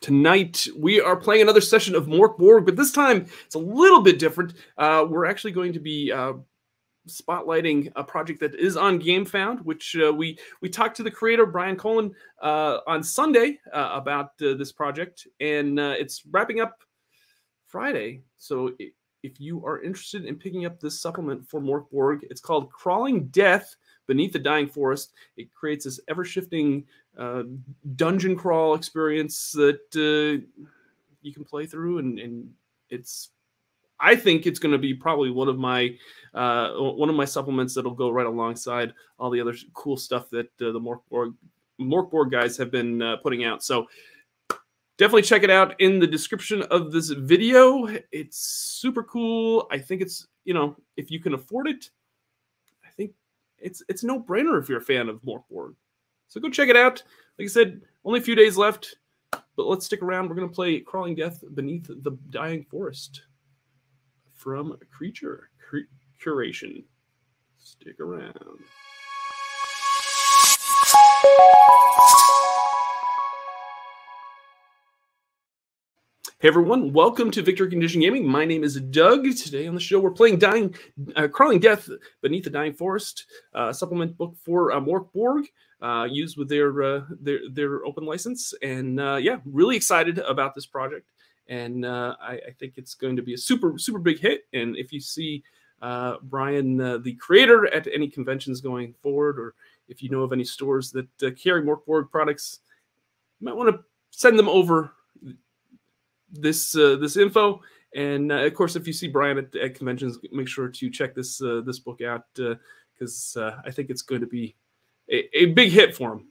tonight we are playing another session of Mörk Borg, but this time it's a little bit different. Uh, we're actually going to be uh, spotlighting a project that is on GameFound, which uh, we we talked to the creator Brian Colin uh, on Sunday uh, about uh, this project, and it's wrapping up Friday. So if you are interested in picking up this supplement for Mörk Borg, it's called Crawling Death Beneath the Dying Forest. It creates this ever shifting uh, dungeon crawl experience that uh, you can play through, and, and it's. I think it's going to be probably one of my uh, one of my supplements that'll go right alongside all the other cool stuff that uh, the Mörk Borg guys have been uh, putting out. So definitely check it out in the description of this video. It's super cool. I think it's you know if you can afford it, it's it's no brainer if you're a fan of Mörk Borg. So go check it out. Like I said, only a few days left, but let's stick around. We're to play Crawling Death Beneath the Dying Forest from Creature Curation. Stick around. Hey everyone, welcome to Victory Condition Gaming. My name is Doug. Today on the show, we're playing Dying, uh, Crawling Death Beneath the Dying Forest, uh, supplement book for uh, Mörk Borg, uh, used with their uh, their their open license. And uh, yeah, really excited about this project. And uh, I, I, think it's going to be a super super big hit. And if you see Brian, the creator, at any conventions going forward, or if you know of any stores that carry Mörk Borg products, you might want to send them over this uh, this info. And uh, of course, if you see Brian at, at conventions, make sure to check this uh, this book out because uh, uh, I think it's going to be a, a, big hit for him.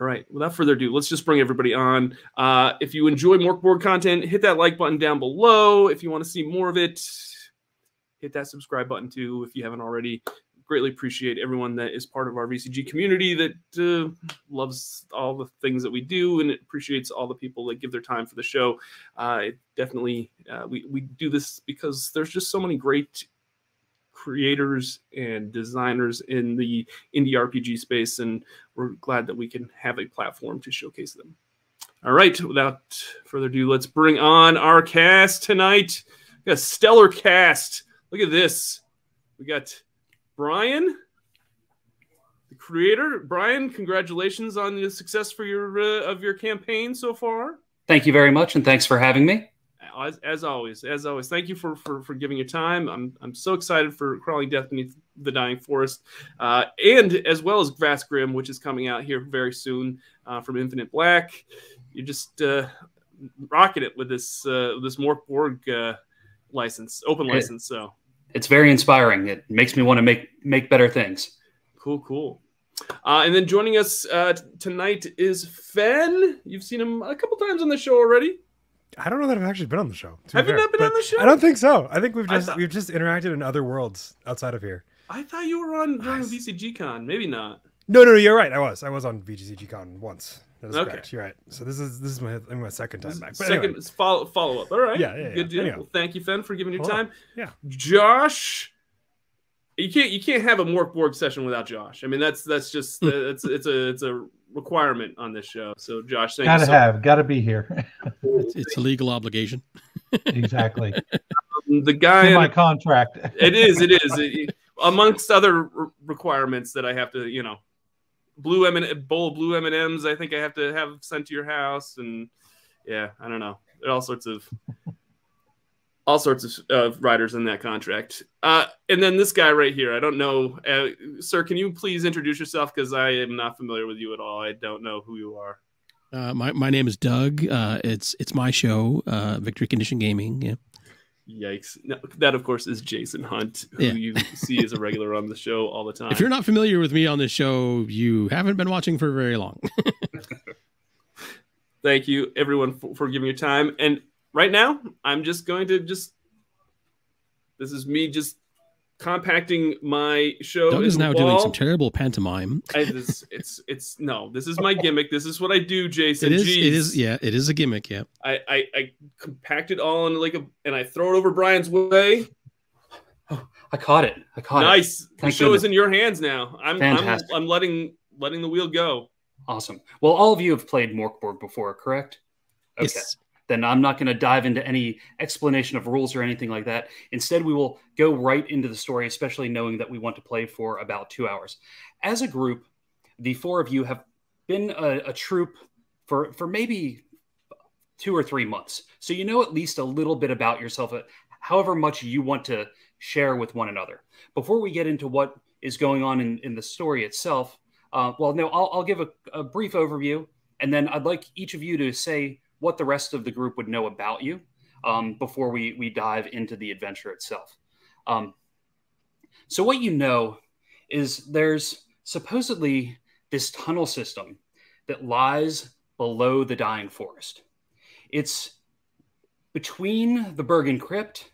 All right, without further ado, let's just bring everybody on. Uh, if you enjoy Mörk Borg content, hit that like button down below. If you want to see more of it, hit that subscribe button too if you haven't already greatly appreciate everyone that is part of our VCG community that uh, loves all the things that we do and appreciates all the people that give their time for the show. Uh, it definitely, uh, we, we do this because there's just so many great creators and designers in the indie RPG space, and we're glad that we can have a platform to showcase them. All right, without further ado, let's bring on our cast tonight. We got a stellar cast. Look at this. We got Brian, the creator. Brian, congratulations on the success for your uh, of your campaign so far. Thank you very much, and thanks for having me. As, as always, as always, thank you for, for for giving your time. I'm I'm so excited for Crawling Death Beneath the Dying Forest, uh, and as well as Vast Grimm, which is coming out here very soon uh, from Infinite Black. You're just uh, rocking it with this uh, this Mörk Borg uh, license, open license. So it's very inspiring. It makes me want to make make better things. Cool, cool. Uh, and then joining us uh, tonight is Fen. You've seen him a couple times on the show already. I don't know that I've actually been on the show. Have you not been on the show? I don't think so. I think we've just thought... we've just interacted in other worlds outside of here. I thought you were on during VCG Con. Maybe not. No, no, no, you're right. I was. I was on VCG Con once. That's okay. correct. You're right. So this is this is my my second time back. But second anyway. follow follow up. All right. Yeah, yeah. yeah. Good deal. Well, thank you, Fen, for giving your Hold time. On. Yeah. Josh, you can't you can't have a Mörk Borg session without Josh. I mean, that's that's just it's it's a it's a requirement on this show. So Josh, thank gotta so have, gotta be here. it's, it's, a legal obligation. exactly. Um, the guy in my contract. it is. It is. It, amongst other requirements that I have to, you know, blue M and bowl of blue M and M's. I think I have to have sent to your house, and yeah, I don't know, There are all sorts of all sorts of uh, riders in that contract. Uh, and then this guy right here, I don't know, uh, sir. Can you please introduce yourself because I am not familiar with you at all. I don't know who you are. Uh, my my name is Doug. Uh, it's it's my show, uh, Victory Condition Gaming. Yeah. Yikes. No, that, of course, is Jason Hunt, who yeah. you see as a regular on the show all the time. If you're not familiar with me on this show, you haven't been watching for very long. Thank you, everyone, for, for giving your time. And right now, I'm just going to just. This is me just compacting my show. Doug is now wall. doing some terrible pantomime. I, this, it's it's no. This is my gimmick. This is what I do, Jason. It is. Jeez. It is. Yeah. It is a gimmick. Yeah. I, I I compact it all in like a and I throw it over Brian's way. Oh, I caught it. I caught nice. it. Nice. The show goodness. is in your hands now. I'm, I'm I'm letting letting the wheel go. Awesome. Well, all of you have played Mörk Borg before, correct? Okay. Yes. Then I'm not going to dive into any explanation of rules or anything like that. Instead, we will go right into the story, especially knowing that we want to play for about two hours. As a group, the four of you have been a, a troop for for maybe two or three months, so you know at least a little bit about yourself, uh, however much you want to share with one another. Before we get into what is going on in, in the story itself, uh, well, no, I'll, I'll give a, a, brief overview, and then I'd like each of you to say what the rest of the group would know about you um, before we, we dive into the adventure itself. Um, so, what you know is there's supposedly this tunnel system that lies below the dying forest. It's between the Bergen Chrypt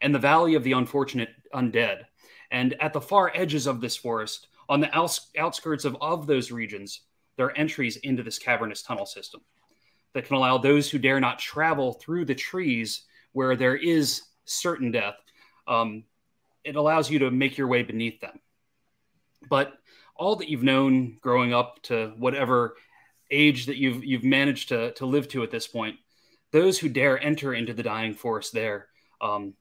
and the Valley of the Unfortunate Undead. And at the far edges of this forest on the outskirts of, of those regions, there are entries into this cavernous tunnel system that can allow those who dare not travel through the trees where there is certain death. Um, it allows you to make your way beneath them. But all that you've known growing up to whatever age that you've you've managed to to live to at this point, those who dare enter into the dying forest there, um,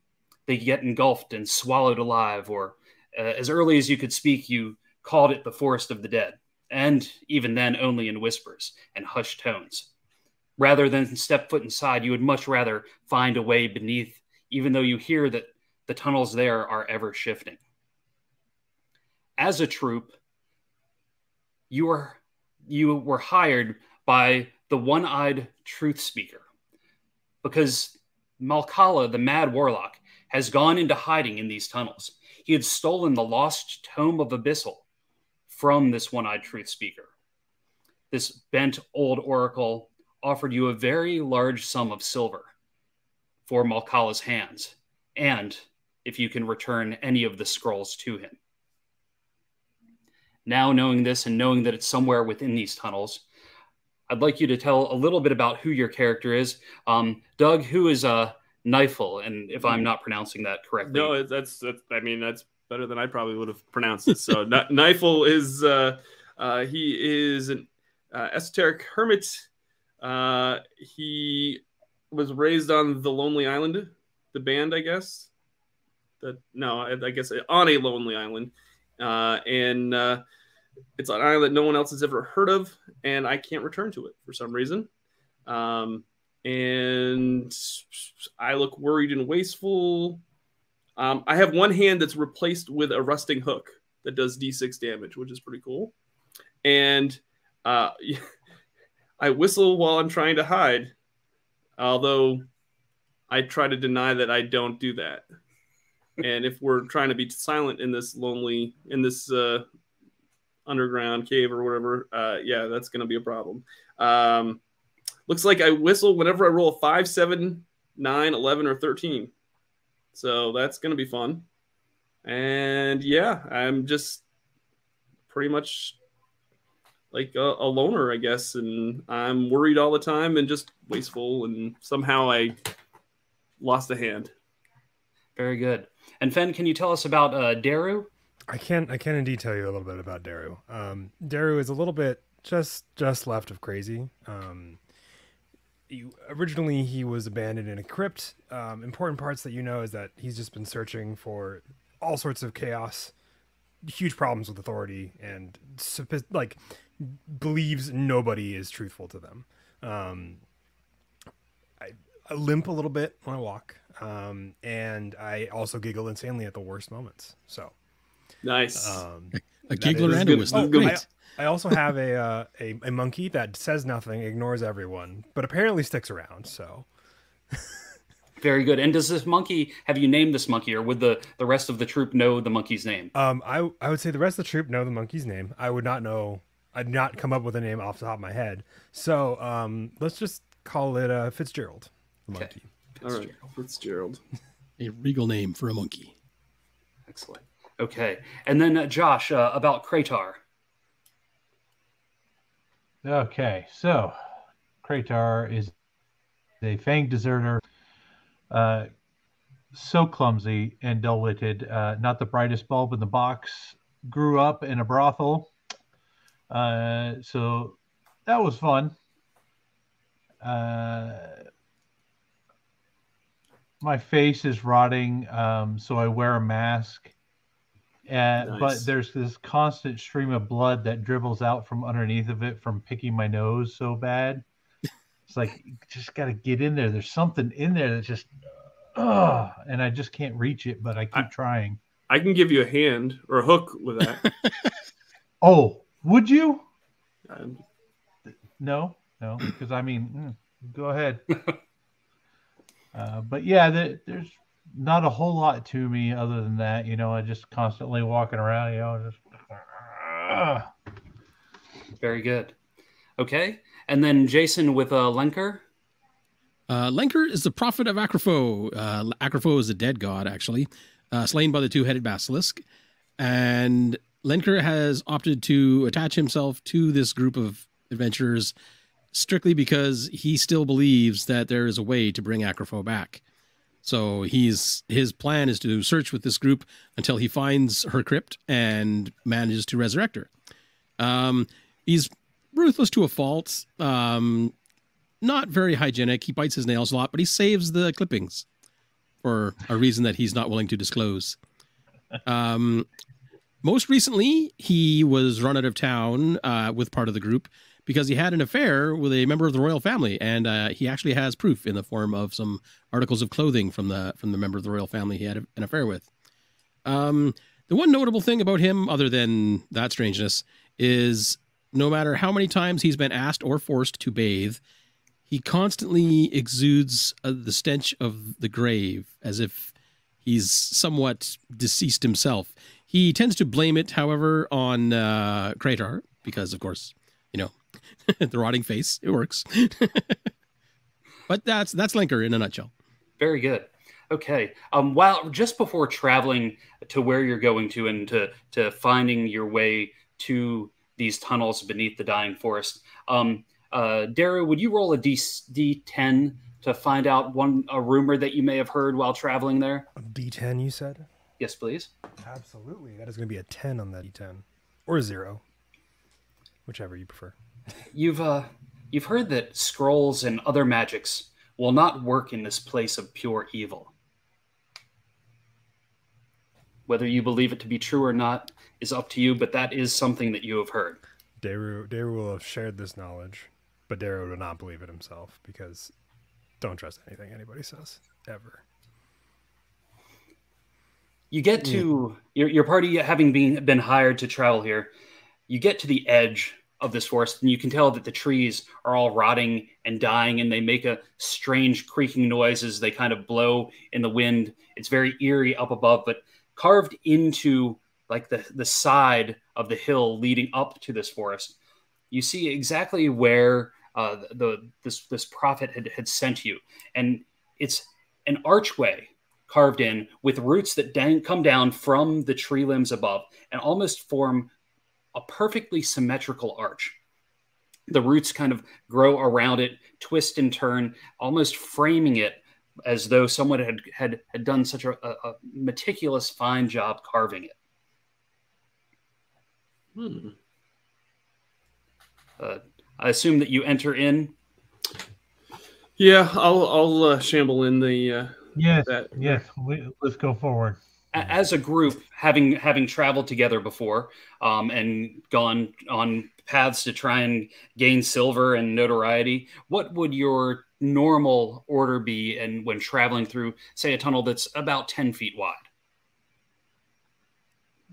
they get engulfed and swallowed alive, or uh, as early as you could speak, you called it the forest of the dead, and even then only in whispers and hushed tones. Rather than step foot inside, you would much rather find a way beneath, even though you hear that the tunnels there are ever shifting. As a troop, you are you were hired by the one-eyed truth speaker because Malkala, the mad warlock, has gone into hiding in these tunnels. He had stolen the lost tome of Abyssal from this one eyed truth speaker. This bent old oracle offered you a very large sum of silver for Malkala's hands, and if you can return any of the scrolls to him. Now, knowing this and knowing that it's somewhere within these tunnels, I'd like you to tell a little bit about who your character is. Um, Doug, who is uh, Nifel, and if I'm not pronouncing that correctly. No, that's, that's I mean, that's better than I probably would have pronounced it. So Nifel is uh, uh, he is an uh, esoteric hermit. Uh, he was raised on the Lonely Island, the band, I guess. That no, I, I guess on a lonely island, uh, and uh, it's an island that no one else has ever heard of, and I can't return to it for some reason. Um, and I look worried and wasteful. Um, I have one hand that's replaced with a rusting hook that does d6 damage, which is pretty cool. And uh, I whistle while I'm trying to hide, although I try to deny that I don't do that. and if we're trying to be silent in this lonely, in this uh, underground cave or whatever, uh, yeah, that's going to be a problem. Um, looks like I whistle whenever I roll a 5, 7, 9, 11, or 13. So that's going to be fun. And yeah, I'm just pretty much like a, a, loner, I guess. And I'm worried all the time and just wasteful. And somehow I lost a hand. Very good. And Fen, can you tell us about uh, Daru? I can. I can indeed tell you a little bit about Daru. Um, Daru is a little bit just just left of crazy. Um, you, originally he was abandoned in a crypt. Um, important parts that you know is that he's just been searching for all sorts of chaos, huge problems with authority, and like believes nobody is truthful to them. Um, I, I, limp a little bit when I walk, um, and I also giggle insanely at the worst moments. So nice. Um, a giggler and a whistle. Oh, Great. I also have a, uh, a a monkey that says nothing, ignores everyone, but apparently sticks around. So. Very good. And does this monkey have you named this monkey, or would the the rest of the troop know the monkey's name? Um, I I would say the rest of the troop know the monkey's name. I would not know. I'd not come up with a name off the top of my head. So um, let's just call it uh, Fitzgerald, the okay. monkey. All right, Fitzgerald. a regal name for a monkey. Excellent. Okay, and then uh, Josh uh, about Kratar. Okay, so Kratar is a fang deserter, uh, so clumsy and dull-witted, uh, not the brightest bulb in the box. Grew up in a brothel, uh, so that was fun. Uh, my face is rotting, um, so I wear a mask. And, Nice. But there's this constant stream of blood that dribbles out from underneath of it from picking my nose so bad. It's like you just got to get in there. There's something in there that just, oh, and I just can't reach it, but I keep I- trying. I can give you a hand or a hook with that. Oh, would you? Um, No, no, because I mean, mm, go ahead. uh, but yeah, the, there's not a whole lot to me other than that. You know, I just constantly walking around. You know, just. Ugh. Very good. Okay. And then Jason with uh, Lenker. Uh, Lenker is the prophet of Acropho. Uh, Acropho is a dead god, actually, uh, slain by the two headed basilisk. And Lenker has opted to attach himself to this group of adventurers strictly because he still believes that there is a way to bring Acropho back. So he's his plan is to search with this group until he finds her crypt and manages to resurrect her. Um, he's ruthless to a fault. Um, not very hygienic. He bites his nails a lot, but he saves the clippings for a reason that he's not willing to disclose. Um, most recently, he was run out of town uh, with part of the group because he had an affair with a member of the royal family, and uh, he actually has proof in the form of some articles of clothing from the from the member of the royal family he had an affair with. Um, the one notable thing about him, other than that strangeness, is no matter how many times he's been asked or forced to bathe, he constantly exudes uh, the stench of the grave as if he's somewhat deceased himself. He tends to blame it, however, on uh, Kratar because, of course, you know, the rotting face. It works. but that's that's Linker in a nutshell. Very good. Okay. Um, while just before traveling to where you're going to and to to finding your way to these tunnels beneath the dying forest, um, uh, Daru, would you roll a D D10 to find out one a rumor that you may have heard while traveling there? D10, you said? Yes, please. Absolutely. That is going to be a 10 on that D10. Or a 0. Whichever you prefer. You've uh, you've heard that scrolls and other magics will not work in this place of pure evil. Whether you believe it to be true or not is up to you, but that is something that you have heard. Daru, Daru will have shared this knowledge, but Daru will not believe it himself because don't trust anything anybody says, ever. You get to your, your party having been been hired to travel here. You get to the edge of this forest, and you can tell that the trees are all rotting and dying, and they make a strange creaking noise as they kind of blow in the wind. It's very eerie up above, but carved into like the the side of the hill leading up to this forest, you see exactly where uh, the this this prophet had, had sent you, and it's an archway carved in with roots that dang, come down from the tree limbs above and almost form a perfectly symmetrical arch. The roots kind of grow around it, twist and turn, almost framing it as though someone had had, had done such a, a, a meticulous, fine job carving it. Hmm. Uh, I assume that you enter in. Yeah, I'll I'll uh, shamble in the uh, Yes, that. yes. We, let's go forward. as a group having having traveled together before um, and gone on paths to try and gain silver and notoriety what would your normal order be and when traveling through say a tunnel that's about 10 feet wide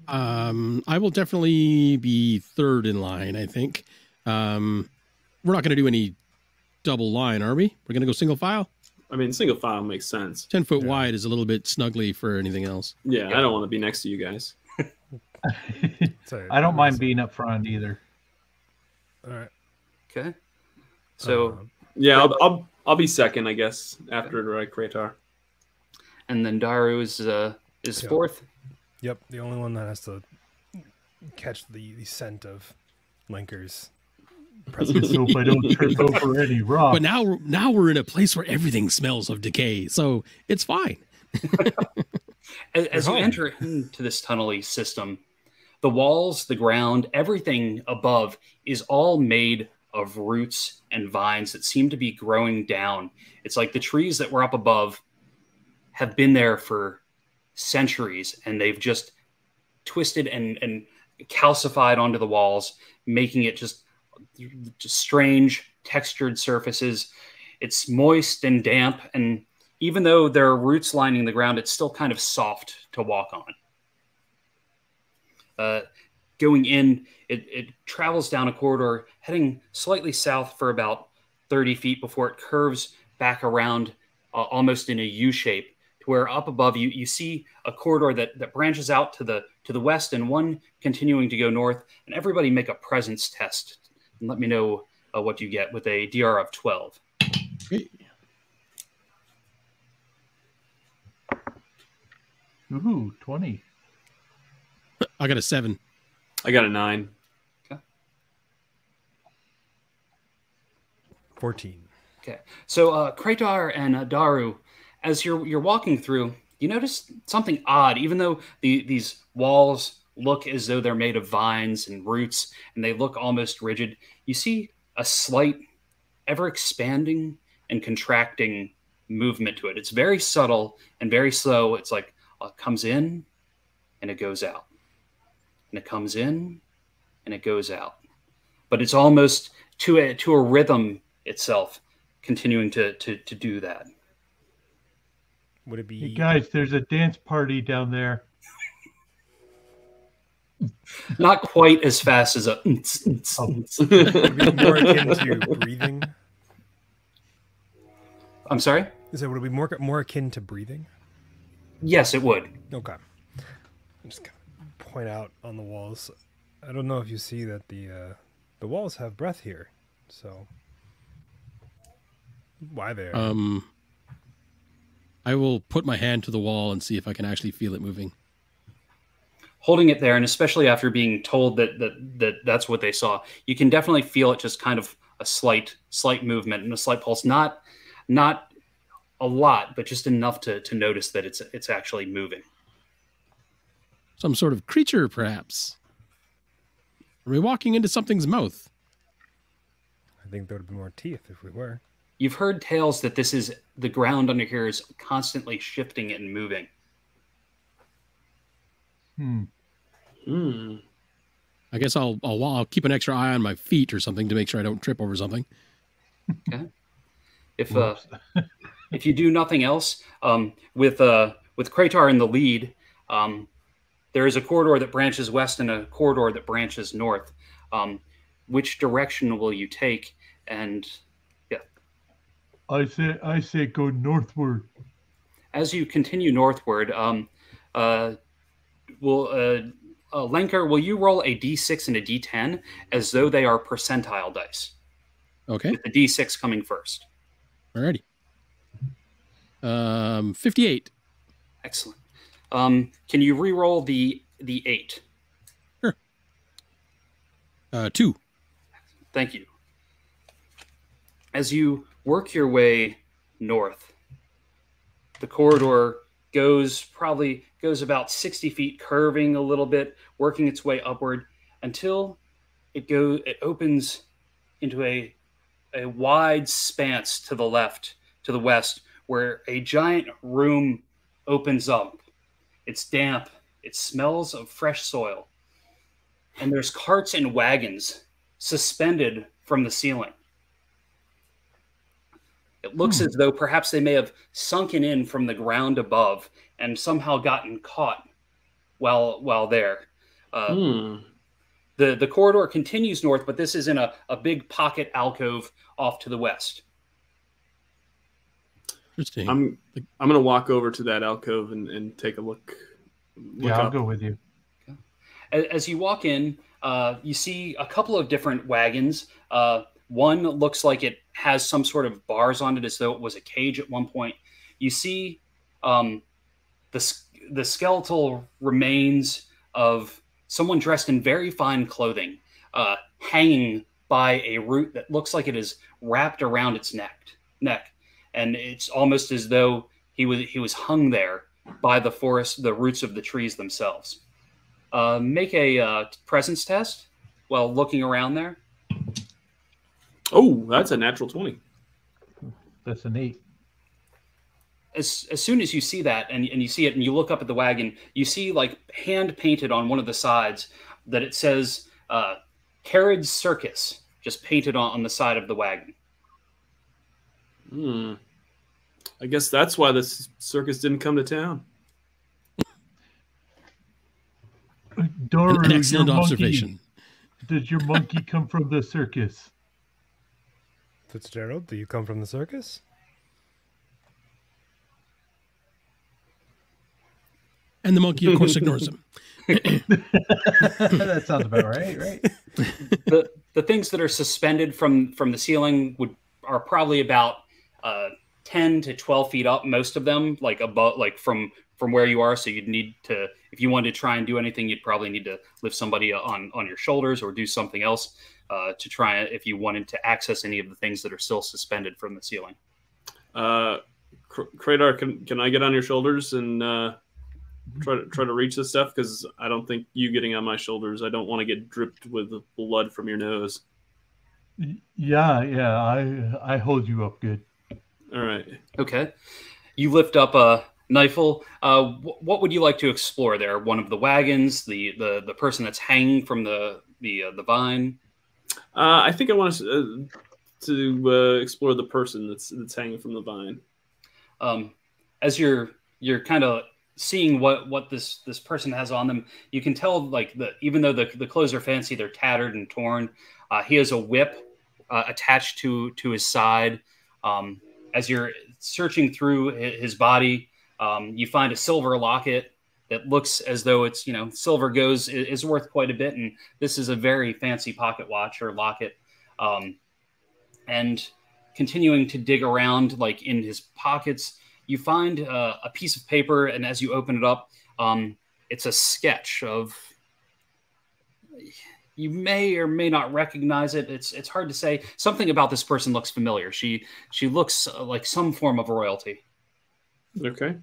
Um, I will definitely be third in line. I think. Um, we're not going to do any double line, are we? We're going to go single file. I mean, single file makes sense. Ten foot Yeah. wide is a little bit snugly for anything else. Yeah, I don't want to be next to you guys. So, I don't mind being up front either. All right. okay so Um, Yeah, I'll I'll, I'll be second, I guess, after uh, Kratar. and then daru is uh is Yeah. fourth Yep, the only one that has to catch the, the scent of Linker's presence. Hope I don't trip over any rock. But now, now we're in a place where everything smells of decay, so it's fine. As, as you home. enter into this tunnely system, the walls, the ground, everything above is all made of roots and vines that seem to be growing down. It's like the trees that were up above have been there for centuries and they've just twisted and, and calcified onto the walls, making it just, just strange textured surfaces. It's moist and damp, and even though there are roots lining the ground, it's still kind of soft to walk on. Uh, going in, it, it travels down a corridor, heading slightly south for about 30 feet before it curves back around uh, almost in a U shape to where up above you you see a corridor that that branches out to the to the west and one continuing to go north and everybody make a presence test and let me know uh, what you get with a dr of 12 Ooh, 20. I got a seven. I got a nine. 14. Okay. So, uh, Kratar and uh, Daru, as you're you're walking through, you notice something odd. Even though the, these walls look as though they're made of vines and roots, and they look almost rigid, you see a slight, ever expanding and contracting movement to it. It's very subtle and very slow. It's like uh, it comes in and it goes out, and it comes in and it goes out. But it's almost to a to a rhythm itself continuing to to to do that. Would it be Hey guys, there's a dance party down there. Not quite as fast as a. Oh. it be more akin to breathing. I'm sorry. Is it would it be more more akin to breathing? Yes, it would. Okay. I'm just gonna point out on the walls. I don't know if you see that the uh, the walls have breath here. So why there? Um, I will put my hand to the wall and see if I can actually feel it moving. Holding it there, and especially after being told that that that that's what they saw, you can definitely feel it. Just kind of a slight slight movement and a slight pulse. Not not a lot, but just enough to to notice that it's it's actually moving. Some sort of creature, perhaps. Are we walking into something's mouth? I think there would be more teeth if we were. You've heard tales that this is the ground under here is constantly shifting and moving. Hmm. Hmm. I guess I'll, I'll I'll keep an extra eye on my feet or something to make sure I don't trip over something. Okay. If uh, if you do nothing else, um, with uh, with Kratar in the lead, um, there is a corridor that branches west and a corridor that branches north. Um, which direction will you take? And I say I say go northward. as you continue northward, um, uh, will uh, uh, Lenker, will you roll a d6 and a d10 as though they are percentile dice, Okay, with the d6 coming first? alrighty. Um, fifty-eight. Excellent. Um, can you re-roll the the eight? Uh, two. Thank you. As you work your way north, the corridor goes probably goes about 60 feet, curving a little bit, working its way upward until it goes it opens into a a wide spanse to the left, to the west, where a giant room opens up. It's damp. It smells of fresh soil. And there's carts and wagons suspended from the ceiling. It looks as though perhaps they may have sunken in from the ground above and somehow gotten caught while while there. Uh, Hmm. the the corridor continues north, but this is in a, a big pocket alcove off to the west. Interesting. I'm I'm gonna walk over to that alcove and, and take a look. look Yeah, I'll up. go with you. As, as you walk in, uh, you see a couple of different wagons. Uh, one looks like it has some sort of bars on it, as though it was a cage at one point. You see um, the the skeletal remains of someone dressed in very fine clothing, uh, hanging by a root that looks like it is wrapped around its neck. Neck, and it's almost as though he was he was hung there by the forest, the roots of the trees themselves. Uh, make a uh, presence test while looking around there. Oh, that's a natural 20. That's an eight. as as soon as you see that and, and you see it and you look up at the wagon, you see like hand painted on one of the sides that it says uh, Carriage Circus, just painted on, on the side of the wagon. Hmm. I guess that's why this circus didn't come to town. Daru, An excellent your monkey- observation. Did your monkey come from the circus? Fitzgerald, do you come from the circus? And the monkey, of course, ignores him. that sounds about right, right? the the things that are suspended from from the ceiling would are probably about uh, 10 to 12 feet up most of them like above like from from where you are so you'd need to if you wanted to try and do anything you'd probably need to lift somebody on on your shoulders or do something else uh, to try if you wanted to access any of the things that are still suspended from the ceiling Uh, Kr- can, can I get on your shoulders and uh, try to try to reach this stuff? Because I don't think you getting on my shoulders. I don't want to get dripped with blood from your nose. Yeah, yeah. I I hold you up good. All right. okay you lift up a Knifel, uh, wh- what would you like to explore there? One of the wagons, the the, the person that's hanging from the the uh, the vine. Uh, I think I want to uh, to uh, explore the person that's that's hanging from the vine. um, as you're you're kind of seeing what what this this person has on them you can tell like the even though the, the clothes are fancy they're tattered and torn uh, he has a whip uh, attached to to his side um, as you're searching through his body um, you find a silver locket that looks as though it's you know silver goes is worth quite a bit and this is a very fancy pocket watch or locket um, and continuing to dig around like in his pockets you find uh, a piece of paper and as you open it up um, it's a sketch of you may or may not recognize it it's it's hard to say. Something about this person looks familiar. She she looks uh, like some form of royalty. Okay.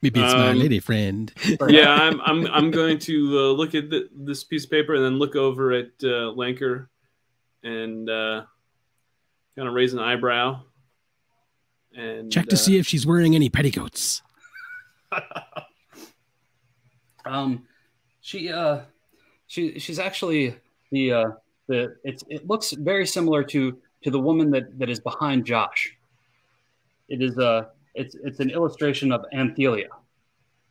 Maybe it's my Um, lady friend. yeah, I'm I'm I'm going to uh, look at the, this piece of paper and then look over at uh, Lanker and uh, kind of raise an eyebrow and Check to uh, see if she's wearing any petticoats. um she uh she she's actually the uh the it's it looks very similar to to the woman that that is behind josh it is uh it's it's an illustration of anthelia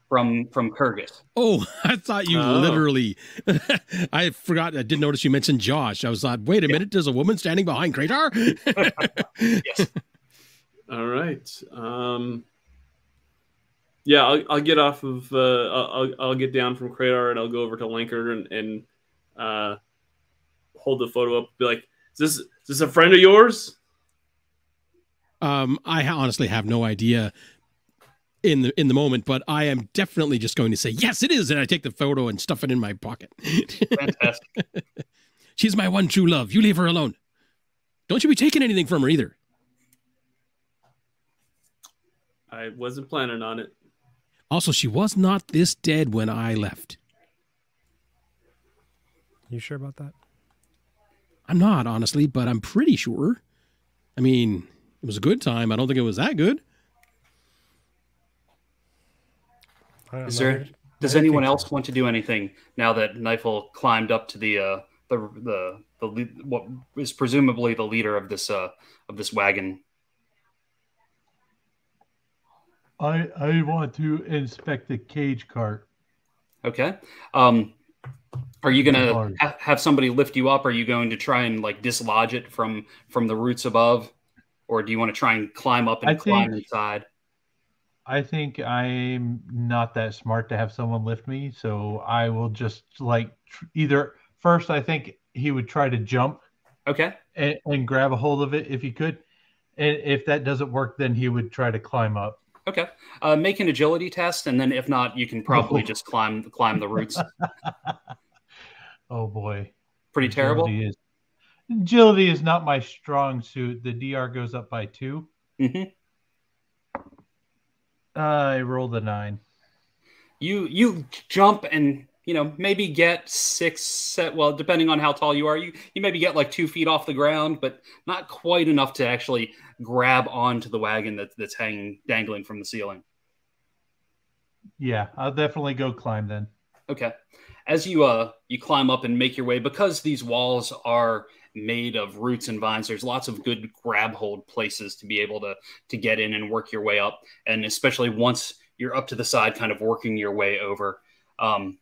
from from Kergüs Oh, I thought you Oh. literally. I forgot. I didn't notice you mentioned Josh. I was like, wait a minute. There's a woman standing behind Kratar. yes All right. Um, yeah, I'll, I'll get off of. Uh, I'll, I'll- I'll get down from Kratar and I'll go over to Lanker and, and uh, hold the photo up. Be like, "Is this is this a friend of yours?" Um, I ha- honestly have no idea in the in the moment, but I am definitely just going to say yes, it is, and I take the photo and stuff it in my pocket. fantastic She's my one true love. You leave her alone. Don't you be taking anything from her either. I wasn't planning on it. Also, she was not this dead when I left. You sure about that? I'm not honestly, but I'm pretty sure. I mean, it was a good time. I don't think it was that good. Is there- here does anyone else want to do anything now that Knifel climbed up to the uh the the the lead- what is presumably the leader of this uh of this wagon I I want to inspect the cage cart. Okay. Um, are you gonna ha- have somebody lift you up? Are you going to try and like dislodge it from from the roots above, or do you want to try and climb up and I climb think- inside? I think I'm not that smart to have someone lift me, so I will just like tr- either first I think he would try to jump Okay. and, and grab a hold of it if he could, and if that doesn't work, then he would try to climb up. Okay. Uh, make an agility test, and then if not, you can probably just climb climb the roots. Oh boy, Pretty terrible. Is, agility is not my strong suit. The DR goes up by two. hmm I roll the nine. You you jump and you know, maybe get six set. Well, depending on how tall you are, you you maybe get like two feet off the ground, but not quite enough to actually grab onto the wagon that, that's hanging dangling from the ceiling. Yeah, I'll definitely go climb then. Okay. As you uh you climb up and make your way, because these walls are made of roots and vines, there's lots of good grab hold places to be able to to get in and work your way up. And especially once you're up to the side, kind of working your way over. Um,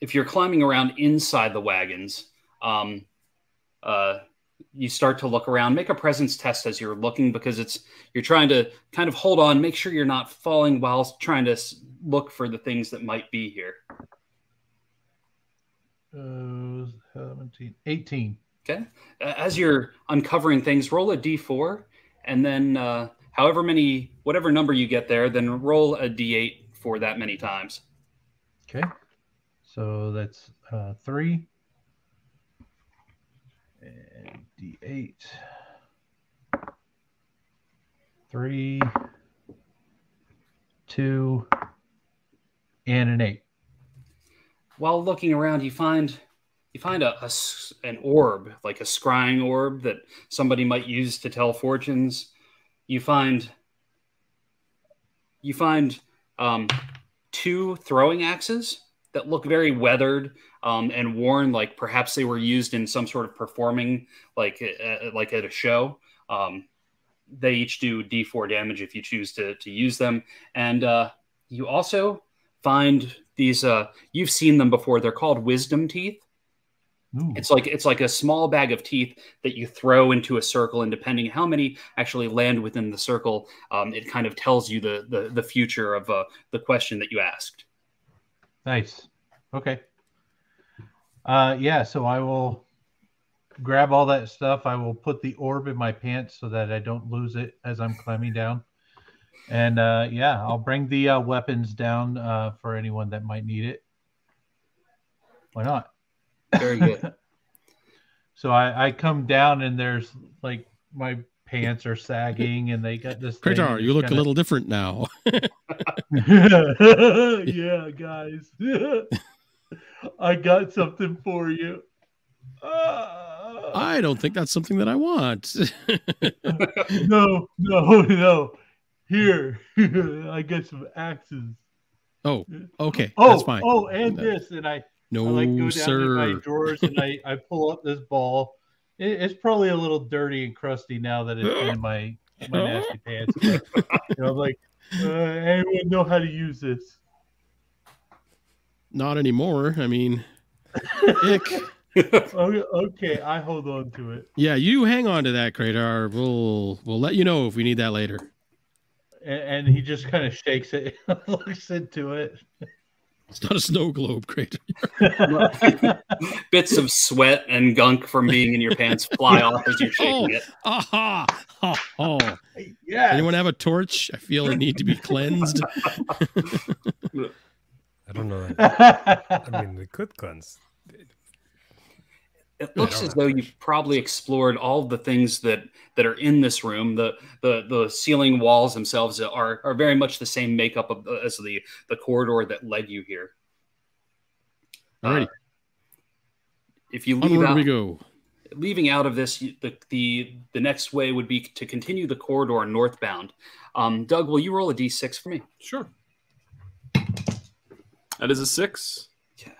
if you're climbing around inside the wagons, um, uh, you start to look around. Make a presence test as you're looking because it's you're trying to kind of hold on, make sure you're not falling while trying to look for the things that might be here. Uh, 17, 18. Okay. As you're uncovering things, roll a d4, and then uh, however many, whatever number you get there, then roll a d8 for that many times. Okay. So that's uh, three and d8. Three, two, and an eight. While looking around, you find you find a, a an orb, like a scrying orb that somebody might use to tell fortunes. You find you find um, two throwing axes that look very weathered um, and worn, like perhaps they were used in some sort of performing, like uh, like at a show. Um, they each do D4 damage if you choose to to use them, and uh, you also find these. Uh, you've seen them before. They're called wisdom teeth. Ooh. It's like it's like a small bag of teeth that you throw into a circle, and depending how many actually land within the circle, um, it kind of tells you the the, the future of uh, the question that you asked. Nice. Okay. Uh, yeah. So I will grab all that stuff. I will put the orb in my pants so that I don't lose it as I'm climbing down. And uh, yeah, I'll bring the uh, weapons down uh, for anyone that might need it. Why not? Very good. so I, I come down and there's like my pants are sagging and they got this. Kratar, you look kinda... a little different now. yeah, guys. I got something for you. Uh... I don't think that's something that I want. no, no, no. Here, I got some axes. Oh, okay. Oh, that's fine. Oh, and this, and I no, I like go down sir. to my drawers and I, I pull up this ball. It, it's probably a little dirty and crusty now that it's in my my nasty pants. But, you know, like uh, anyone know how to use this? Not anymore. I mean, ick. okay, okay, I hold on to it. Yeah, you hang on to that, Kratar. We'll we'll let you know if we need that later. And, and he just kind of shakes it, looks into it. It's not a snow globe, Kratar. Bits of sweat and gunk from being in your pants fly off as you're shaking oh, it. Aha! Oh, oh. Yeah. Anyone have a torch? I feel I need to be cleansed. I don't know. I mean, we could cleanse. It looks as though you've probably explored all the things that that are in this room. The the the ceiling walls themselves are are very much the same makeup of, as the the corridor that led you here. Alrighty. Uh, if you leave Onward out, we go. leaving out of this, the the the next way would be to continue the corridor northbound. Um, Doug, will you roll a d6 for me? Sure. That is a six. Okay.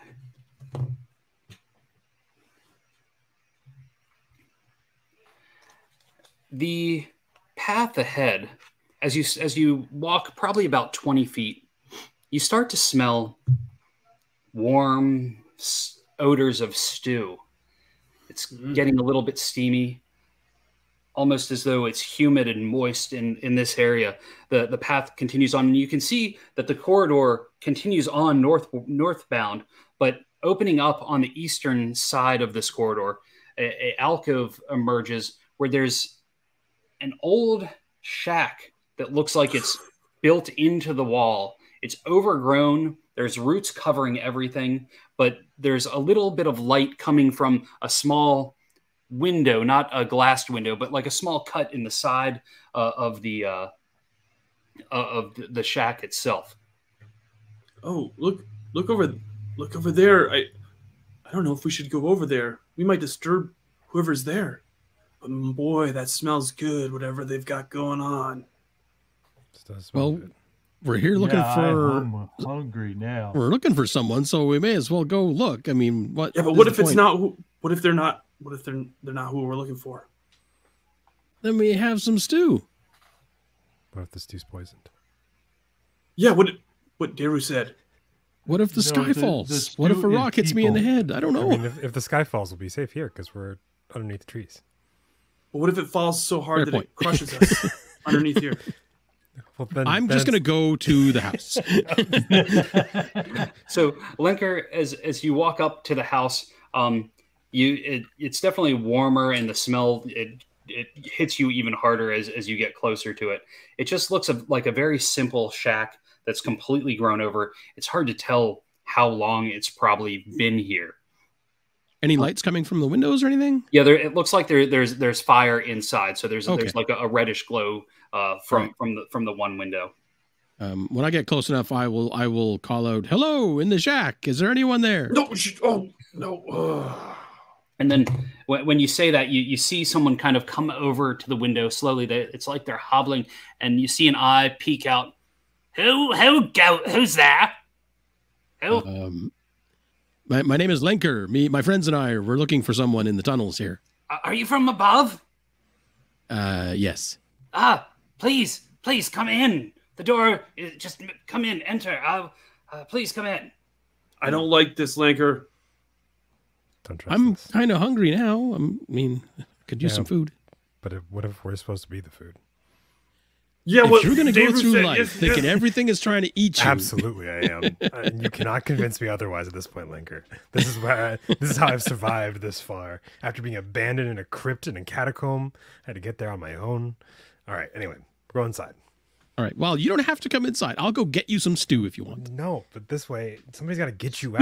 The path ahead, as you as you walk probably about twenty feet, you start to smell warm s- odors of stew. It's mm. getting a little bit steamy, almost as though it's humid and moist in, in this area. The the path continues on, and you can see that the corridor continues on north northbound, but opening up on the eastern side of this corridor, a, a alcove emerges where there's an old shack that looks like it's built into the wall. It's overgrown. There's roots covering everything, but there's a little bit of light coming from a small window, not a glassed window, but like a small cut in the side uh, of the uh, of the shack itself. Oh, look look over, look over there. I, I don't know if we should go over there. We might disturb whoever's there. But boy, that smells good. Whatever they've got going on. This does smell Well, good. We're here looking Yeah, for I'm hungry now. we're looking for someone, so we may as well go look. I mean, what? Yeah, but what if it's point? not? who- What if they're not? What if they're they're not who we're looking for? Then we have some stew. What if the stew's poisoned? Yeah, what what Daru said. What if the No, sky the- the falls? what if a rock hits me in the head? I don't know. I mean, if, if the sky falls, we'll be safe here because we're underneath the trees. But what if it falls so hard Fair that point. it crushes us underneath here? Well, then, I'm then just gonna go to the house. So Linker, as as you walk up to the house, um, you it, it's definitely warmer, and the smell it it hits you even harder as as you get closer to it. It just looks a, like a very simple shack that's completely grown over. It's hard to tell how long it's probably been here. Any lights coming from the windows or anything? Yeah, there, it looks like there there's there's fire inside, so there's Okay. there's like a, a reddish glow uh, from Right. from the from the one window. Um, when I get close enough, I will I will call out, "Hello, in the shack. Is there anyone there?" No, sh- oh no. ugh. And then when, when you say that, you, you see someone kind of come over to the window slowly. They, it's like they're hobbling, and you see an eye peek out. Who who go who's there? Who? Um, my my name is Lenker. Me, my friends and I we're looking for someone in the tunnels here. Are you from above? Uh, yes. Ah, please, please come in. The door is just come in, enter. Uh, uh, please come in. I don't like this, Lanker. Don't trust I'm kind of hungry now. I'm, I mean, could use Yeah. some food. But if, what if we're supposed to be the food? Yeah, if what you're gonna go through said, life yes, thinking yes. everything is trying to eat you, Absolutely, I am. Uh, you cannot convince me otherwise at this point, Linker. This is where I, this is how I've survived this far. After being abandoned in a crypt in a catacomb, I had to get there on my own. All right. Anyway, go inside. All right. Well, you don't have to come inside. I'll go get you some stew if you want. No, but this way, somebody's got to get you out.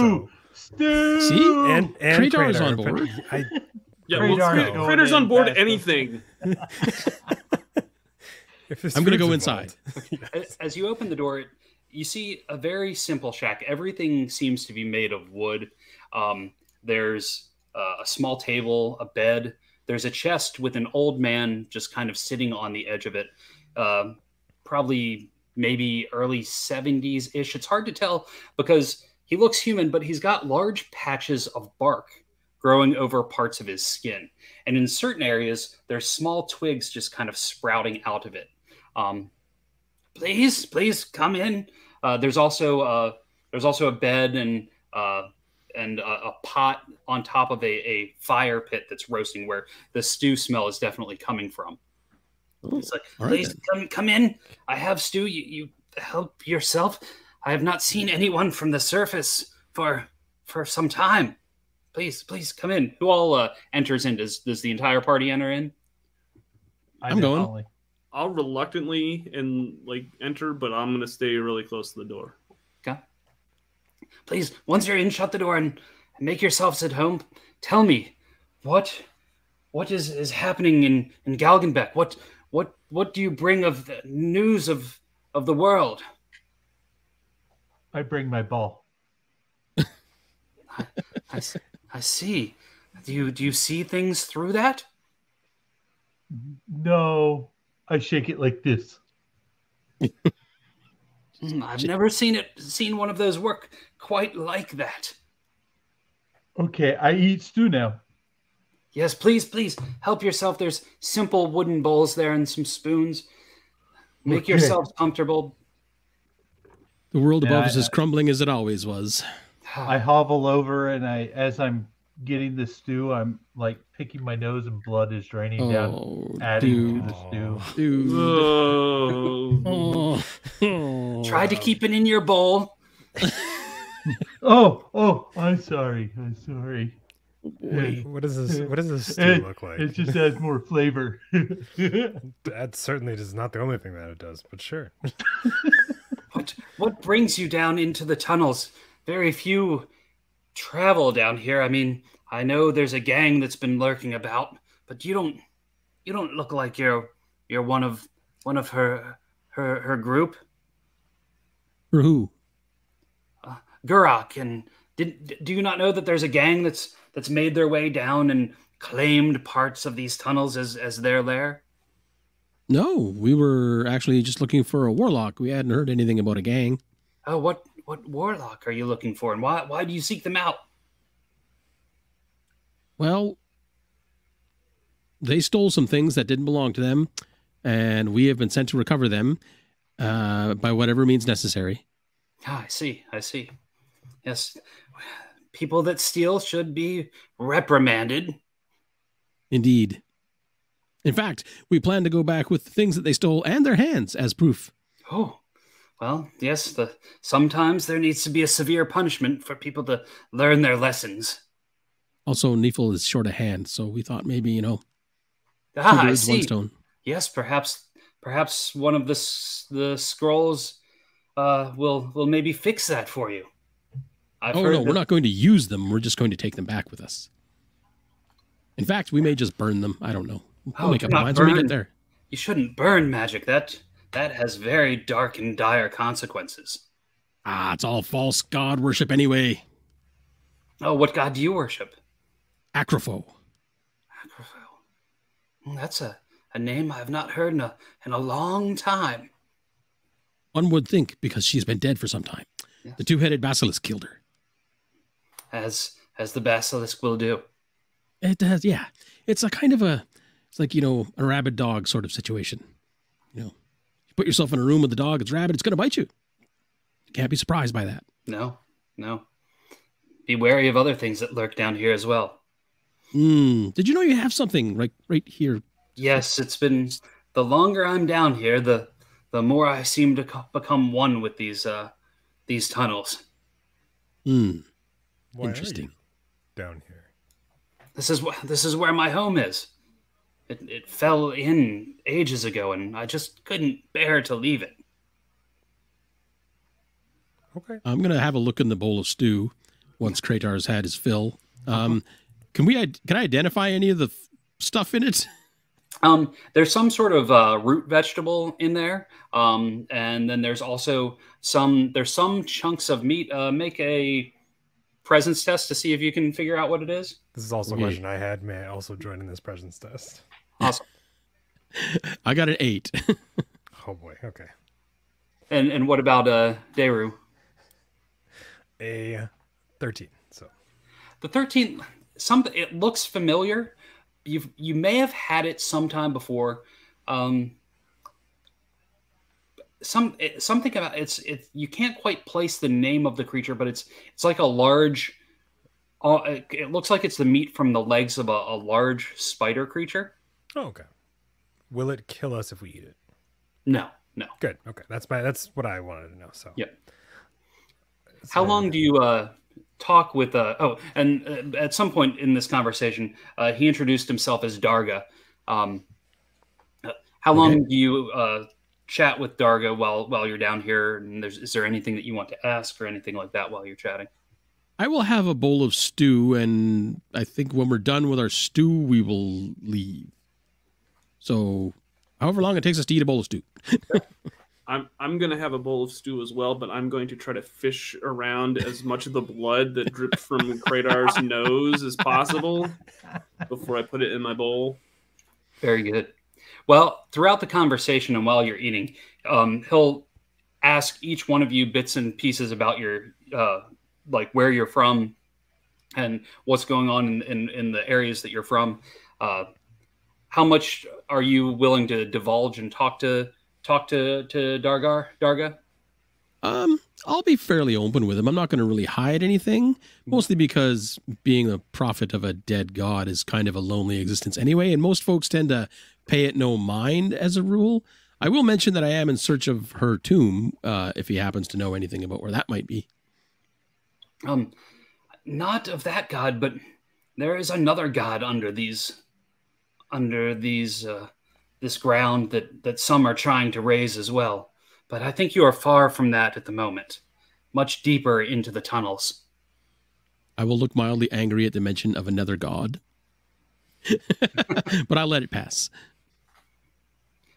So Stu! See? and and Kratar's Kratar, on board. I, Yeah, well, Kratar's Crit- going Critter's on board anything. if this I'm gonna go inside. As, as you open the door, you see a very simple shack. Everything seems to be made of wood. Um, there's uh, a small table, a bed. There's a chest with an old man just kind of sitting on the edge of it. Um probably maybe early 70s ish. It's hard to tell because he looks human, but he's got large patches of bark growing over parts of his skin. And in certain areas, there's small twigs just kind of sprouting out of it. Um, please, please come in. Uh, there's also uh, there's also a bed and uh, and a, a pot on top of a, a fire pit that's roasting, where the stew smell is definitely coming from. It's like, all right please then. come come in. I have stew. You, you help yourself. I have not seen anyone from the surface for for some time. Please, please come in. Who all uh, enters in? Does does the entire party enter in? I I'm going. definitely- I'll reluctantly and like enter, but I'm gonna stay really close to the door. Okay. Please, once you're in, shut the door and make yourselves at home. Tell me, what what is, is happening in, in Galgenbeck? What what what do you bring of the news of of the world? I bring my ball. I, I, I see. Do you do you see things through that? No, I shake it like this. Hmm, I've never seen it seen one of those work quite like that. Okay, I eat stew now. Yes, please, please help yourself. There's simple wooden bowls there and some spoons. Make Okay. yourselves comfortable. The world Yeah, above I- us is crumbling as it always was. I hobble over and I, as I'm getting the stew, I'm like picking my nose and blood is draining down, Oh, adding dude, to the stew. Oh. dude. Oh. Oh. Try to keep it in your bowl. Oh, oh, I'm sorry. I'm sorry. Wait, what does this? What does this stew It- look like? It just adds more flavor. That certainly is not the only thing that it does, but sure. What what brings you down into the tunnels? Very few travel down here. I mean, I know there's a gang that's been lurking about, but you don't you don't look like you're you're one of one of her her her group. For who? Uh, Gurak, and did do you not know that there's a gang that's that's made their way down and claimed parts of these tunnels as as their lair? No, we were actually just looking for a warlock. We hadn't heard anything about a gang. Oh, what what warlock are you looking for, and why why do you seek them out? Well, they stole some things that didn't belong to them, and we have been sent to recover them uh, by whatever means necessary. Ah, I see. I see. Yes, people that steal should be reprimanded. Indeed. In fact, we plan to go back with the things that they stole and their hands as proof. Oh, well, yes. The sometimes there needs to be a severe punishment for people to learn their lessons. Also, Neefel is short of hand, so we thought maybe you know, Ah, I birds, one see. stone. Yes, perhaps perhaps one of the the scrolls uh, will will maybe fix that for you. I've oh no, that- we're not going to use them. We're just going to take them back with us. In fact, we may just burn them. I don't know. We'll Oh, make up our minds when we get there. You shouldn't burn magic. That that has very dark and dire consequences. Ah, it's all false god worship anyway. Oh, what god do you worship? Acropho. Hmm, That's a, a name I've not heard in a in a long time. One would think because she's been dead for some time. Yes. The two-headed basilisk killed her. As as the basilisk will do. It does, yeah. It's a kind of a, it's like you know, a rabid dog sort of situation. You know, you put yourself in a room with a dog. It's rabid. It's going to bite you. You can't be surprised by that. No, no. Be wary of other things that lurk down here as well. Hmm. Did you know you have something right, right here? Yes, it's been the longer I'm down here, the the more I seem to co- become one with these uh these tunnels. Hmm. Why are Interesting. you down here. This is wh- this is where my home is. It it fell in ages ago, and I just couldn't bear to leave it. Okay. I'm gonna have a look in the bowl of stew once Kratar's had his fill. Um, can we? Can I identify any of the f- stuff in it? Um, there's some sort of uh, root vegetable in there, um, and then there's also some there's some chunks of meat. Uh, make a presence test to see if you can figure out what it is. This is also a question I had. May I also join in this presence test? Awesome. I got an eight. Oh boy. Okay. And and what about uh, Daru? A thirteen. So The thirteen some it looks familiar. You've you may have had it sometime before. Um, some it, something about it's it you can't quite place the name of the creature, but it's it's like a large. Uh, it, it looks like it's the meat from the legs of a, a large spider creature. Oh, okay. Will it kill us if we eat it? No, no. Good. Okay. That's my. That's what I wanted to know. So. Yeah. How long do you uh, talk with? Uh, oh, and uh, at some point in this conversation, uh, he introduced himself as Darga. Um, uh, how long Okay. do you uh, chat with Darga while while you're down here? And there's, is there anything that you want to ask or anything like that while you're chatting? I will have a bowl of stew, and I think when we're done with our stew, we will leave. So, however long it takes us to eat a bowl of stew. I'm I'm gonna have a bowl of stew as well, but I'm going to try to fish around as much of the blood that drips from Kratar's nose as possible before I put it in my bowl. Very good. Well, throughout the conversation and while you're eating, um, he'll ask each one of you bits and pieces about your, uh, like where you're from and what's going on in, in, in the areas that you're from. Uh, how much are you willing to divulge and talk to talk to to Dargar Darga? Um, I'll be fairly open with him. I'm not going to really hide anything, mostly because being a prophet of a dead god is kind of a lonely existence anyway, and most folks tend to pay it no mind as a rule. I will mention that I am in search of her tomb, uh, if he happens to know anything about where that might be. Um, not of that god, but there is another god under these, under these, uh, this ground that that some are trying to raise as well. But I think you are far from that at the moment, much deeper into the tunnels. I will look mildly angry at the mention of another god, but I'll let it pass.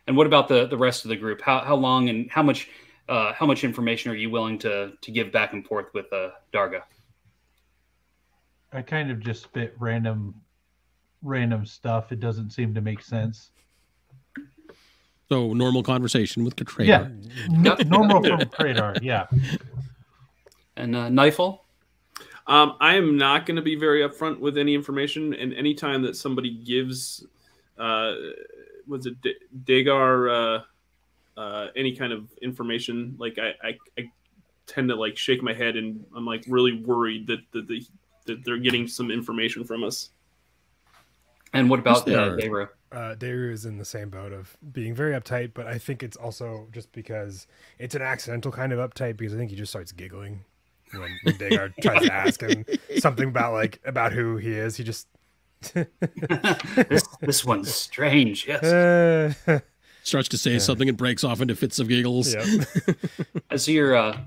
And what about the the rest of the group? How how long and how much uh, how much information are you willing to to give back and forth with uh, Darga? I kind of just spit random, random stuff. It doesn't seem to make sense. So normal conversation with Katrina. Yeah, N- normal from Kratar. Yeah. And uh, Knifel? Um, I am not going to be very upfront with any information, and anytime that somebody gives, uh, was it D- Dagar, uh, uh, any kind of information, like I, I, I tend to like shake my head, and I'm like really worried that that, the, that they're getting some information from us. And what about Yes, they uh, are. Daru? uh, Daru is in the same boat of being very uptight, but I think it's also just because it's an accidental kind of uptight because I think he just starts giggling when, when Dagar tries to ask him something about like about who he is. He just this this one's strange. Yes. uh, Starts to say something and breaks off into fits of giggles. yeah. as you're uh,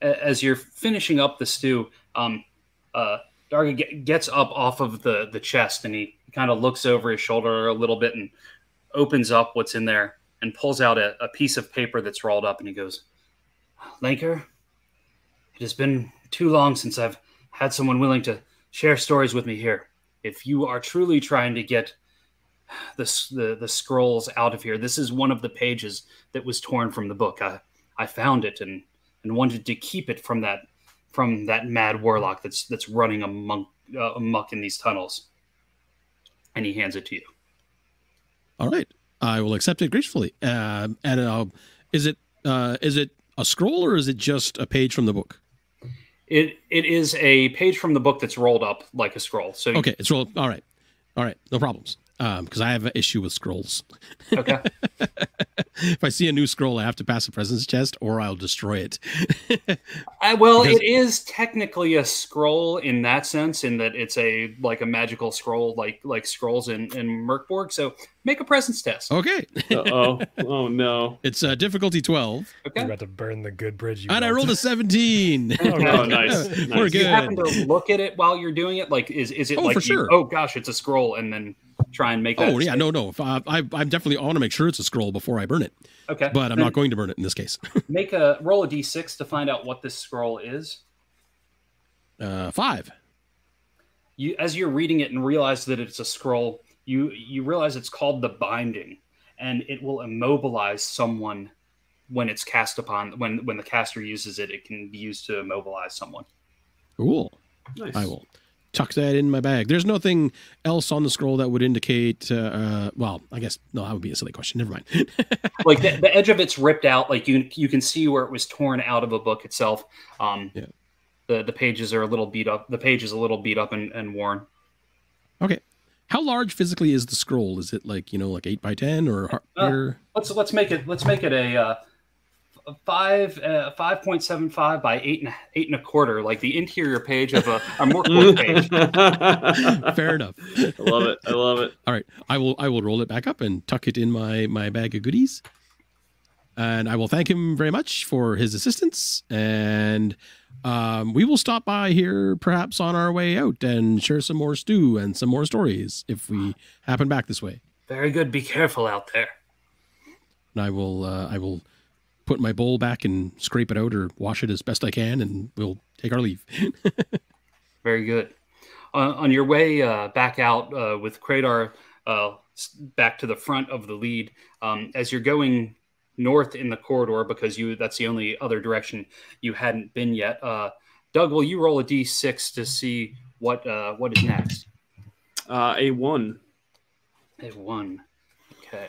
as you're finishing up the stew, um, uh, Darga ge- gets up off of the the chest and he kind of looks over his shoulder a little bit and opens up what's in there and pulls out a, a piece of paper that's rolled up and he goes, "Lanker, it has been too long since I've had someone willing to share stories with me here. If you are truly trying to get the, the the scrolls out of here, this is one of the pages that was torn from the book. I I found it and and wanted to keep it from that from that mad warlock that's that's running among uh, amok in these tunnels. And he hands it to you. All right, I will accept it gracefully. Um, and uh, is it uh, is it a scroll or is it just a page from the book? It it is a page from the book that's rolled up like a scroll. So Okay, it's rolled. All right, all right, no problems. Um, because I have an issue with scrolls. okay. if I see a new scroll, I have to pass a presence test or I'll destroy it. I, well, Because- it is technically a scroll in that sense, in that it's a like a magical scroll, like like scrolls in in Mörk Borg. So make a presence test. okay, oh, oh no! it's uh, difficulty twelve, You're Okay. about to burn the good bridge. You and I built. rolled a seventeen. Oh, Oh, nice. We're nice. Do you happen to look at it while you're doing it? Like, is is it Oh, like for you- sure. oh gosh, it's a scroll, and then try and make that. Oh yeah, no, no. If I, I, I'm definitely. I want to make sure it's a scroll before I burn it, Okay, but I'm Then not going to burn it in this case. make a roll a d6 to find out what this scroll is. Uh, five. you as you're reading it and realize that it's a scroll you you realize it's called the binding and it will immobilize someone when it's cast upon when when the caster uses it it can be used to immobilize someone Cool. nice. I will tuck that in my bag. There's nothing else on the scroll that would indicate. Uh, uh, well, I guess no. That would be a silly question. Never mind. like the, the edge of it's ripped out like you you can see where it was torn out of a book itself um Yeah. the the pages are a little beat up the page is a little beat up and, and worn okay. How large physically is the scroll? Is it like you know, like eight by ten or Uh, let's let's make it let's make it a uh, five uh, five point seven five by eight and eight and a quarter, like the interior page of a, a Mörk Borg page. Fair enough. I love it. I love it. All right, I will. I will roll it back up and tuck it in my my bag of goodies. And I will thank him very much for his assistance. And um, we will stop by here, perhaps on our way out, and share some more stew and some more stories if we happen back this way. Very good. Be careful out there. And I will. Uh, I will put my bowl back and scrape it out or wash it as best I can, and we'll take our leave. Very good. Uh, on your way uh, back out uh, with Kratar uh, back to the front of the lead, um, as you're going north in the corridor, because you that's the only other direction you hadn't been yet. Uh, Doug, will you roll a d6 to see what uh, what is next? Uh, a one. A one. Okay.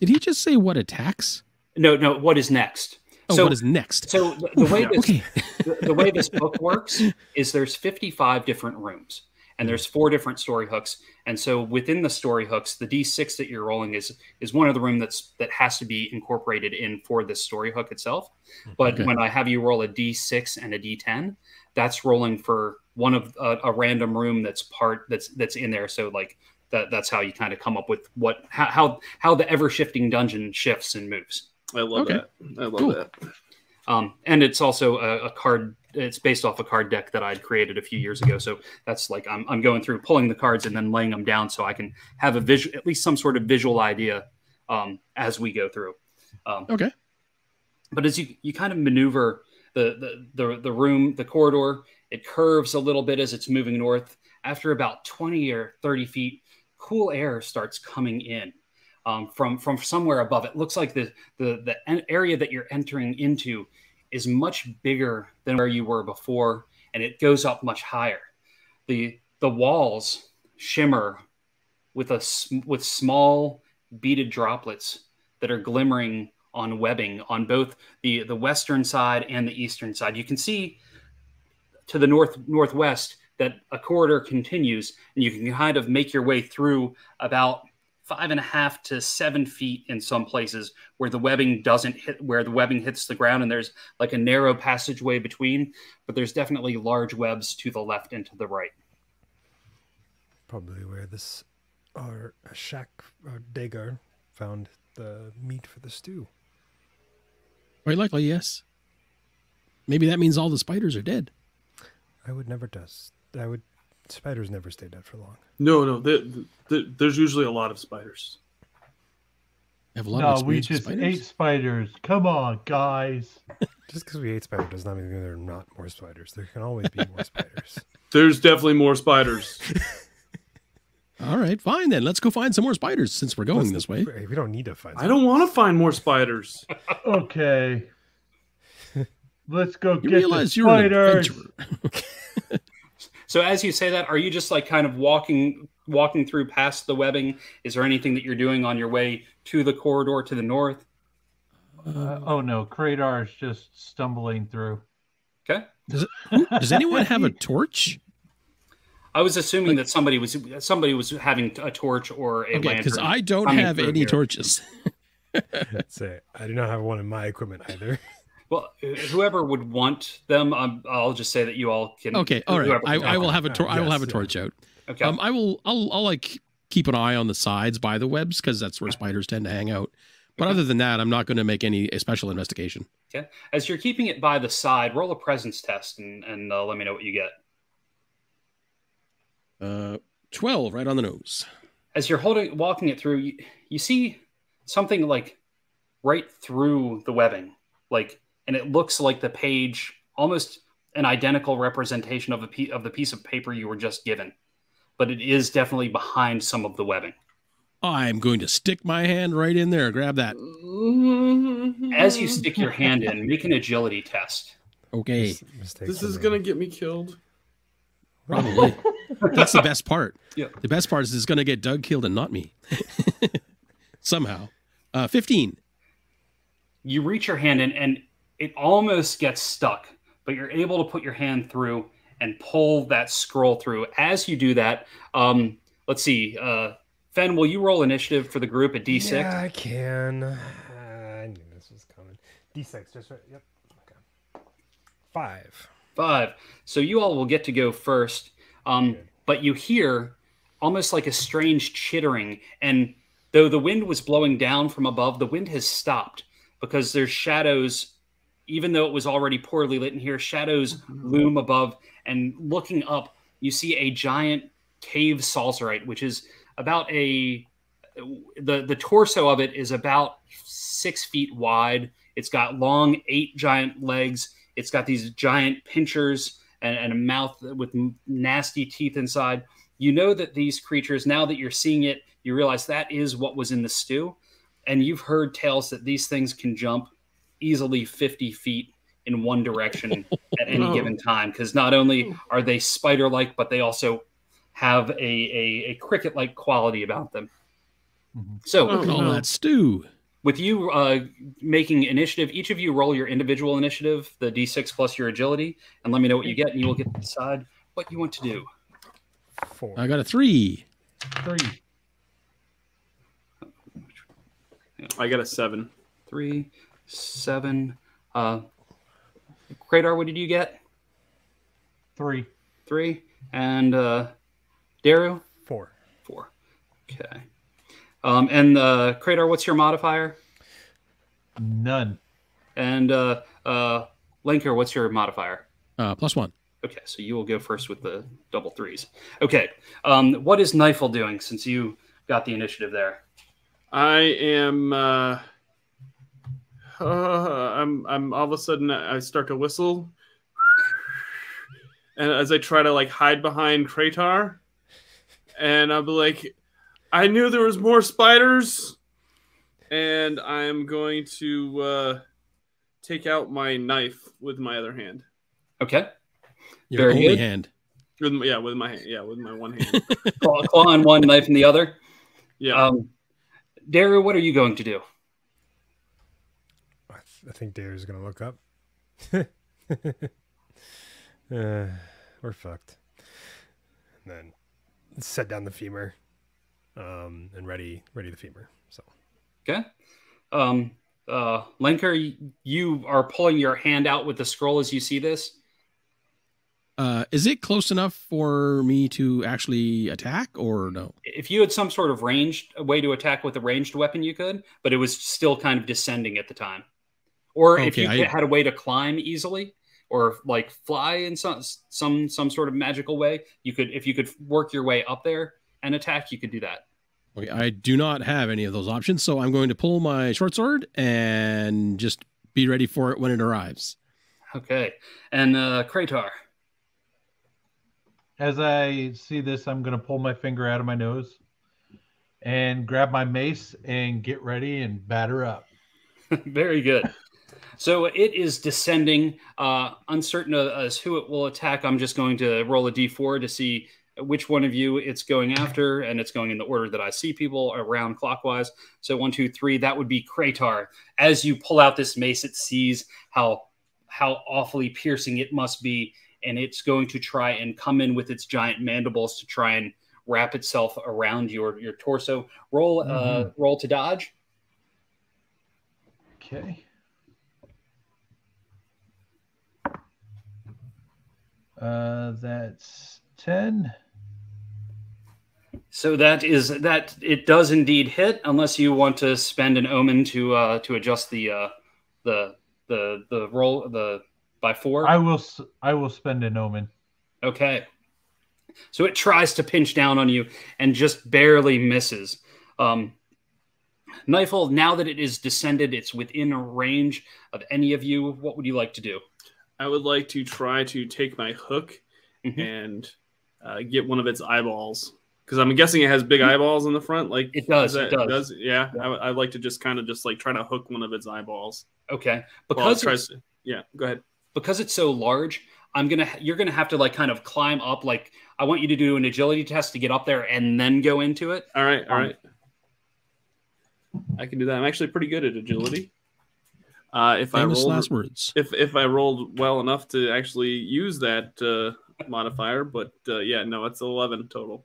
Did he just say what attacks? No, no. What is next? Oh, so, what is next? so the, the way this Okay. the, the way this book works is there's 55 different rooms and there's four different story hooks and so within the story hooks the d6 that you're rolling is is one of the room that's that has to be incorporated in for this story hook itself hmm, but Okay. when i have you roll a d6 and a d10 that's rolling for one of a, a random room that's part that's that's in there so like that that's how you kind of come up with what how how, how the ever shifting dungeon shifts and moves I love Okay. that. I love Cool. that. um, and it's also a, a card. It's based off a card deck that I'd created a few years ago. So that's like I'm, I'm going through pulling the cards and then laying them down so I can have a visual, at least some sort of visual idea um, as we go through. Um, Okay. but as you you kind of maneuver the, the the the room, the corridor, it curves a little bit as it's moving north. After about twenty or thirty feet, cool air starts coming in um, from from somewhere above. It looks like the the the area that you're entering into is much bigger than where you were before, and it goes up much higher. the The walls shimmer with a with small beaded droplets that are glimmering on webbing on both the the western side and the eastern side. You can see to the north northwest that a corridor continues, and you can kind of make your way through about five and a half to seven feet in some places where the webbing doesn't hit where the webbing hits the ground and there's like a narrow passageway between but there's definitely large webs to the left and to the right Probably where this or Shaq or Dagar found the meat for the stew. Quite likely, yes. Maybe that means all the spiders are dead. I would never dust. I would. Spiders never stay dead for long. No, no, the, the, there's usually a lot of spiders. I have a lot of No, we just spiders. ate spiders. Come on, guys. Just because we ate spider does not mean there are not more spiders. There can always be more spiders. There's definitely more spiders. All right, fine then. Let's go find some more spiders since we're going this way. We don't need to find. I don't want to find more spiders. Okay. Let's go You get the realize you're an spiders. adventurer. So as you say that are you just like kind of walking walking through past the webbing is there anything that you're doing on your way to the corridor to the north Uh, oh no, Kratar is just stumbling through. okay Does anyone have a torch? I was assuming that somebody was somebody was having a torch or a Okay, because lantern. I don't have any here. torches. Say, I do not have one in my equipment either. Well, whoever would want them, um, I'll just say that you all can. Okay, all right. I, I will have a tor- I will Yes, have a yeah. torch out. Okay. Um, I will. I'll. I'll like keep an eye on the sides by the webs because that's where spiders tend to hang out. But other than that, I'm not going to make any a special investigation. okay. As you're keeping it by the side, roll a presence test and, and uh, let me know what you get. Uh, twelve, right on the nose. As you're holding, walking it through, you, you see something like right through the webbing, like, and it looks like the page, almost an identical representation of a pe- of the piece of paper you were just given, but it is definitely behind some of the webbing. I'm going to stick my hand right in there. Grab that. As you stick your hand in, make an agility test. Okay, Mis- mistakes This is gonna get me killed. probably. That's the best part. Yeah. The best part is it's going to get Doug killed and not me. Somehow. Uh, Fifteen. You reach your hand in, and it almost gets stuck, but you're able to put your hand through and pull that scroll through. As you do that, um, let's see. Uh, Fen, will you roll initiative for the group at D6? Yeah, I can. Uh, I knew this was coming. D6, just right. Yep. Okay. Five. Five. So you all will get to go first. Um, but you hear almost like a strange chittering. And though the wind was blowing down from above, the wind has stopped because there's shadows, even though it was already poorly lit in here, shadows mm-hmm. loom above. And looking up, you see a giant cave salsarite, which is about a the the torso of it is about six feet wide. It's got long eight giant legs. It's got these giant pinchers and, and a mouth with nasty teeth inside. You know that these creatures, now that you're seeing it, you realize that is what was in the stew. And you've heard tales that these things can jump easily 50 feet in one direction at any Oh. given time. Because not only are they spider like, but they also have a, a, a cricket like quality about them. Mhm. So, Oh. Look all no. that stew. with you uh, making initiative, each of you roll your individual initiative, the d6 plus your agility, and let me know what you get, and you will get to decide what you want to do. Four. I got a three. Three. I got a seven. Three, seven. Uh, Kratar, what did you get? Three. Three. And uh, Daru? Four. Four. Okay. Um, and uh, Kratar, what's your modifier? None. And uh, uh, Lenker, what's your modifier? Uh, plus one. Okay, so you will go first with the double threes. Okay, um, what is Knifel doing since you got the initiative there? I am. Uh, uh, I'm. I'm all of a sudden I start to whistle, and as I try to like hide behind Kratar, and I'll be like, "I knew there was more spiders," and I'm going to uh, take out my knife with my other hand. Okay. Your Very only good. hand. With my, yeah, with my hand. Yeah, with my one hand. Claw, claw in one, knife in the other. Yeah. Um, Daru, what are you going to do? I, th- I think Dare's gonna look up. uh, we're fucked. And then set down the femur, um, and ready ready the femur. So Okay. Um, uh, Lenker, you are pulling your hand out with the scroll as you see this. Uh, is it close enough for me to actually attack or no? If you had some sort of ranged way to attack with a ranged weapon, you could, but it was still kind of descending at the time. Or if you I- had a way to climb easily, or like fly in some some some sort of magical way, you could. If you could work your way up there and attack, you could do that. Okay, I do not have any of those options, so I'm going to pull my short sword and just be ready for it when it arrives. Okay. And uh, Kratar. As I see this, I'm going to pull my finger out of my nose and grab my mace and get ready and batter up. Very good. So it is descending. Uh, uncertain as who it will attack, I'm just going to roll a d4 to see which one of you it's going after, and it's going in the order that I see people around clockwise. So one, two, three. That would be Kratar. As you pull out this mace, it sees how how awfully piercing it must be, and it's going to try and come in with its giant mandibles to try and wrap itself around your your torso. Roll uh, roll to dodge. Okay. Uh, that's 10. So that is that it does indeed hit, unless you want to spend an omen to uh, to adjust the uh, the the the roll the by four. I will s- I will spend an omen. Okay. So it tries to pinch down on you and just barely misses. Um, Knifel, now that it is descended, it's within range of any of you. What would you like to do? I would like to try to take my hook Mhm. and uh, get one of its eyeballs because I'm guessing it has big eyeballs in the front. Like It does, is it that- does. Yeah, I would- I'd like to just kind of just like try to hook one of its eyeballs. Okay, because tries to, yeah, go ahead. because it's so large i'm gonna you're gonna have to like kind of climb up like i want you to do an agility test to get up there and then go into it All right, all Um, right. I can do that. I'm actually pretty good at agility. Uh, if I Famous rolled, last words. if if I rolled well enough to actually use that uh, modifier, but uh, yeah, no, it's 11 total.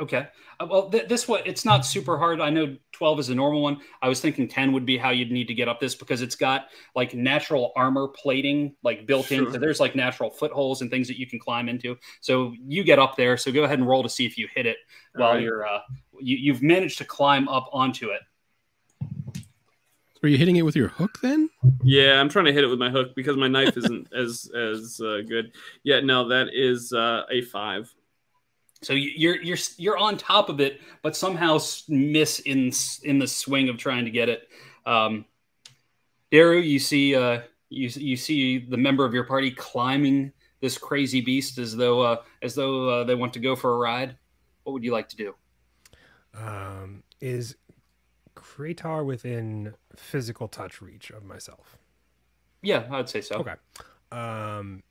okay. Uh, well th- this one it's not super hard. I know 12 is a normal one. I was thinking 10 would be how you'd need to get up this because it's got like natural armor plating like built in. So there's like natural footholds and things that you can climb into. So you get up there. So go ahead and roll to see if you hit it while Alright. you're uh you, you've managed to climb up onto it Are you hitting it with your hook then? Yeah, I'm trying to hit it with my hook because my knife isn't as as uh, good. Yeah, no, that is uh, a five. So you- you're you're you're on top of it, but somehow miss in in the swing of trying to get it. Um, Daru, you see uh, you you see the member of your party climbing this crazy beast as though uh, as though uh, they want to go for a ride. What would you like to do? Um, is Kratar within physical touch reach of myself? Yeah, I'd say so. Okay. Um,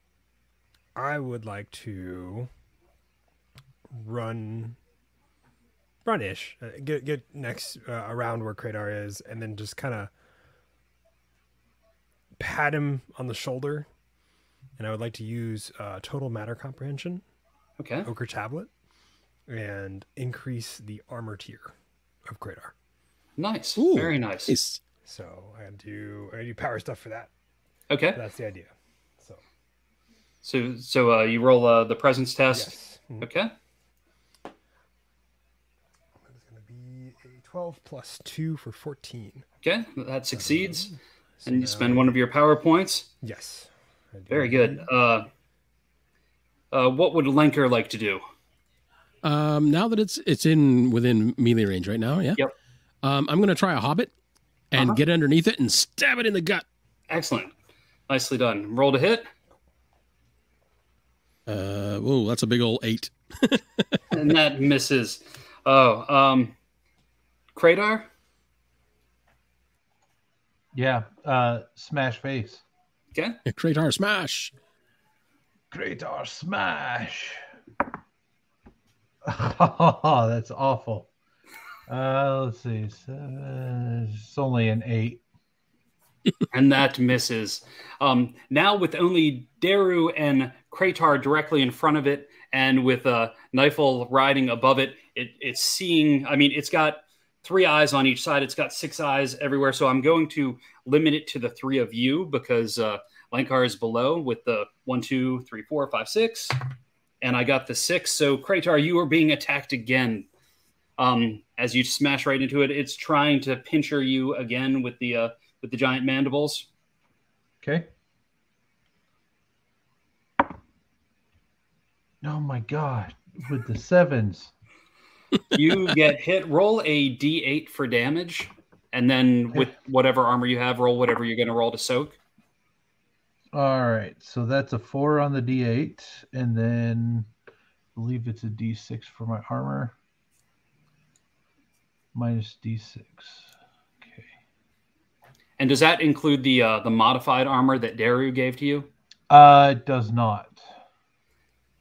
I would like to run, run-ish, uh, get get next uh, around where Kratar is, and then just kind of pat him on the shoulder. And I would like to use uh, total matter comprehension, Okay. ochre tablet, and increase the armor tier of Kratar. Nice. Ooh, Very nice. Nice. So I gotta do I do power stuff for that. Okay. That's the idea. So So so uh, you roll uh, the presence test. yes. Mhm. Okay. It's going to be a 12 plus 2 for 14. Okay. That succeeds, So and you now- spend one of your power points. Yes. Very good. Uh, uh, what would Lenker like to do? Um, now that it's it's in within melee range right now, yeah. Yep. Um, I'm going to try a hobbit and Uh-huh. get underneath it and stab it in the gut. Excellent. Nicely done. Roll to hit. Uh, whoa, that's a big old eight. and that misses. Oh, um, Kratar. Yeah. Uh, smash face. Okay. Kratar smash. Kratar smash. Oh, that's awful. Uh, let's see. So, it's only an eight. and that misses. Um, now with only Daru and Kratar directly in front of it, and with uh, Nifel riding above it, it, it's seeing. I mean, it's got three eyes on each side. It's got six eyes everywhere. So I'm going to limit it to the three of you because uh, Lankar is below with the one, two, three, four, five, six, and I got the six. So Kratar, you are being attacked again. Um, as you smash right into it, it's trying to pincher you again with the uh, with the giant mandibles. Okay. Oh my god. With the sevens. You get hit. Roll a d8 for damage, and then with whatever armor you have, roll whatever you're going to roll to soak. All right. So that's a four on the D8. And then I believe it's a D6 for my armor. Minus D6. Okay. And does that include the uh, the modified armor that Daru gave to you? Uh, it does not.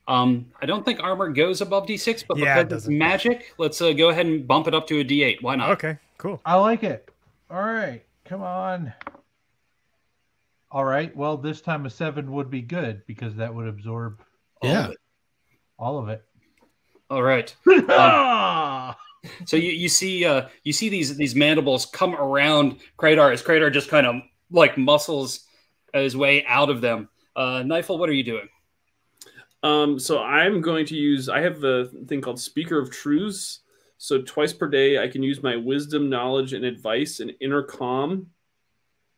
Um, I don't think armor goes above d6, but Yeah, it because it's magic, let's uh, go ahead and bump it up to a d8. Why not? Okay, cool. I like it. All right. Come on. All right. Well, this time a seven would be good because that would absorb all Yeah. of it. All of it. All right. So you, you see uh, you see these these mandibles come around Kratar as Kratar just kind of like muscles his way out of them. Uh, Nifel, what are you doing? Um, so I'm going to use. I have the thing called Speaker of Truths. So twice per day, I can use my wisdom, knowledge, and advice and inner calm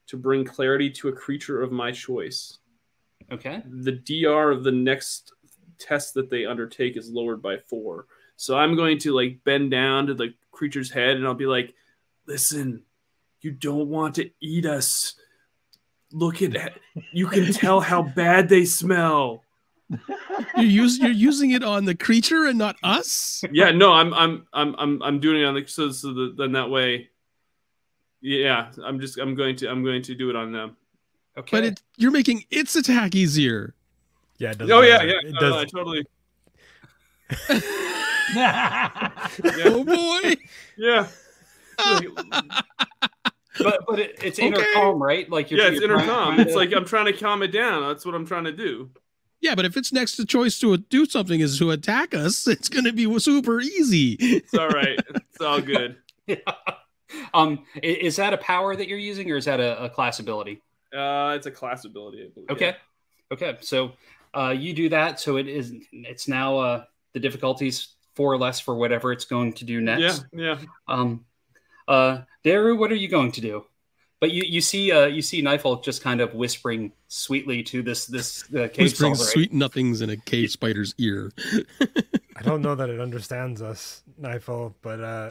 to bring clarity to a creature of my choice. Okay. The DR of the next test that they undertake is lowered by four. So I'm going to like bend down to the creature's head and I'll be like, "Listen, you don't want to eat us. Look at that. you can tell how bad they smell." You're, use, you're using it on the creature and not us? yeah no i'm i'm i'm i'm, I'm doing it on the so, so the, then that way yeah i'm just i'm going to i'm going to do it on them Okay. But it, you're making its attack easier. Yeah, it does. oh yeah yeah It no, does. no, I totally Oh boy. yeah but but it, it's inner Okay. calm, right? Like you're yeah it's you're inner trying- calm it's like i'm trying to calm it down that's what i'm trying to do Yeah, but if its next to choice to do something is to attack us, it's going to be super easy. it's all right it's all good um, is that a power that you're using, or is that a, a class ability? uh it's a class ability I believe. Okay. Okay. So uh, you do that. So it is. It's now uh, the difficulties four or less for whatever it's going to do next. yeah, yeah. Um, uh, Daru, what are you going to do? But you, you see uh, you see Nightfall just kind of whispering sweetly to this this uh, cave Whispering solver, sweet nothings in a cave spider's ear. I don't know that it understands us, Nightfall, but uh,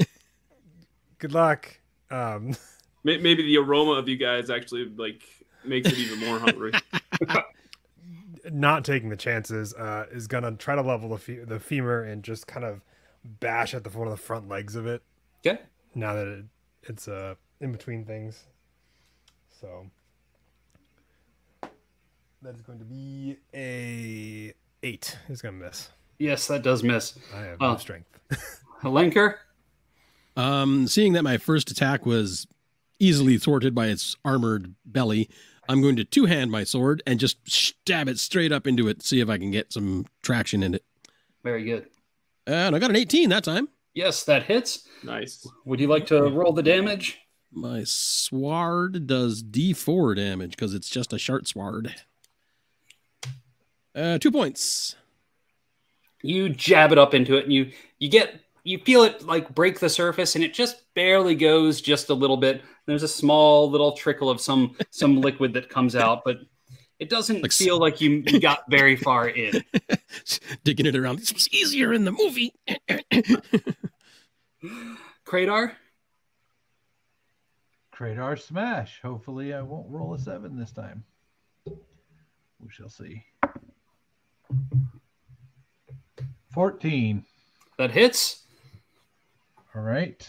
good luck. Um, maybe the aroma of you guys actually like makes it even more hungry not taking the chances uh, is gonna try to level the, fe- the femur and just kind of bash at the one of the front legs of it. Okay. Now that it, it's uh, in between things, so that is going to be a eight. Is gonna miss. Yes, that does miss. I have Oh. no strength. Lenker. Um, seeing that my first attack was easily thwarted by its armored belly, I'm going to two hand my sword and just stab it straight up into it, see if I can get some traction in it. Very good. And I got an 18 that time. Yes, that hits. nice Would you like to roll the damage? My sword does D4 damage because it's just a short sword. Uh, two points. you jab it up into it and you you get you feel it like break the surface and it just barely goes just a little bit there's a small little trickle of some some liquid that comes out but it doesn't Like feel like you, you got very far in Digging it around. This was easier in the movie. Kratar, Kratar smash. Hopefully, I won't roll a seven this time. We shall see. 14. That hits. All right.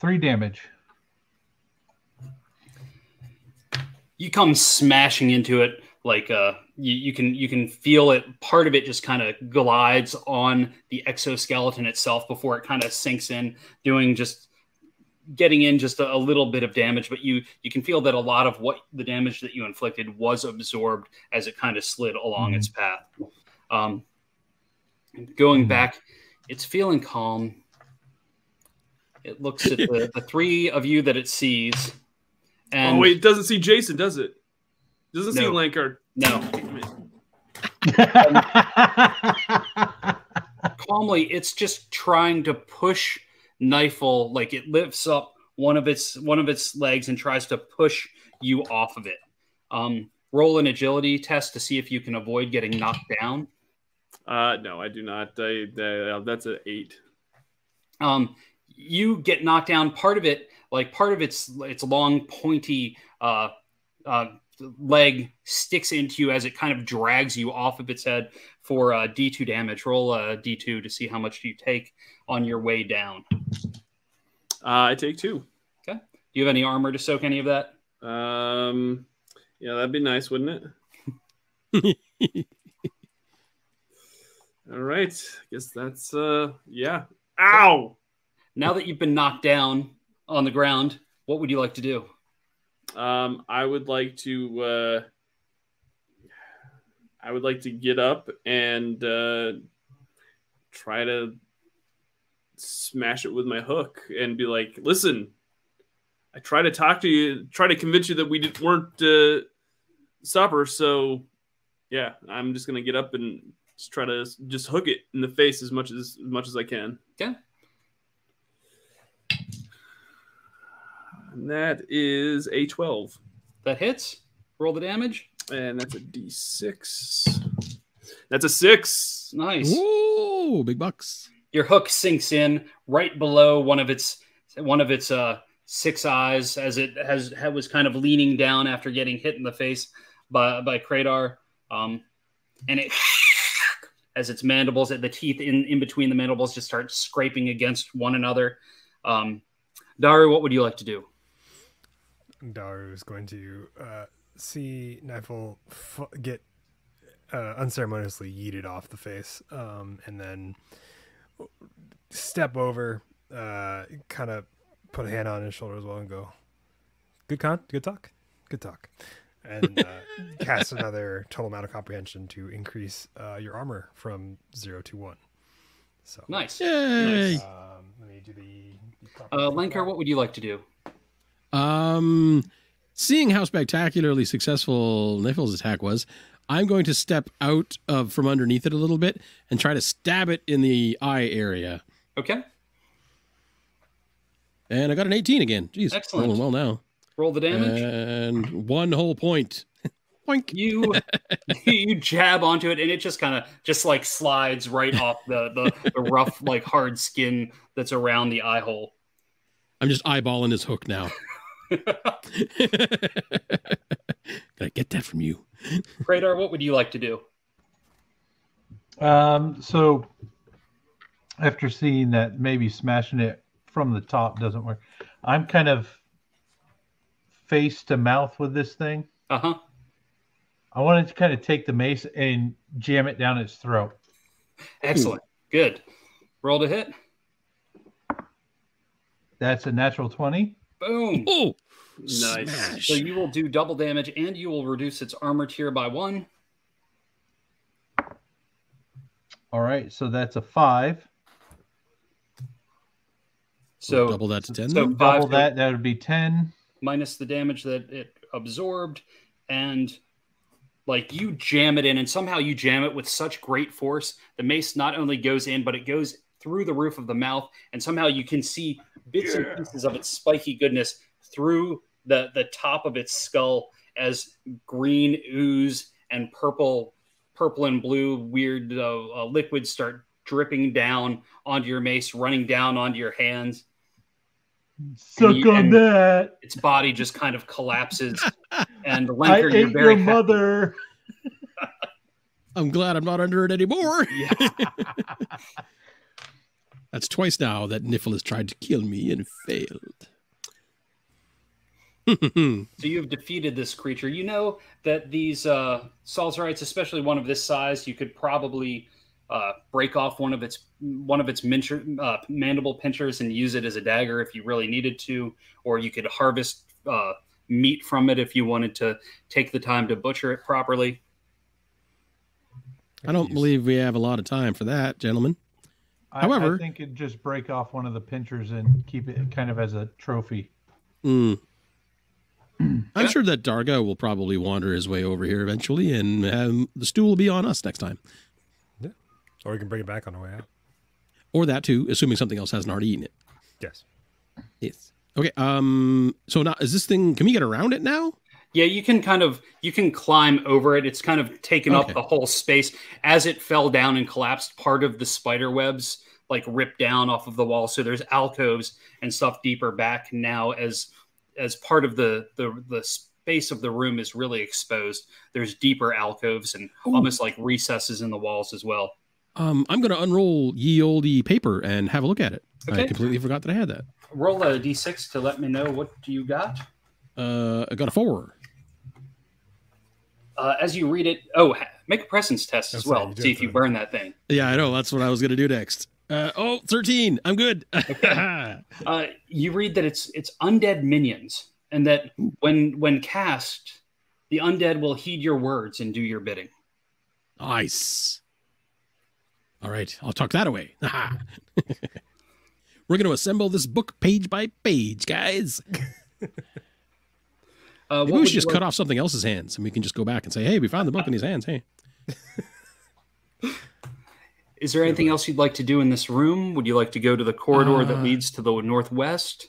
Three damage. You come smashing into it like uh you, you can you can feel it part of it just kind of glides on the exoskeleton itself before it kind of sinks in doing just getting in just a, a little bit of damage but you you can feel that a lot of what the damage that you inflicted was absorbed as it kind of slid along Mhm. its path um going Mhm. back it's feeling calm it looks at the, the three of you that it sees and oh wait, it doesn't see Jason, does it? Doesn't see Lankard. no calmly it's just trying to push Knifel like it lifts up one of its one of its legs and tries to push you off of it. Um roll an agility test to see if you can avoid getting knocked down. Uh, no, I do not. I, I, that's an eight. um you get knocked down. Part of it like part of its its long pointy uh uh leg sticks into you as it kind of drags you off of its head for uh, d2 damage. Roll a d2 to see how much do you take on your way down Uh, I take two. Okay. do you have any armor to soak any of that Um, yeah, that'd be nice, wouldn't it? All right. I guess that's uh, yeah. Ow. now that you've been knocked down on the ground what would you like to do Um, I would like to. Uh, I would like to get up and uh, try to smash it with my hook and be like, "Listen, I try to talk to you, try to convince you that we didn't, weren't uh, supper. So, yeah, I'm just gonna get up and just try to just hook it in the face as much as as much as I can. Okay. And that is a twelve. that hits roll the damage And that's a D6. That's a six. nice Whoa, big bucks. Your hook sinks in right below one of its one of its uh six eyes as it has ha- was kind of leaning down after getting hit in the face by by Kratar. Um, and it as its mandibles the teeth in, in between the mandibles just start scraping against one another. Um, Daru, what would you like to do? Daru is going to uh, see Nifel f- get uh, unceremoniously yeeted off the face, um, and then step over, uh, kind of put a hand on his shoulder as well, and go, "Good con, good talk, good talk," and uh, cast another total amount of comprehension to increase uh, your armor from zero to one. So, Nice. Yay. um, let me do the. the Uh, Lankar, what would you like to do? Um, seeing how spectacularly successful Nifel's attack was, I'm going to step out of from underneath it a little bit and try to stab it in the eye area. Okay, And I got an 18 again. Jeez, Excellent. rolling well now. roll the damage. And one whole point. Boink. you you jab onto it and it just kind of just like slides right off the, the the rough like hard skin that's around the eye hole I'm just eyeballing his hook now. Gotta get that from you. Kratar, what would you like to do Um, so after seeing that maybe smashing it from the top doesn't work, I'm kind of face to mouth with this thing. uh-huh I wanted to kind of take the mace and jam it down its throat. excellent good roll to hit That's a natural 20. boom Oh, Nice. smash. so you will do double damage and you will reduce its armor tier by one All right, so that's a five. so double that to 10. so then? five Double that, that would be 10. minus the damage that it absorbed and like you jam it in and somehow you jam it with such great force the mace not only goes in but it goes through the roof of the mouth and somehow you can see bits and pieces of its spiky goodness through the the top of its skull as green ooze and purple purple and blue weird uh, uh, liquids start dripping down onto your mace, running down onto your hands. Suck you- on that. Its body just kind of collapses, and I Lenker, you're ate very your mother. I'm glad I'm not under it anymore. Yeah. That's twice now that Niffle has tried to kill me and failed. So you have defeated this creature. You know that these uh, Salzarites, especially one of this size, you could probably uh, break off one of its one of its mincher, uh, mandible pinchers and use it as a dagger if you really needed to, or you could harvest uh, meat from it if you wanted to take the time to butcher it properly. I don't believe we have a lot of time for that, gentlemen. I, However- I think it'd just break off one of the pinchers and keep it kind of as a trophy. Mm. I'm Yeah. sure that Darga will probably wander his way over here eventually, and um, the stew will be on us next time. Yeah. Or we can bring it back on the way out. Or that too, assuming something else hasn't already eaten it. Yes. Yes. Okay. Um. So now, is this thing? Can we get around it now? Yeah, you can kind of you can climb over it. It's kind of taken up the whole space as it fell down and collapsed. Part of the spider webs like ripped down off of the wall, so there's alcoves and stuff deeper back now as as part of the the the space of the room is really exposed. There's deeper alcoves and Ooh. almost like recesses in the walls as well. Um. I'm going to unroll ye olde paper and have a look at it. I completely forgot that I had that. Roll a d6 to let me know what you got. Uh. I got a four. Uh, as you read it, oh, make a presence test as That's right, well. you See if you burn that thing. Yeah, I know. That's what I was going to do next. Uh. Oh, 13. I'm good. uh, you read that it's it's undead minions, and that when when cast, the undead will heed your words and do your bidding. Nice. All right, I'll talk that away. We're going to assemble this book page by page, guys. Uh, Maybe what we should you just like- cut off something else's hands, and we can just go back and say, "Hey, we found the book in his hands." Hey, Is there anything else you'd like to do in this room? Would you like to go to the corridor that Uh, leads to the northwest?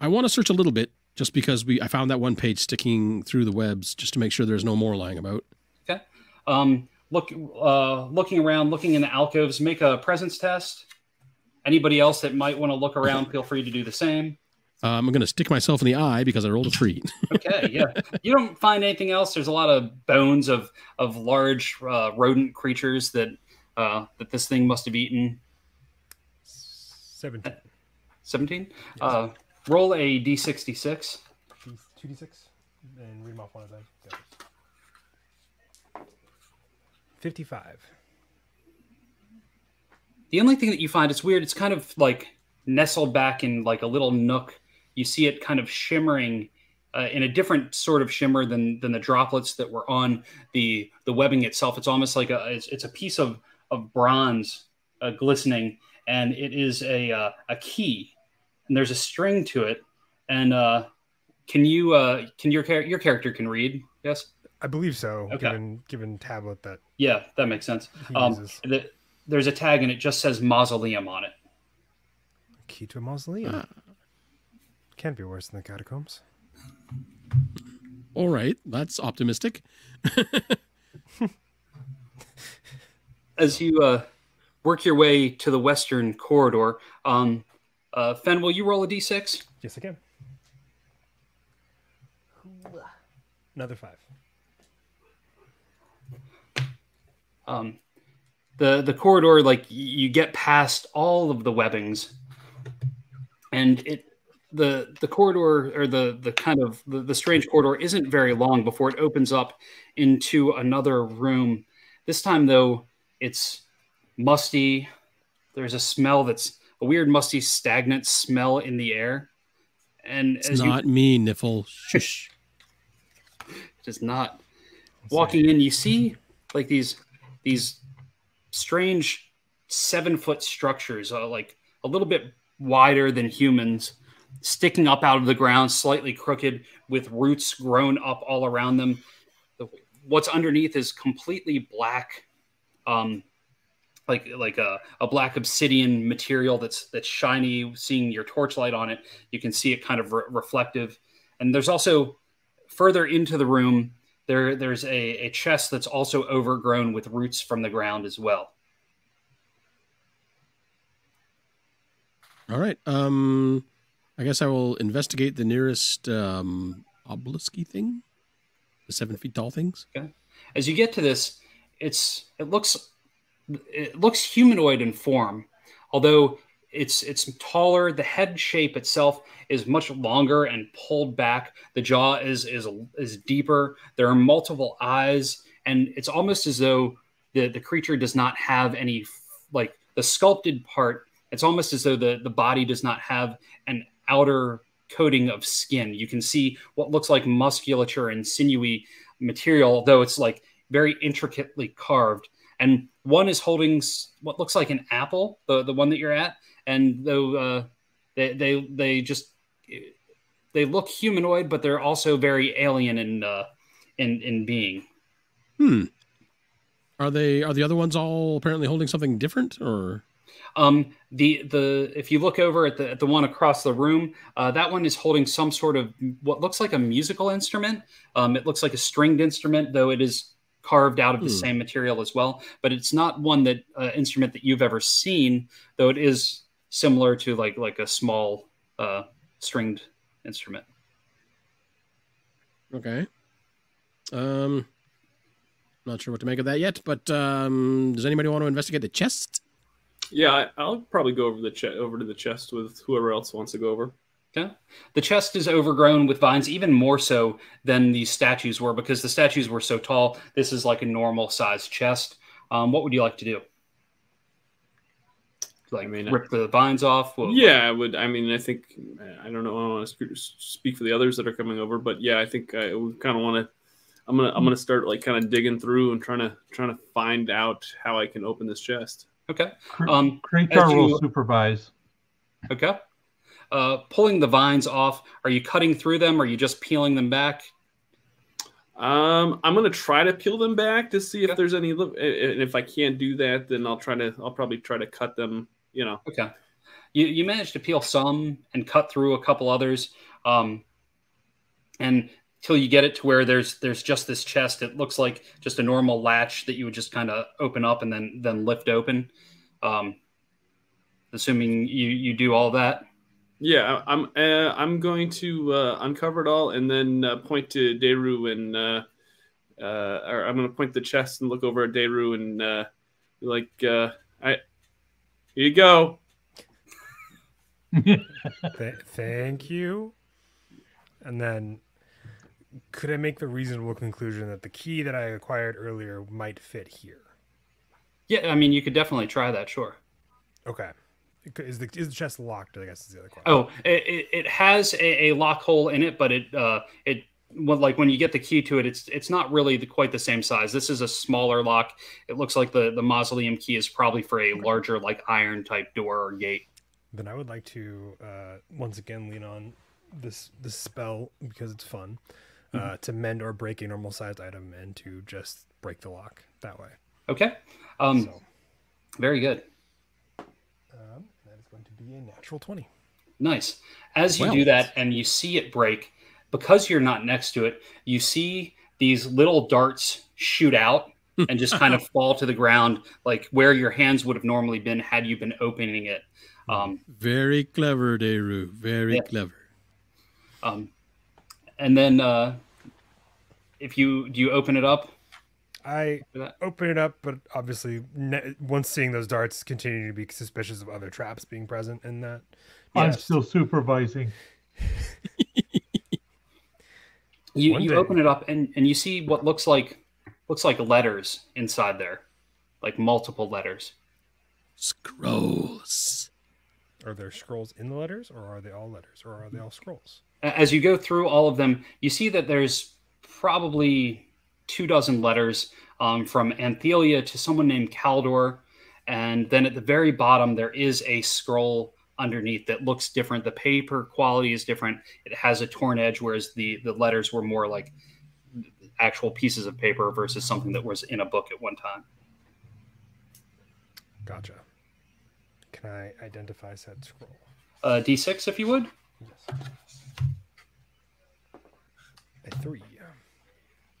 I want to search a little bit, just because we I found that one page sticking through the webs, just to make sure there's no more lying about. Okay. Um, look, uh, looking around, looking in the alcoves. Make a presence test. Anybody else that might want to look around, feel free to do the same. Um, I'm going to stick myself in the eye because I rolled a three. Okay, yeah. You don't find anything else. There's a lot of bones of of large uh, rodent creatures that uh, that this thing must have eaten. Seventeen. 17. Uh, roll a d66. Two d six, and read them off one of them. Fifty-five. The only thing that you find it's weird. It's kind of like nestled back in like a little nook. You see it kind of shimmering uh, in a different sort of shimmer than than the droplets that were on the the webbing itself. It's almost like a it's, it's a piece of of bronze uh, glistening, and it is a uh, a key, and there's a string to it. And uh, can you uh, can your char- your character can read? Yes. I believe so. Okay. Given given tablet that Yeah, that makes sense. Um, the, there's a tag and it just says mausoleum on it. Key to a mausoleum. Ah. Can't be worse than the catacombs. All right, that's optimistic. As you uh, work your way to the western corridor, um, uh, Fen, will you roll a d6? Yes, I can. Another five. Um, the the corridor, like you get past all of the webbings, and it the the corridor or the the kind of the, the strange corridor isn't very long before it opens up into another room. This time, though, it's musty. There's a smell that's a weird, musty, stagnant smell in the air, and It's as you not me, Niffle. Shush. It is not. Walking in, you see like these these strange seven foot structures, uh, like a little bit wider than humans, sticking up out of the ground, slightly crooked, with roots grown up all around them. The, what's underneath is completely black, um, like like a, a black obsidian material that's that's shiny. Seeing your torchlight on it, you can see it kind of re- reflective. And there's also further into the room there there's a, a chest that's also overgrown with roots from the ground as well. All right. Um, I guess I will investigate the nearest um, obelisky thing, the seven feet tall things. Okay. As you get to this, it's it looks it looks humanoid in form, although it's it's taller. The head shape itself is much longer and pulled back. The jaw is is is deeper. There are multiple eyes, and it's almost as though the the creature does not have any like the sculpted part. It's almost as though the the body does not have an outer coating of skin. You can see what looks like musculature and sinewy material, though it's like very intricately carved. And one is holding what looks like an apple, the the one that you're at, and though uh, they they they just they look humanoid, but they're also very alien in uh, in in being. Hmm. Are they? Are the other ones all apparently holding something different, or? Um, the the if you look over at the at the one across the room, uh, that one is holding some sort of what looks like a musical instrument. Um, it looks like a stringed instrument, though it is carved out of the Hmm. same material as well. But it's not one that uh, instrument that you've ever seen, though it is similar to like like a small uh, stringed instrument. Okay. Um, not sure what to make of that yet, but um, does anybody want to investigate the chest? Yeah, I, I'll probably go over the che- over to the chest with whoever else wants to go over. Yeah. The chest is overgrown with vines, even more so than these statues were, because the statues were so tall. This is like a normal sized chest. Um, what would you like to do? Like I mean, rip the vines off? What- Yeah, I would. I mean, I think I don't know. I don't want to speak for the others that are coming over, but yeah, I think I would kind of want to. I'm gonna I'm gonna start like kind of digging through and trying to trying to find out how I can open this chest. Okay. Um, Kratar will supervise. Okay. Uh, pulling the vines off. Are you cutting through them? Or are you just peeling them back? Um, I'm gonna try to peel them back to see if Okay. there's any. And if I can't do that, then I'll try to. I'll probably try to cut them. You know. Okay. You you managed to peel some and cut through a couple others. Um, and till you get it to where there's there's just this chest. It looks like just a normal latch that you would just kind of open up and then then lift open. Um, assuming you you do all that. Yeah, I- I'm. Uh, I'm going to uh, uncover it all and then uh, point to Daru and. Uh, uh, or I'm going to point the chest and look over at Daru and uh, be like, uh, "I, here you go." Th- thank you. And then, could I make the reasonable conclusion that the key that I acquired earlier might fit here? Yeah, I mean you could definitely try that. Sure. Okay. Is the is the chest locked? I guess is the other question. Oh, it, it, it has a, a lock hole in it, but it uh it well, like when you get the key to it, it's it's not really the, quite the same size. This is a smaller lock. It looks like the the mausoleum key is probably for a larger like iron type door or gate. Then I would like to uh, once again lean on this this spell because it's fun uh, to mend or break a normal sized item and to just break the lock that way. Okay. Um, so very good. That is going to be a natural twenty. Nice. As you Well. do that and you see it break, because you're not next to it, you see these little darts shoot out and just kind of fall to the ground, like where your hands would have normally been had you been opening it. Um, Very clever, Daru. Very Yeah. clever. um, and then, uh, if you do you open it up? I open it up, but obviously, ne- once seeing those darts, continue to be suspicious of other traps being present in that. I'm Yes. still supervising. You One you day. open it up and, and you see what looks like looks like letters inside there, like multiple letters. Scrolls. Are there scrolls in the letters, or are they all letters, or are they all scrolls? As you go through all of them, you see that there's probably two dozen letters um, from Anthelia to someone named Caldor, and then at the very bottom there is a scroll underneath that looks different. The paper quality is different. It has a torn edge, whereas the the letters were more like actual pieces of paper versus something that was in a book at one time. Gotcha. Can I identify said scroll? Uh, D6, if you would. Yes. A three.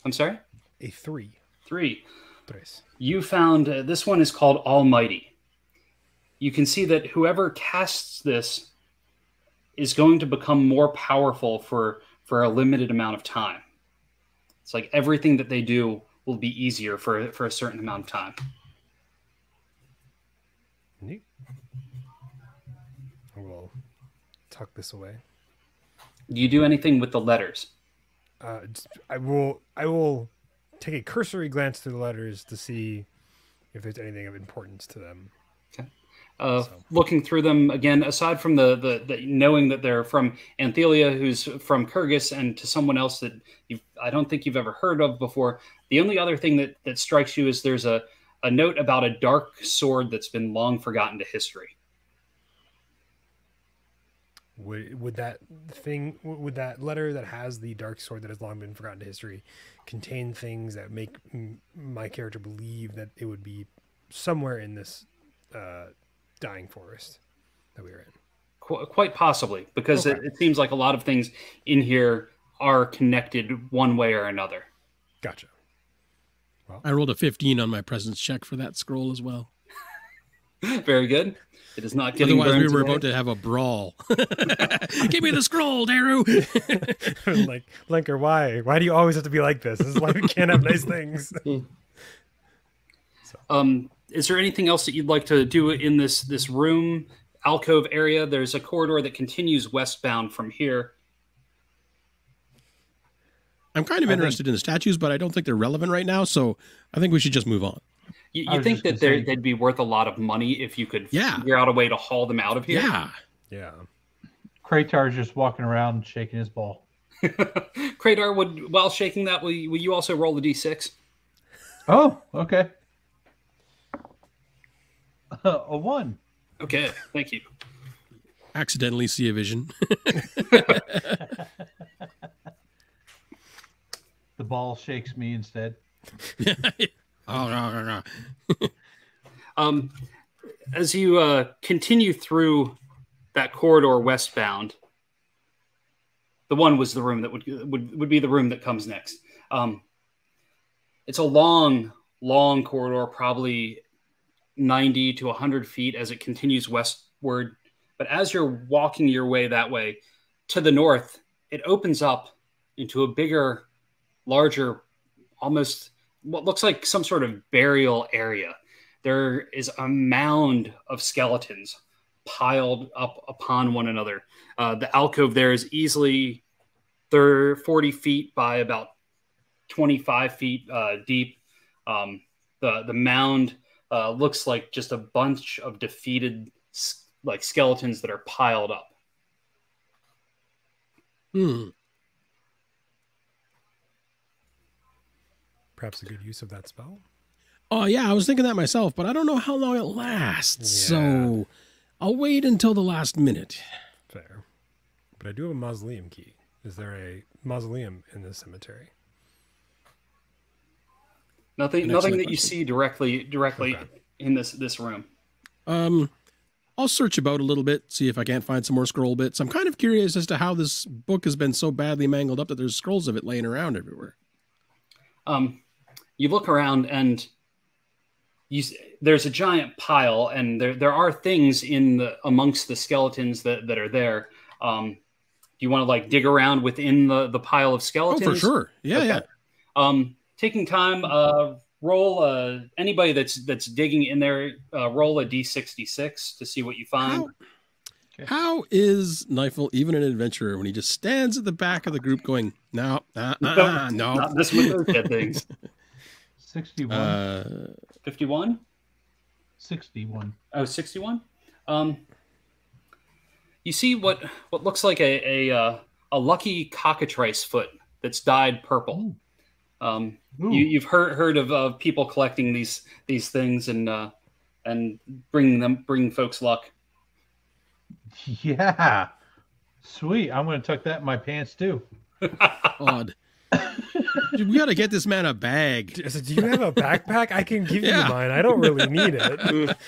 I'm sorry. A three. Three. Tres. You found uh, this one is called Almighty. You can see that whoever casts this is going to become more powerful for for a limited amount of time. It's like everything that they do will be easier for for a certain amount of time. Neat. I will tuck this away. Do you do anything with the letters? Uh, I will. I will take a cursory glance through the letters to see if there's anything of importance to them. uh, So- looking through them again, aside from the, the the knowing that they're from Anthelia, who's from Kergüs, and to someone else that you've, I don't think you've ever heard of before. The only other thing that that strikes you is there's a a note about a dark sword that's been long forgotten to history. Would would that thing? Would that letter that has the dark sword that has long been forgotten to history contain things that make m- my character believe that it would be somewhere in this uh, dying forest that we are in? Qu- quite possibly, because it, Okay. it seems like a lot of things in here are connected one way or another. Gotcha. well. I rolled a 15 on my presence check for that scroll as well. Very good. It is not getting Otherwise, we were today. about to have a brawl. Give me the scroll, Daru. like Lenker, why? Why do you always have to be like this? This is why we can't have nice things. Um, is there anything else that you'd like to do in this this room alcove area? There's a corridor that continues westbound from here. I'm kind of I interested in the statues, but I don't think they're relevant right now. So I think we should just move on. You, you think that they're, they'd be worth a lot of money if you could Yeah. figure out a way to haul them out of here? Yeah. yeah. Kratar's just walking around shaking his ball. Kratar, would while shaking that, will you, will you also roll the d6? Oh, okay. a one. Okay, thank you. Accidentally see a vision. The ball shakes me instead. Oh, no, no, no. Um, as you uh, continue through that corridor westbound, the one was the room that would would, would be the room that comes next. Um, it's a long, long corridor, probably ninety to hundred feet as it continues westward. But as you're walking your way that way to the north, it opens up into a bigger, larger, almost what looks like some sort of burial area there is a mound of skeletons piled up upon one another. Uh, the alcove there is easily thir 40 feet by about 25 feet uh, deep. Um, the the mound uh, looks like just a bunch of defeated like skeletons that are piled up. Hmm. Perhaps a good use of that spell. Oh, yeah. I was thinking that myself, but I don't know how long it lasts. Yeah. So I'll wait until the last minute. Fair. But I do have a mausoleum key. Is there a mausoleum in this cemetery? Nothing An nothing excellent that you see directly directly Okay. in this this room. Um, I'll search about a little bit, see if I can't find some more scroll bits. I'm kind of curious as to how this book has been so badly mangled up that there's scrolls of it laying around everywhere. um, you look around and you there's a giant pile and there there are things in the amongst the skeletons that that are there um do you want to like dig around within the the pile of skeletons? Oh, for sure. Yeah, Okay. yeah. um taking time uh roll uh anybody that's that's digging in there uh roll a d66 to see what you find How, how is Knifel even an adventurer when he just stands at the back of the group going, no, uh, uh, uh, no. not this with those dead things 61. Uh, 51 61. Oh, 61? Um, you see what what looks like a a, uh, a lucky cockatrice foot that's dyed purple. Um, Ooh. you, you've heard heard of uh, people collecting these these things and uh, and bringing them bringing folks luck. Yeah. Sweet. I'm going to tuck that in my pants too. odd. Dude, we got to get this man a bag. I said, do you have a backpack? I can give Yeah. you mine. I don't really need it.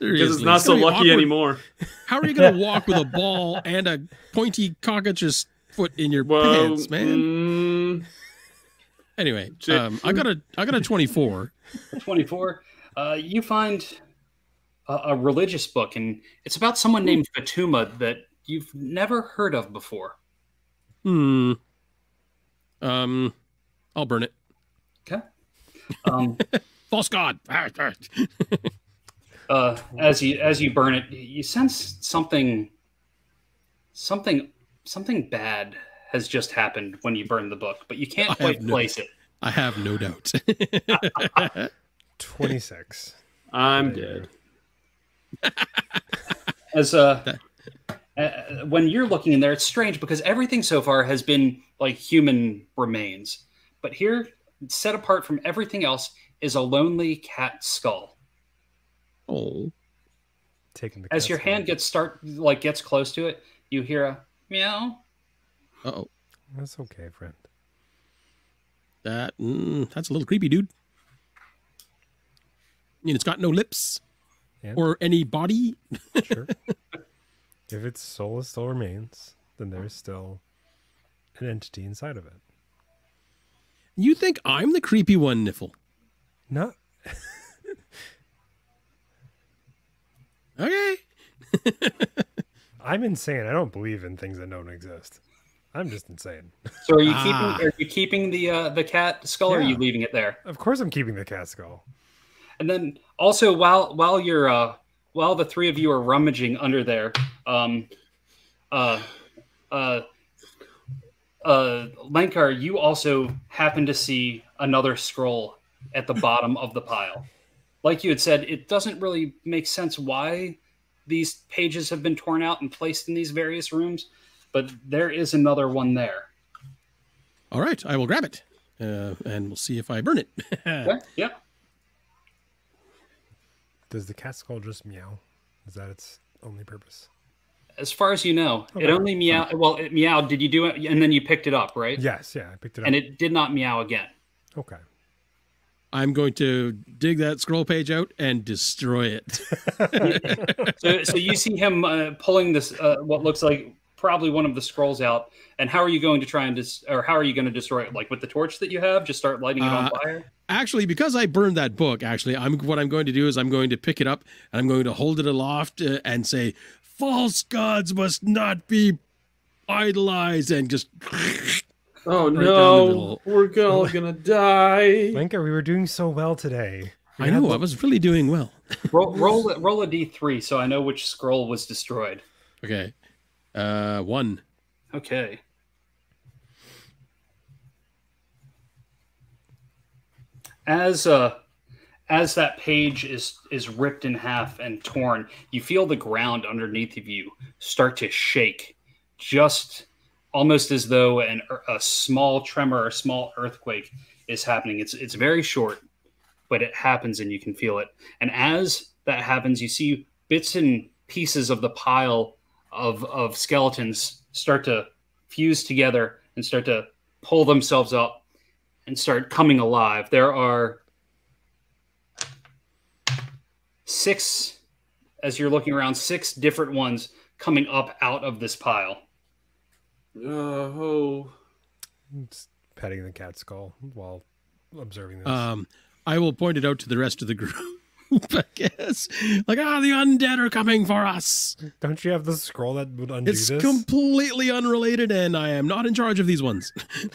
Because it's not so lucky awkward. anymore. How are you going to walk with a ball and a pointy cockatrice foot in your Well, pants, man? mm, Anyway, um, I got a I got a 24. 24. Uh, you find a, a religious book, and it's about someone named Fatuma that you've never heard of before. Hmm. Um, I'll burn it. Okay. Um, False god. uh, as you as you burn it, you sense something, something, something bad has just happened when you burn the book, but you can't I quite no- place it. I have no doubt. 26. I'm dead. As uh, uh, when you're looking in there, it's strange because everything so far has been like human remains, but here, set apart from everything else, is a lonely cat skull. oh, Taking the As your skull. hand gets start like gets close to it, you hear a meow. oh, That's okay, friend. that mm, that's a little creepy, dude. I mean, it's got no lips Yeah. or any body. Sure. if its soul still remains, then there's still an entity inside of it. You think I'm the creepy one, Niffle? Not Okay. I'm insane. I don't believe in things that don't exist. I'm just insane. So are you Ah. keeping are you keeping the uh, the cat skull or are you leaving it there? Of course I'm keeping the cat skull. And then also while while you're uh while the three of you are rummaging under there, um uh uh uh Lankar, you also happen to see another scroll at the bottom of the pile. Like you had said, it doesn't really make sense why these pages have been torn out and placed in these various rooms, but there is another one there. All right, I will grab it, uh, and we'll see if I burn it. Okay? Yeah. Does the cat skull just meow? Is that its only purpose? As far as you know, it only meow. Well, it meowed. Did you do it? And then you picked it up, right? Yes, yeah, I picked it up. And it did not meow again. okay. I'm going to dig that scroll page out and destroy it. So, so you see him uh, pulling this, uh, what looks like probably one of the scrolls out. And how are you going to try and dis- or how are you going to destroy it? Like with the torch that you have, just start lighting it on Uh, fire. actually, because I burned that book, actually, I'm what I'm going to do is I'm going to pick it up and I'm going to hold it aloft uh, and say, "False gods must not be idolized," and just Oh Right no, we're all gonna die. Linka, we were doing so well today. We I know the- I was really doing well. Roll, roll, roll a d3 so I know which scroll was destroyed. Okay, uh, one. Okay. As uh as that page is is ripped in half and torn, you feel the ground underneath of you start to shake, just almost as though an, a small tremor, a small earthquake is happening. It's it's very short, but it happens and you can feel it. And as that happens, you see bits and pieces of the pile of of skeletons start to fuse together and start to pull themselves up and start coming alive. There are six, as you're looking around, six different ones coming up out of this pile. Oh, Just petting the cat skull while observing this. Um, I will point it out to the rest of the group. I guess, like, ah, the undead are coming for us. Don't you have the scroll that would undo It's this? It's completely unrelated, and I am not in charge of these ones.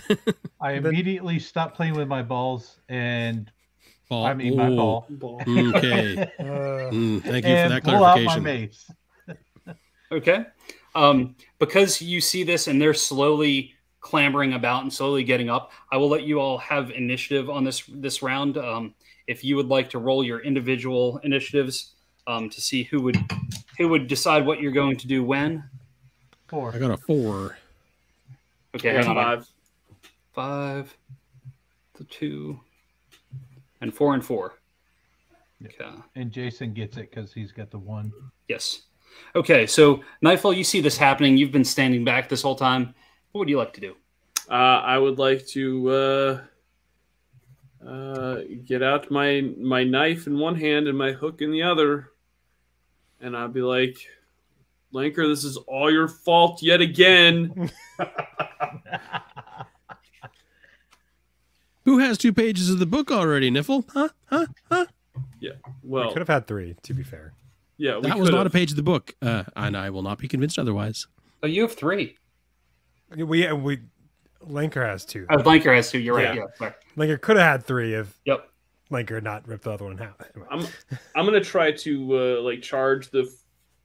I Then- immediately stopped playing with my balls and Ball. I mean my Oh, ball. ball. Okay. Uh, Mm, thank you for that pull out my clarification. mace. Okay. Um, because you see this and they're slowly clambering about and slowly getting up, I will let you all have initiative on this this round. Um, if you would like to roll your individual initiatives um, to see who would who would decide what you're going to do when. Four. I got a four. Okay, Yeah, hang on. five. Five, the two, and four and four. Okay. And Jason gets it because he's got the one. Yes. Okay, so Nightfall, you see this happening. You've been standing back this whole time. What would you like to do? Uh, I would like to uh, uh, get out my my knife in one hand and my hook in the other, and I'd be like, "Lanker, this is all your fault yet again." Who has two pages of the book already, Niffle? Huh? Huh? Huh? Yeah. We Well, could have had three, to be fair. yeah. We that was could not a page of the book, uh, and I will not be convinced otherwise. Oh, you have three. We we Lanker has two. Oh, Blanker has two. You're right. Yeah. Yeah. sorry. Lanker could have had three if Yep. Lanker had not ripped the other one in half. I'm I'm gonna try to uh, like charge the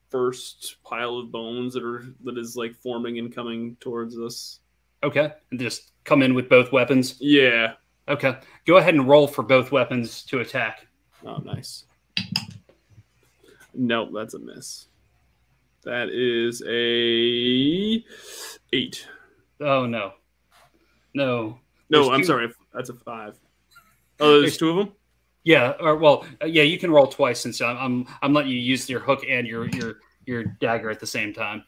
first pile of bones that are that is like forming and coming towards us. Okay. And just come in with both weapons. Yeah. Okay. Go ahead and roll for both weapons to attack. Oh, nice. Nope, that's a miss. That is a eight. Oh no. No. No, I'm two- sorry. That's a five. Oh, there's There's- two of them. Yeah. Or well, uh, yeah. You can roll twice since I'm I'm, I'm letting you use your hook and your your your dagger at the same time.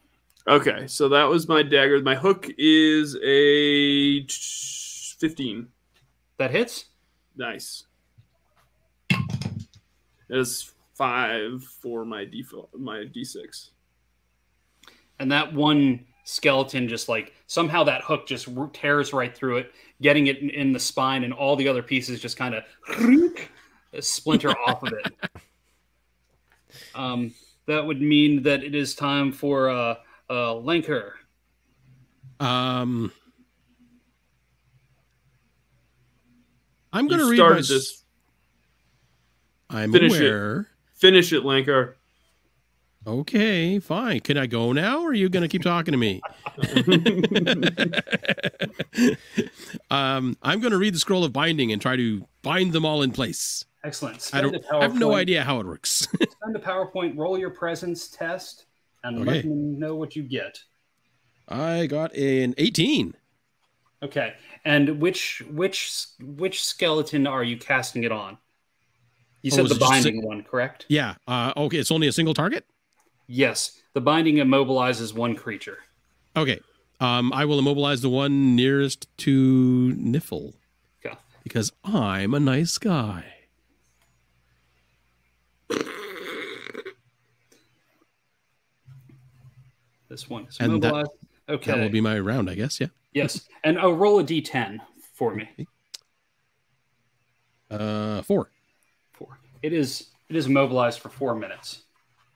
Okay, so that was my dagger. My hook is a fifteen. That hits. Nice. It is five for my default, my d6. and that one skeleton just like somehow that hook just tears right through it getting it in, in the spine and all the other pieces just kind of splinter off of it um, that would mean that it is time for uh, uh, Lenker. Um, I'm going to You read my. started s- this. I'm Finish it. aware. Finish it, Lankar. Okay, fine. Can I go now, or are you going to keep talking to me? um, I'm going to read the scroll of binding and try to bind them all in place. Excellent. I Spend don't. a I have no idea how it works. Spend a power point, roll your presence test, and Okay. let me know what you get. I got an 18. Okay. And which which which skeleton are you casting it on? You Oh, said is the binding one, correct? Yeah. Uh, okay. It's only a single target. Yes. The binding immobilizes one creature. Okay. Um, I will immobilize the one nearest to Niffle Okay. because I'm a nice guy. This one is And that- immobilized. okay. That will be my round, I guess. Yeah. yes. And oh, roll a d10 for me. Uh, four. Four. It is it is immobilized for four minutes.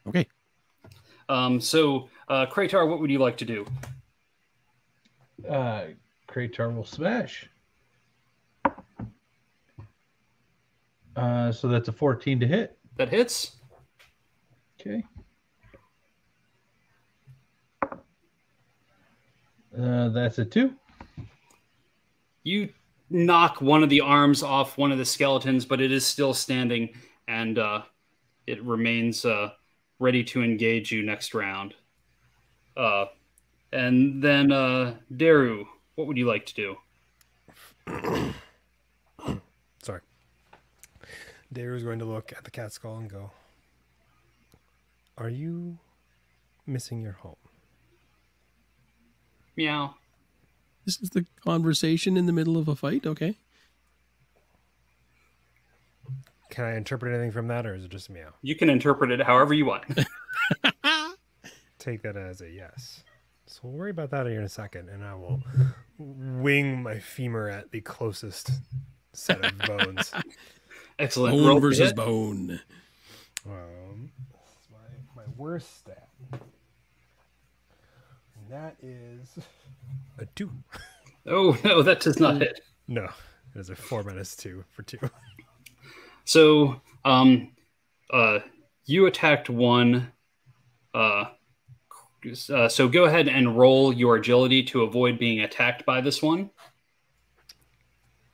Okay. Um, so uh Kratar, what would you like to do? Uh, Kratar will smash. Uh, so that's a 14 to hit. That hits. Okay. Uh, that's a two. You knock one of the arms off one of the skeletons, but it is still standing and uh, it remains uh, ready to engage you next round. Uh, and then, uh, Daru, what would you like to do? Sorry. Daru is going to look at the cat skull and go, Are you missing your home? Meow. This is the conversation in the middle of a fight. Okay. Can I interpret anything from that, or is it just meow? You can interpret it however you want. Take that as a yes. So we'll worry about that here in a second, and I will wing my femur at the closest set of bones. Excellent. Roll Bone to versus hit. bone. Um, that's my, my worst stat. And that is a two. Oh, no, that does not hit. No, it is a four minus two for two. So, um, uh, you attacked one. Uh, uh, so go ahead and roll your agility to avoid being attacked by this one.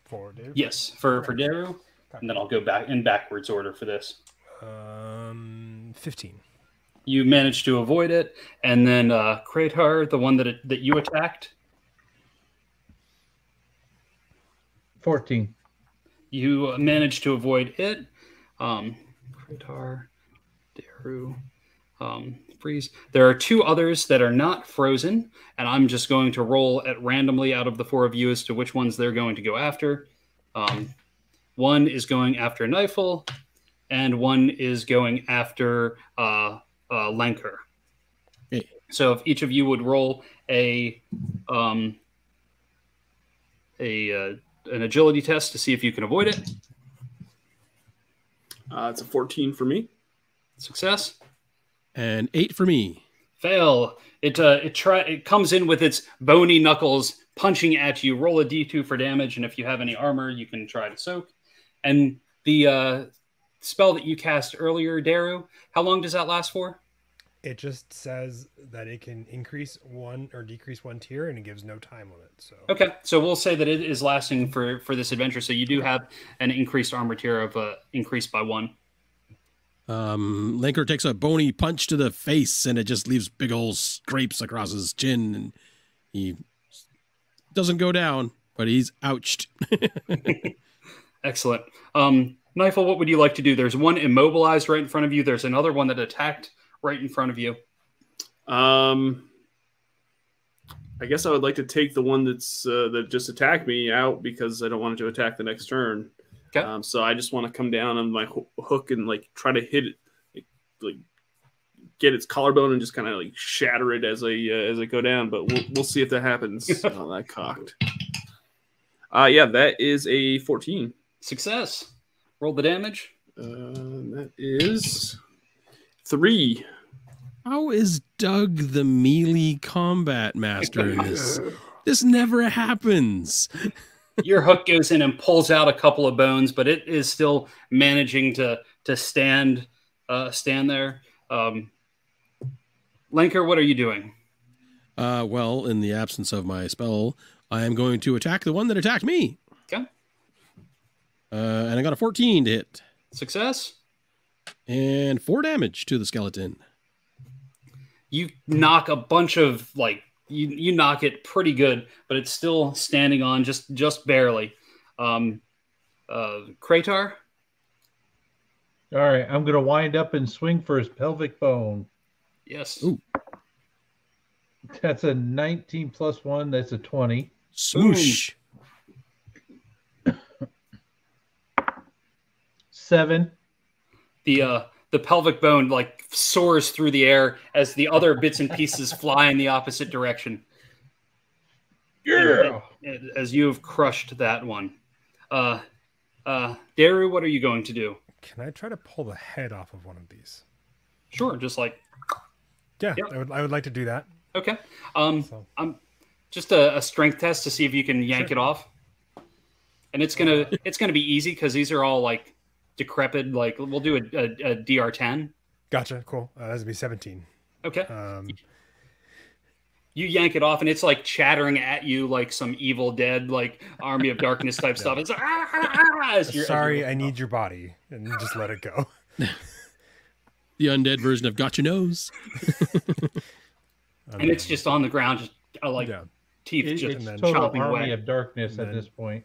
Four, dude. Yes, for for Daru, and then I'll go back in backwards order for this. Um, fifteen. You managed to avoid it, and then uh, Kratar, the one that that you attacked, 14. You managed to avoid it. Um, Kratar, Daru, um, freeze. There are two others that are not frozen, and I'm just going to roll at randomly out of the four of you as to which ones they're going to go after. Um, one is going after Knifel, and one is going after uh, uh, Lenker. Okay. So if each of you would roll a um, a uh, an agility test to see if you can avoid it. Uh, it's a 14 for me. Success. And eight for me. Fail. It uh, it try it comes in with its bony knuckles punching at you. Roll a d2 for damage, and if you have any armor, you can try to soak. And the uh, spell that you cast earlier, Daru, how long does that last for? It just says that it can increase one or decrease one tier, and it gives no time limit. So Okay, so we'll say that it is lasting for for this adventure. So you do have an increased armor tier of uh, increased by one. Um, Linker takes a bony punch to the face, and it just leaves big old scrapes across his chin, and he doesn't go down, but he's ouched. Excellent. Um, Knifel, what would you like to do? There's one immobilized right in front of you. There's another one that attacked right in front of you. Um, I guess I would like to take the one that's uh, that just attacked me out because I don't want it to attack the next turn. Okay. Um, so I just want to come down on my ho- hook and like try to hit it, like, like get its collarbone and just kind of like shatter it as I uh, as I go down. But we'll we'll see if that happens. oh, that cocked. Uh yeah, that is a fourteen. Success. Roll the damage. Uh, that is three. How is Doug the melee combat master in this? This never happens. Your hook goes in and pulls out a couple of bones, but it is still managing to to stand uh, stand there. Um, Lenker, what are you doing? Uh, well, in the absence of my spell, I am going to attack the one that attacked me. Okay. Uh, and I got a 14 to hit, Success. And four damage to the skeleton. You knock a bunch of like you you knock it pretty good, but it's still standing on just just barely. Um, uh, Kratar. All right, I'm gonna wind up and swing for his pelvic bone. Yes. Ooh. That's a 19 plus one. That's a 20. Swoosh. Seven. The uh the pelvic bone like soars through the air as the other bits and pieces fly in the opposite direction Yeah. as you have crushed that one uh uh daru what are you going to do can I try to pull the head off of one of these? sure just like Yeah, Yep. I would. I would like to do that. okay um So i'm just a, a strength test to see if you can yank Sure. it off and it's gonna it's gonna be easy because these are all like decrepit like we'll do a, a, a dr10 gotcha. Cool. Uh, that's gonna be 17. okay Um, you yank it off and it's like chattering at you like some evil dead like army of darkness type stuff it's like, "Ah, ah, ah," as you're- as sorry, I need your body, and just let it go. The undead version of Got Your Nose. and it's just on the ground just uh, like yeah. teeth It- just it's then total chomping army away of darkness And at this point.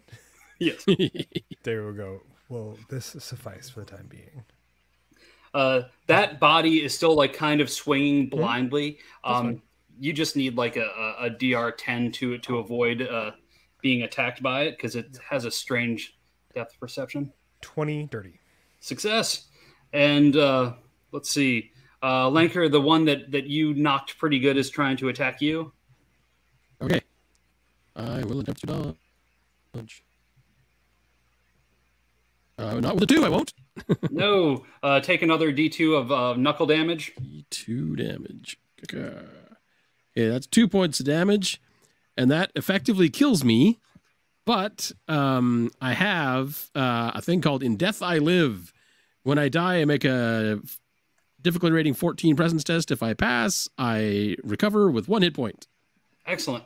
yes There we go. Well, this suffice for the time being. uh that body is still like kind of swinging blindly um you just need like a, a, a dr10 to to avoid uh being attacked by it because it has a strange depth perception 20 dirty. success and uh let's see uh lanker the one that that you knocked pretty good is trying to attack you Okay. I will attempt to dodge. Uh, not with a two, I won't. no uh take another d2 of uh, knuckle damage D2 damage. Okay, that's two points of damage, and that effectively kills me. But um, I have uh, a thing called "In Death I Live." When I die, I make a difficulty rating 14 presence test. If I pass, I recover with one hit point. excellent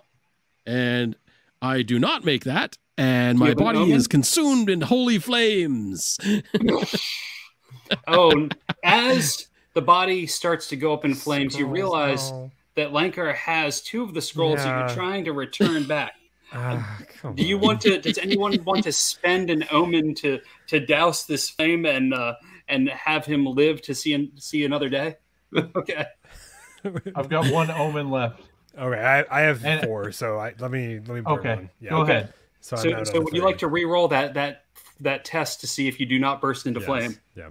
and I do not make that, and my body omen? is consumed in holy flames. oh as the body starts to go up in flames you realize no. that Lankar has two of the scrolls that you're trying to return back. Ah, Do you on. want to? Does anyone want to spend an omen to to douse this flame and uh, and have him live to see an, see another day? Okay. I've got one omen left. Okay, I, I have And- four, so I let me let me burn Okay, one. Yeah. go Okay. ahead. So, So, so of would you like to re-roll that that that test to see if you do not burst into Yes, flame? Yeah.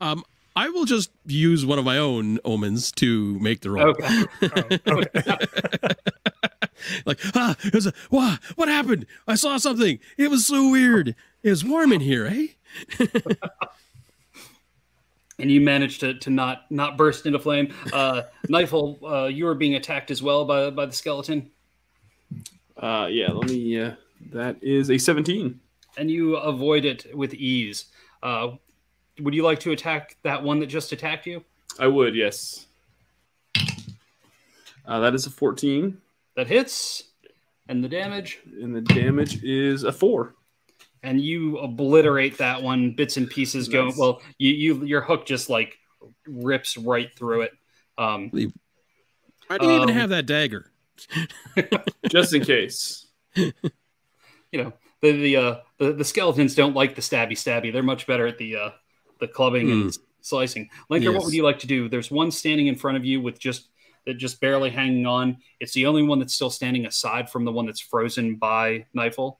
Um, I will just use one of my own omens to make the roll. Okay. Oh, okay. like, ah, it was a, what? What happened? I saw something. It was so weird. It was warm in here, eh? and you managed to, to not not burst into flame. Uh, Knifel, uh, you were being attacked as well by by the skeleton, Uh, yeah, let me. Uh, that is a 17. and you avoid it with ease. Uh, would you like to attack that one that just attacked you? I would, yes. Uh, that is a 14, That hits, and the damage, and the damage is a 4. and you obliterate that one, bits and pieces go. Well, you you your hook just like rips right through it. Um, I didn't even Um, have that dagger. Just in case. you know the the uh the, the skeletons don't like the stabby stabby they're much better at the uh the clubbing and slicing linker what would you like to do there's one standing in front of you with just that just barely hanging on it's the only one that's still standing aside from the one that's frozen by Knifel.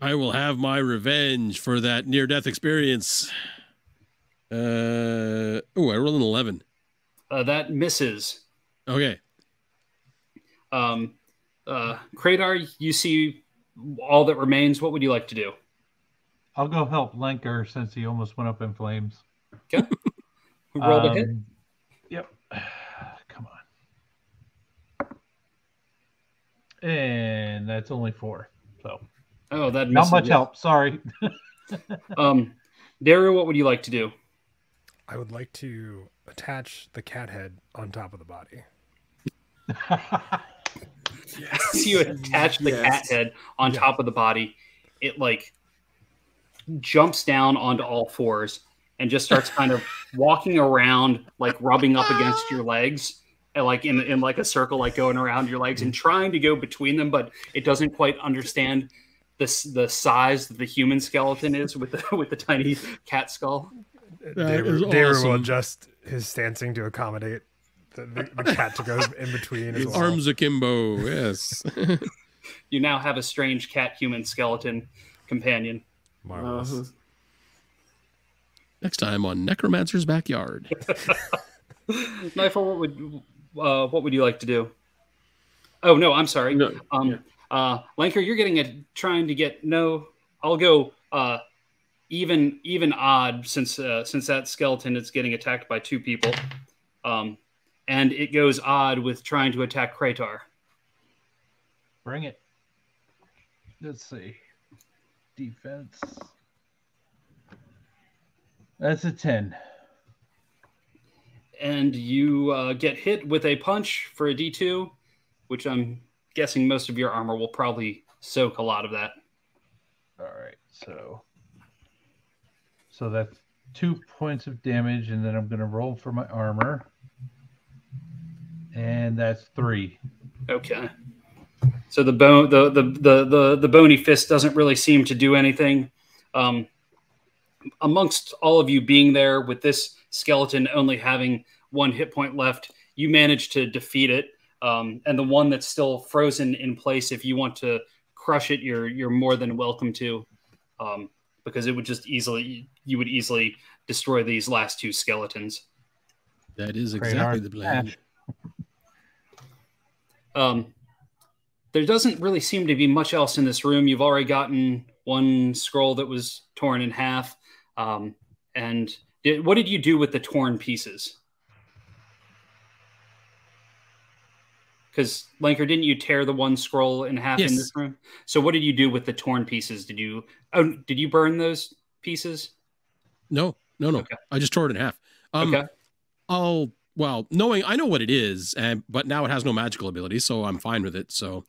I will have my revenge for that near death experience. Uh oh, I rolled an 11. uh, that misses Okay. um uh Kratar you see all that remains what would you like to do I'll go help Lenker since he almost went up in flames. who rolled a hit Um, Yep. Come on. And that's only four. So oh that not misses. much help. Sorry. um Daru what would you like to do I would like to attach the cat head on top of the body. as you attach the Yes. cat head on Yeah. top of the body, it like jumps down onto all fours and just starts kind of walking around, like rubbing up against your legs, and like in in like a circle, like going around your legs and trying to go between them, but it doesn't quite understand the the size that the human skeleton is with the with the tiny cat skull. That David, is David will adjust his stancing to accommodate the, the, the cat to go in between as His well. arms akimbo. Yes. You now have a strange cat human skeleton companion. Marvelous. Uh, Next time on Necromancer's Backyard. Knifel, what would uh, what would you like to do? Oh no, I'm sorry. no, Um, yeah. uh, Lanker, you're getting a trying to get no. I'll go uh, even even odd since uh, since that skeleton is getting attacked by two people, um, and it goes odd with trying to attack Kratar. Bring it. Let's see. Defense. That's a 10. and you uh, get hit with a punch for a D2, which I'm guessing most of your armor will probably soak a lot of that. All right. So So that's 2 points of damage and then I'm going to roll for my armor. And that's 3. Okay. So the bone, the the the the, the bony fist doesn't really seem to do anything. Um, amongst all of you being there with this skeleton only having one hit point left, you manage to defeat it. Um, and the one that's still frozen in place, if you want to crush it, you're you're more than welcome to, um, because it would just easily you would easily destroy these last two skeletons. That is exactly art. the plan. Um, there doesn't really seem to be much else in this room. You've already gotten one scroll that was torn in half. Um, and did, what did you do with the torn pieces? Because Lanker, didn't you tear the one scroll in half Yes. in this room? So what did you do with the torn pieces? Did you oh did you burn those pieces? No, no, no. Okay. I just tore it in half. Um, okay. I'll well, knowing I know what it is, and but now it has no magical ability, so I'm fine with it. So,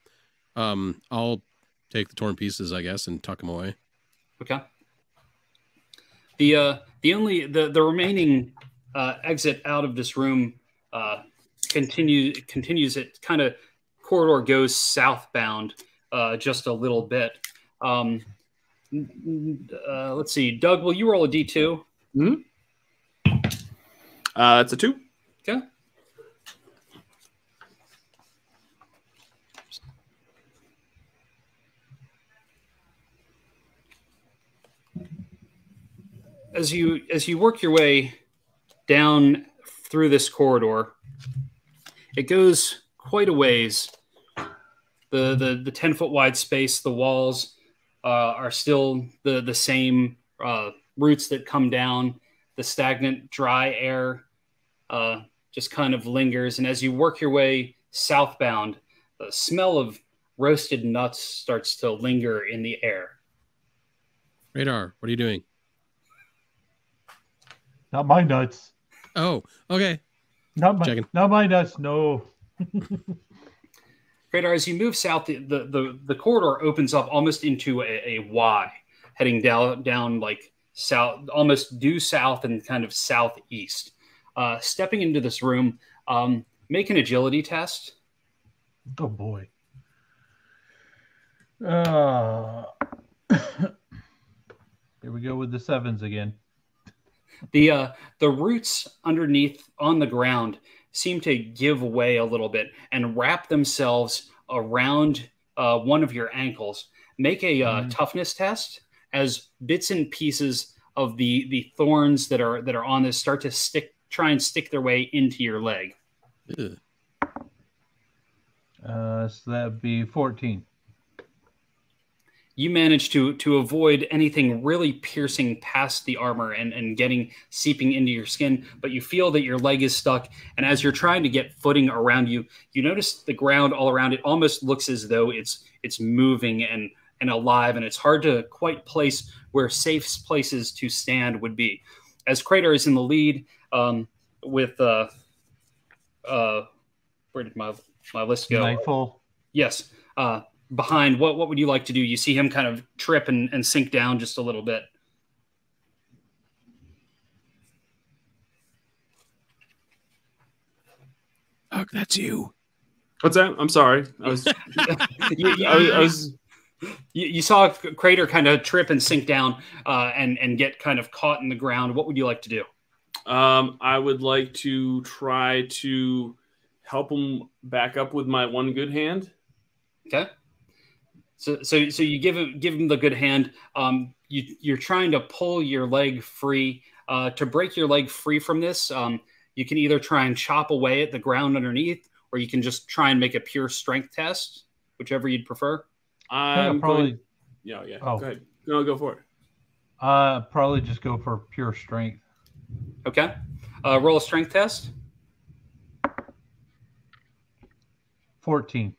um, I'll take the torn pieces, I guess, and tuck them away. Okay. The uh, the only the the remaining uh, exit out of this room uh, continue continues it kind of corridor goes southbound uh, just a little bit. Um, n- n- uh, let's see, Doug. Will you roll a d two? Mm -hmm. Uh, it's a two. Okay. As you as you work your way down through this corridor. It goes quite a ways. The the the ten foot wide space, the walls uh, are still the the same uh, roots that come down. The stagnant, dry air uh, just kind of lingers, and as you work your way southbound, the smell of roasted nuts starts to linger in the air. Radar, what are you doing? Not my nuts. Oh, okay. Not my Checking. not my nuts. No. Radar, as you move south, the, the, the, the corridor opens up almost into a, a Y, heading down, down like south, almost due south and kind of southeast. Uh, stepping into this room, um, make an agility test. Oh boy. Uh, here we go with the sevens again. The uh, the roots underneath on the ground seem to give way a little bit and wrap themselves around uh, one of your ankles. Make a uh, Mhm. toughness test as bits and pieces of the the thorns that are that are on this start to stick, try and stick their way into your leg. Ugh. Uh, so that'd be 14. you manage to to avoid anything really piercing past the armor and and getting seeping into your skin but you feel that your leg is stuck and as you're trying to get footing around you you notice the ground all around it almost looks as though it's it's moving and and alive and it's hard to quite place where safe places to stand would be as Kratar is in the lead um with uh uh where did my my list go Nightfall. Yes. Uh, behind, what what would you like to do? You see him kind of trip and, and sink down just a little bit. Oh, that's you. What's that? I'm sorry. I was, You, you- I I was you- you saw Kratar kind of trip and sink down uh, and and get kind of caught in the ground. What would you like to do? Um, I would like to try to help him back up with my one good hand. Okay. So so so you give him give him the good hand. Um, you you're trying to pull your leg free. Uh, to break your leg free from this, um, you can either try and chop away at the ground underneath, or you can just try and make a pure strength test, whichever you'd prefer. I'm probably- going. Yeah, yeah. Oh. Go ahead. No, go for it. Uh, probably just go for pure strength. Okay. Uh, roll a strength test. 14.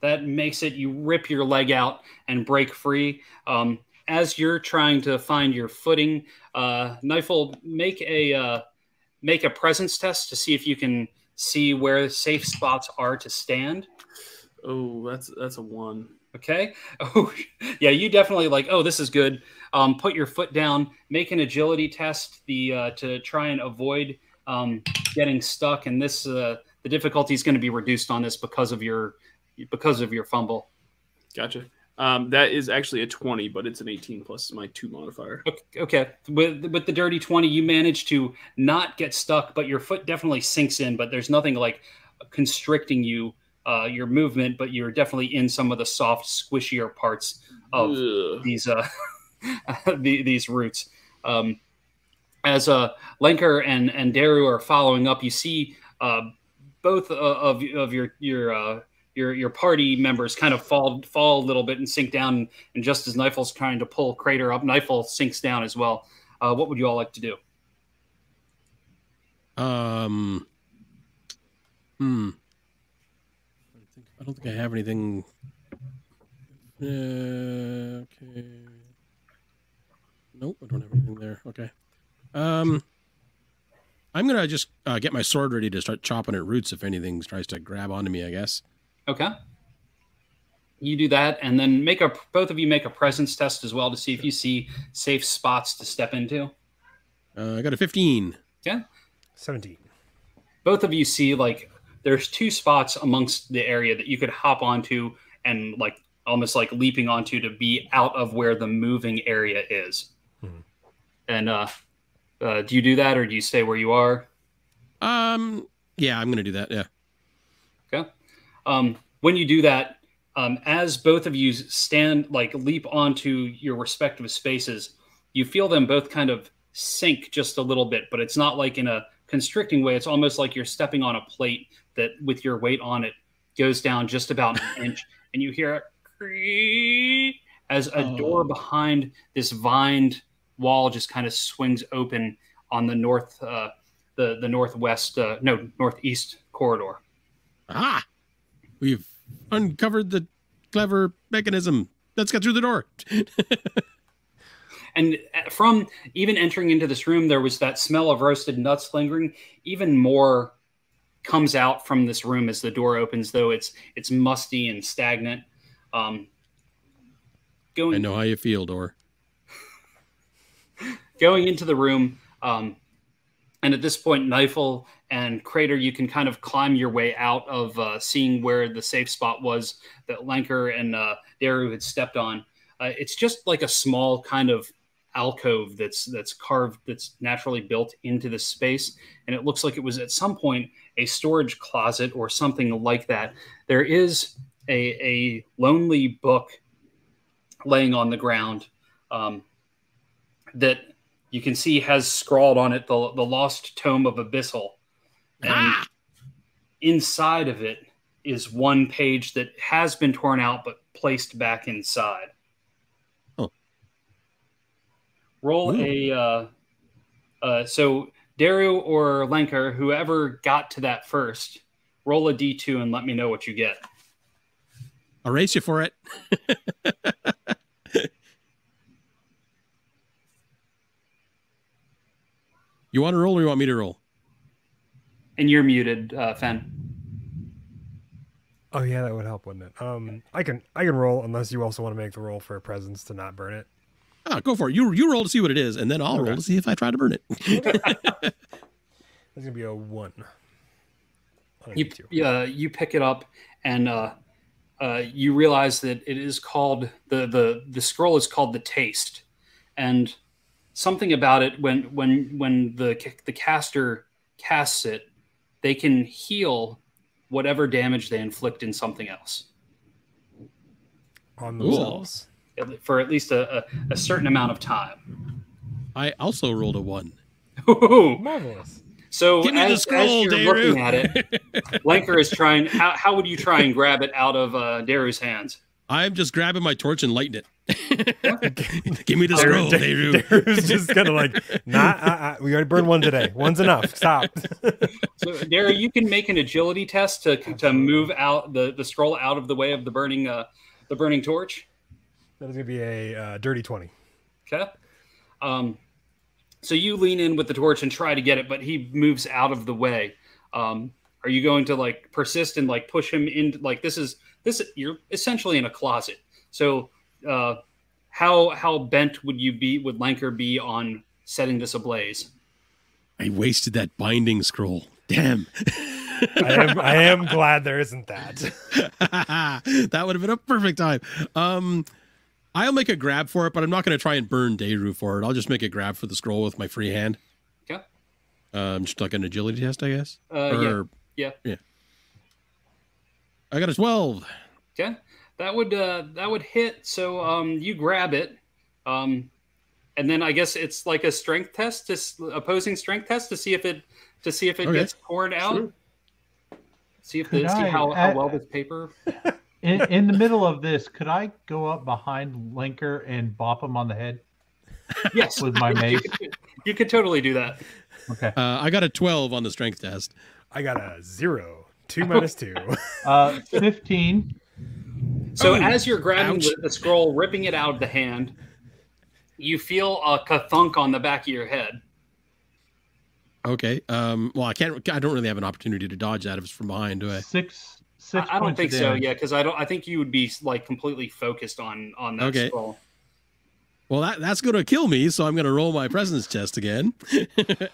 That makes it you rip your leg out and break free. Um, as you're trying to find your footing, uh, Knifel, make a uh, make a presence test to see if you can see where safe spots are to stand. Oh, that's that's a one. Okay. Oh, yeah. You definitely like. Oh, this is good. Um, put your foot down. Make an agility test. The uh, to try and avoid um, getting stuck. And this uh, the difficulty is going to be reduced on this because of your because of your fumble. Gotcha. Um, that is actually a twenty, but it's an eighteen plus my two modifier. Okay, okay. With with the dirty twenty, you manage to not get stuck, but your foot definitely sinks in. But there's nothing like constricting you, uh, your movement. But you're definitely in some of the soft, squishier parts of Ugh. these uh, the, these roots. Um, as uh, Lenker and and Daru are following up, you see uh, both uh, of of your your uh, your your party members kind of fall fall a little bit and sink down. And just as Knifel's trying to pull Kratar up, Knifel sinks down as well. Uh, what would you all like to do? Um. Hmm. I don't think I, don't think I have anything. Uh, okay. Nope, I don't have anything there. Okay. Um. I'm gonna just uh, get my sword ready to start chopping at roots if anything tries to grab onto me. I guess. Okay. You do that, and then make a both of you make a presence test as well to see if you see safe spots to step into. Uh, I got a 15. Yeah. 17. both of you see like there's two spots amongst the area that you could hop onto and like almost like leaping onto to be out of where the moving area is. Mhm. And uh, uh, do you do that or do you stay where you are? Um. Yeah, I'm gonna do that. Yeah. Okay. Um, when you do that, um, as both of you stand, like leap onto your respective spaces, you feel them both kind of sink just a little bit, but it's not like in a constricting way. It's almost like you're stepping on a plate that, with your weight on it, goes down just about an inch, and you hear it creak as a Oh. door behind this vined wall just kind of swings open on the north, uh, the the northwest, uh, no northeast corridor. Ah, we've uncovered the clever mechanism. Let's get through the door. And uh, from even entering into this room, there was that smell of roasted nuts lingering. Even more comes out from this room as the door opens, though it's it's musty and stagnant. Um, I going know how you feel, Dor. going into the room, um, and at this point, Knifel and Kratar, you can kind of climb your way out of uh, seeing where the safe spot was that Lanker and uh, Daru had stepped on. Uh, it's just like a small kind of alcove that's that's carved that's naturally built into the space and it looks like it was at some point a storage closet or something like that there is a, a lonely book laying on the ground um, that you can see has scrawled on it the, the lost tome of abyssal and Ah! inside of it is one page that has been torn out but placed back inside roll Ooh. a uh, uh, so daru or lenker whoever got to that first roll a d2 and let me know what you get I'll race you for it. you want to roll or you want me to roll? and you're muted uh, fen Oh yeah, that would help, wouldn't it? Um, I can I can roll unless you also want to make the roll for a presence to not burn it. Ah, go for it. You you roll to see what it is, and then I'll Okay. roll to see if I try to burn it. That's gonna be a one. on a you D2. uh, you pick it up and uh, uh, you realize that it is called the the the scroll is called the taste and something about it when when when the the caster casts it they can heal whatever damage they inflict in something else on Cool. themselves. For at least a, a, a certain amount of time I also rolled a one. Marvelous. so Give me the as, scroll, as you're Daru. looking at it Lenker is trying how, how would you try and grab it out of uh, Daru's hands I'm just grabbing my torch and lighting it. Give me the Daru- scroll, Daru. Daru's just kind of like, nah, uh, uh, we already burned one today. One's enough. Stop. So, Daru, you can make an agility test to to move out the the scroll out of the way of the burning uh the burning torch. That is gonna be a uh, dirty twenty. Okay. Um, so you lean in with the torch and try to get it, but he moves out of the way. Um, are you going to like persist and like push him into like this is this you're essentially in a closet. So uh, how how bent would you be would Lanker be on setting this ablaze? I wasted that binding scroll. Damn. I am I am glad there isn't that. that would have been a perfect time. Um, I'll make a grab for it, but I'm not going to try and burn Daru for it. I'll just make a grab for the scroll with my free hand. Okay. Um, just like an agility test, I guess. Uh, yeah. Or- Yeah. Yeah. I got a 12. Okay, that would uh, that would hit. So um, you grab it, um, and then I guess it's like a strength test, just opposing strength test to see if it to see if it Okay. gets torn out. Sure. See if the, see how, how well this paper. In, in the middle of this, could I go up behind Linker and bop him on the head Yes, with my you mace? you could totally do that. Okay. Uh, I got a 12 on the strength test. I got a zero. Two minus two. Uh, 15. So Oh, as you're grabbing ouch. the, the scroll, ripping it out of the hand, you feel a kathunk on the back of your head. Okay. Um, well, I can't. I don't really have an opportunity to dodge that if it's from behind, do I? Six. Six I, I don't think so. Yeah, because I don't. I think you would be like completely focused on on that Okay. scroll. Well, that, that's going to kill me, so I'm going to roll my presence test again.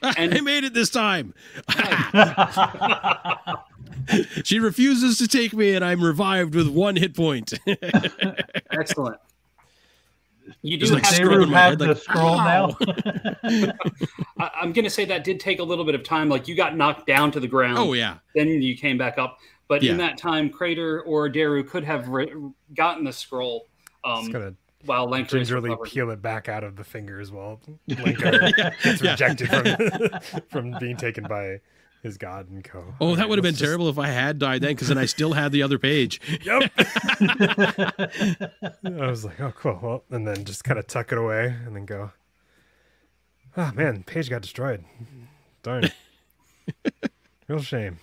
And- I made it this time. she refuses to take me, and I'm revived with one hit point. Excellent. You Just do like have scrubbing Daru my has head, the like, scroll "Ow." now. I, I'm going to say that did take a little bit of time. Like you got knocked down to the ground, oh yeah. then you came back up. But Yeah. in that time, Kratar or Daru could have ri- gotten the scroll. Just Um, gonna while Lenker is gingerly recovering. peel it back out of the fingers while Lenka gets Yeah. rejected from from being taken by his god and co. Oh, that would have been just- terrible if I had died then, because then I still had the other page. Yep. I was like, oh, cool. Well, and then just kind of tuck it away and then go. Oh man, page got destroyed. Darn. Real shame.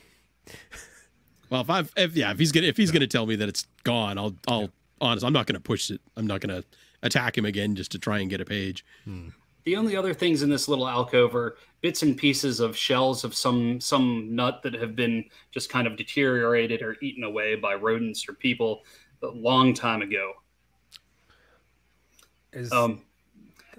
Well, if I if yeah, if he's gonna if he's gonna tell me that it's gone, I'll I'll honest, I'm not gonna push it. I'm not gonna attack him again just to try and get a page. Hmm. The only other things in this little alcove are bits and pieces of shells of some some nut that have been just kind of deteriorated or eaten away by rodents or people a long time ago. Is Um,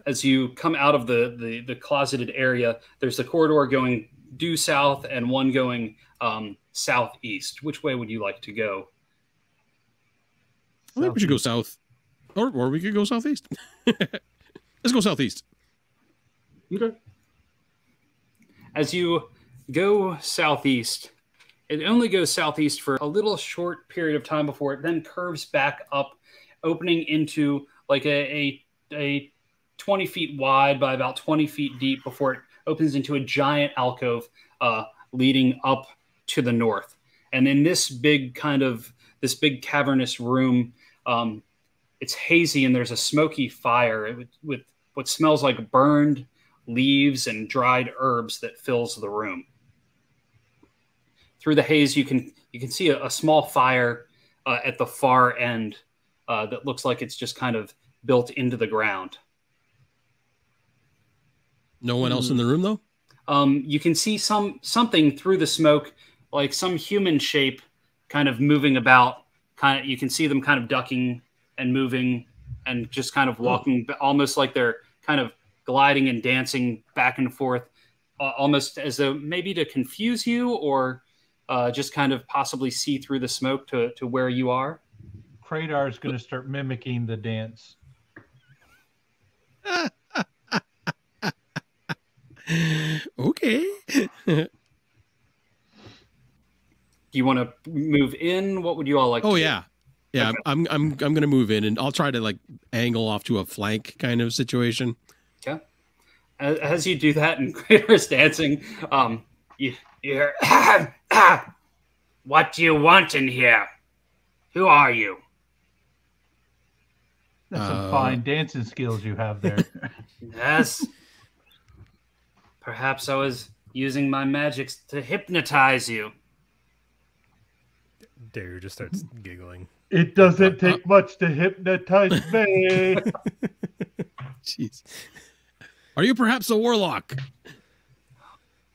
as you come out of the, the the closeted area, there's the corridor going due south and one going um, southeast. Which way would you like to go? I think we should go south, or or we could go southeast. Let's go southeast. Okay. As you go southeast, it only goes southeast for a little short period of time before it then curves back up, opening into like a, a, a 20 feet wide by about 20 feet deep before it opens into a giant alcove uh, leading up to the north. And in this big kind of this big cavernous room, um, it's hazy and there's a smoky fire with, with what smells like burned leaves and dried herbs that fills the room. Through the haze, you can you can see a, a small fire uh, at the far end uh, that looks like it's just kind of built into the ground. No one else in the room though. Um, you can see some something through the smoke, like some human shape, kind of moving about. Kind of, you can see them kind of ducking and moving, and just kind of walking, but almost like they're kind of gliding and dancing back and forth, uh, almost as though maybe to confuse you or uh, just kind of possibly see through the smoke to to where you are. Kratar is going to start mimicking the dance. Okay. Do you want to move in? What would you all like? Oh to do? yeah, yeah. Okay. I'm I'm I'm gonna move in, and I'll try to like angle off to a flank kind of situation. Yeah. As, as you do that and Kratar's dancing, um, you, you hear, What do you want in here? Who are you? That's Uh, some fine dancing skills you have there. Yes. Perhaps I was using my magics to hypnotize you. Daru just starts giggling. it doesn't take much to hypnotize me. Jeez. Are you perhaps a warlock?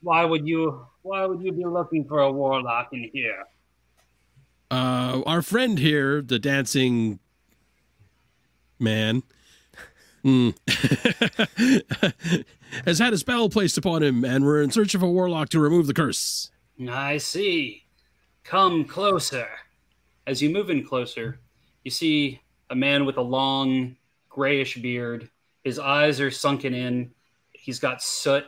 Why would you why would you be looking for a warlock in here? Uh, our friend here, the dancing man, hmm, has had a spell placed upon him, and we're in search of a warlock to remove the curse. I see. Come closer. As you move in closer, you see a man with a long grayish beard. His eyes are sunken in. He's got soot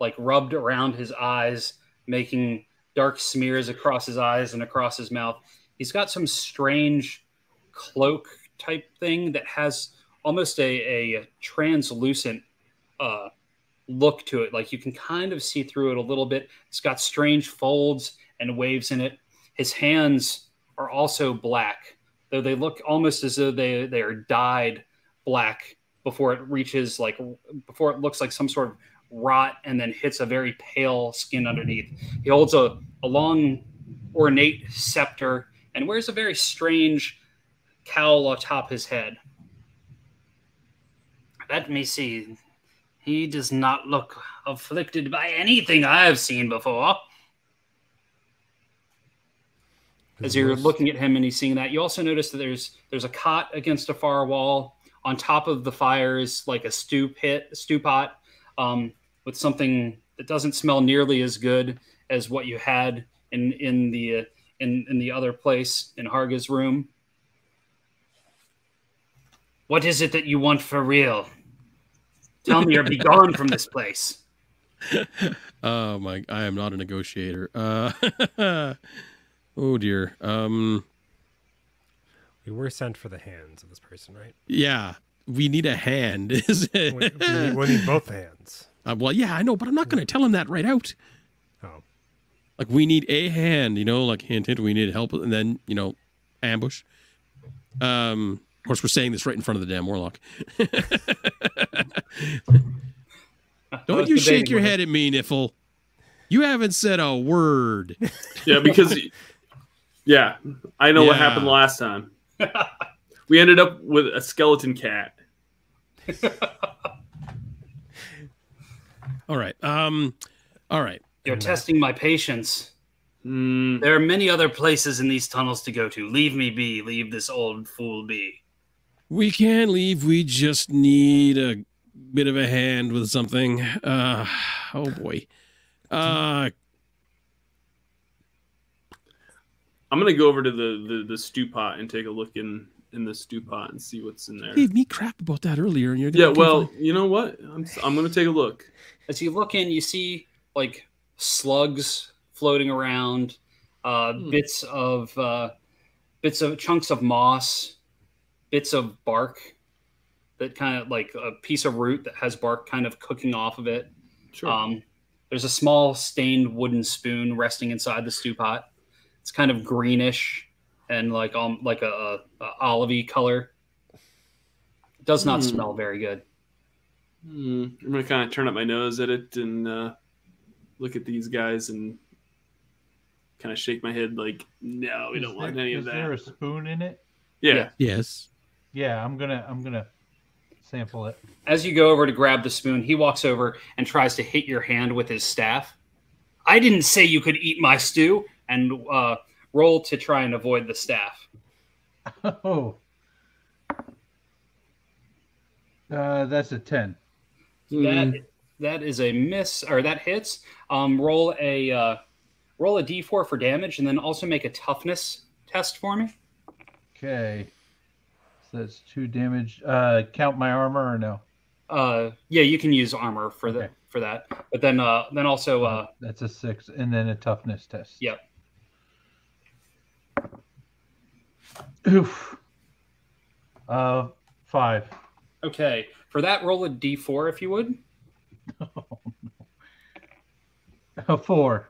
like rubbed around his eyes, making dark smears across his eyes and across his mouth. He's got some strange cloak type thing that has almost a, a translucent uh, look to it. Like you can kind of see through it a little bit. It's got strange folds and waves in it. His hands are also black, though they look almost as though they, they are dyed black before it reaches like before it looks like some sort of rot and then hits a very pale skin underneath. He holds a, a long ornate scepter and wears a very strange cowl atop his head. Let me see. He does not look afflicted by anything I have seen before. As you're looking at him and he's seeing that, you also notice that there's there's a cot against a far wall. On top of the fire is like a stew pit, stew pot, um, with something that doesn't smell nearly as good as what you had in in the uh, in in the other place in Harga's room. What is it that you want for real? Tell me or be gone from this place. Oh my! I am not a negotiator. Uh, oh dear. Um, We were sent for the hands of this person, right? yeah, we need a hand. Is We, we, need, we need both hands. Uh, well, yeah, I know, but I'm not going to tell him that right out. Oh. Like we need a hand, you know, like hint, hint. We need help, and then you know, ambush. Um, of course, we're saying this right in front of the damn warlock. Don't you shake your head at me, Niffle. You haven't said a word. Yeah, because yeah, I know what happened last time. We ended up with a skeleton cat. All right. Um. All right. You're testing my patience. Mm, There are many other places in these tunnels to go to. Leave me be. Leave this old fool be. We can't leave. We just need a bit of a hand with something. Uh. Oh boy. Uh. I'm gonna go over to the, the the stew pot and take a look in in the stew pot and see what's in there. You Gave me crap about that earlier, and you're gonna Yeah, keep- well, you know what? I'm I'm gonna take a look. As you look in, you see like slugs floating around, uh, Hmm. bits of uh, bits of chunks of moss, bits of bark that kind of like a piece of root that has bark kind of cooking off of it. Sure. Um, there's a small stained wooden spoon resting inside the stew pot. It's kind of greenish and like um like a, a, a olivey color. It does not Hmm. smell very good. Hmm, I'm gonna kind of turn up my nose at it and uh, look at these guys and kind of shake my head like, no, we Is don't want there- any is of there a spoon in it? Yeah. Yeah. Yes. Yeah, I'm gonna I'm gonna sample it. As you go over to grab the spoon, he walks over and tries to hit your hand with his staff. I didn't say you could eat my stew, and uh, roll to try and avoid the staff. Oh. Uh, that's a ten. Hmm, That that is a miss, or that hits. Um, roll a uh, roll a d4 for damage, and then also make a toughness test for me. Okay. So that's two damage. Uh, count my armor or no? Uh, yeah, you can use armor for the Okay. for that, but then uh, then also uh, That's a six, and then a toughness test. Yep. Oof. Uh, five. okay for that roll a d4 if you would. A four.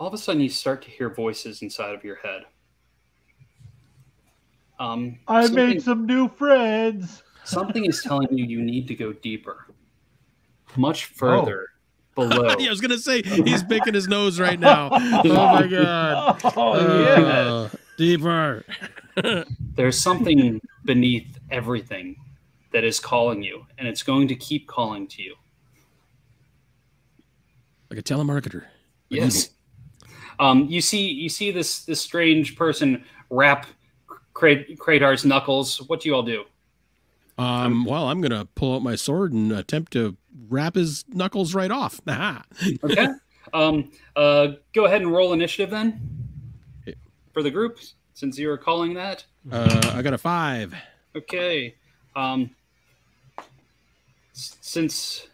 all of a sudden you start to hear voices inside of your head. Um, I made some new friends. something is telling you you need to go deeper, much further below. yeah, I was gonna say he's picking his nose right now. Oh my god. Oh yeah. Uh, deeper. There's something beneath everything that is calling you, and it's going to keep calling to you. Like a telemarketer. Yes. Um, you see, you see this this strange person wrap Kra- Kratar's knuckles. What do you all do? Um, well, I'm gonna pull out my sword and attempt to wrap his knuckles right off. Okay. um, uh, go ahead and roll initiative then for the group, since you are calling that. Uh, I got a five. Okay. Um, since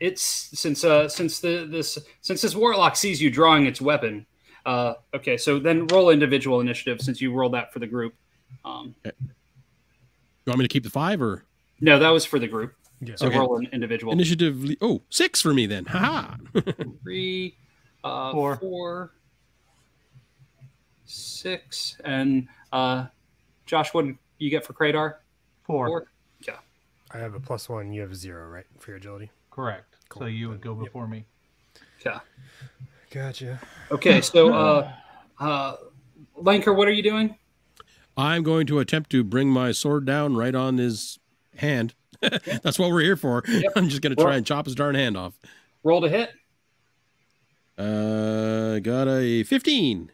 it's since uh since the this since this warlock sees you drawing its weapon. Uh, okay, so then roll individual initiative since you rolled that for the group. Um, You want me to keep the five or no, that was for the group. Yeah. So Okay. roll an individual. initiative? le- Oh, six for me then. Haha. Three, uh, Four. four, six, and uh, Josh, what did you get for Kratar? Four. Four. I have a plus one. You have a zero, right, for your agility? Correct. Cool. So you would go Yep. before me. Yeah. Gotcha. Okay, so uh, uh, Lanker, what are you doing? I'm going to attempt to bring my sword down right on his hand. That's what we're here for. Yep. I'm just gonna try and chop his darn hand off. Roll to hit. Uh, got a 15.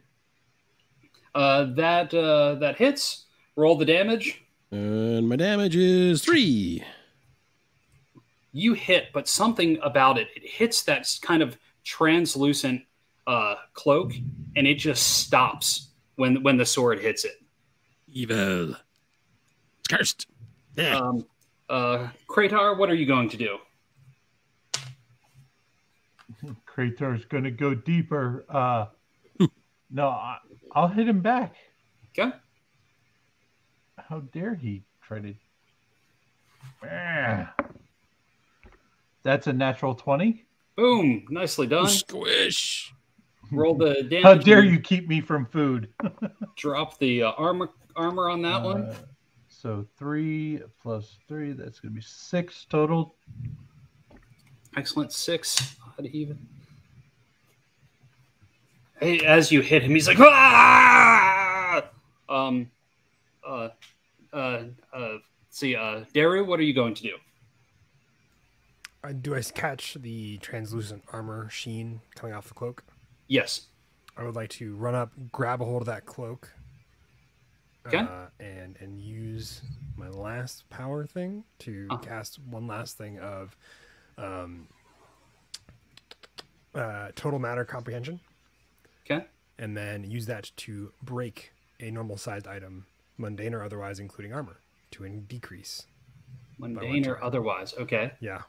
Uh, that uh, that hits. Roll the damage. And my damage is three. You hit, but something about it. It hits that kind of translucent uh, cloak, and it just stops when when the sword hits it. Evil. It's cursed. Yeah. Um, uh, Kratar, what are you going to do? Kratar's gonna go deeper. Uh, no, I, I'll hit him back. Okay. how dare he try to? Ah. That's a natural twenty. Boom! Nicely done. Squish. Roll the damage. How dare you keep me from food? drop the uh, armor armor on that one? So three plus three, that's gonna be six total. Excellent. Six. Odd even. Hey, as you hit him, he's like, ah! Um, uh, uh, uh, see, uh, Daru, what are you going to do? Uh, do I catch the translucent armor sheen coming off the cloak? Yes. I would like to run up, grab a hold of that cloak, Okay. uh, and and use my last power thing to Uh. cast one last thing of um, uh, total matter comprehension, Okay. and then use that to break a normal sized item, mundane or otherwise, including armor, to decrease. Mundane or otherwise. Okay. Yeah,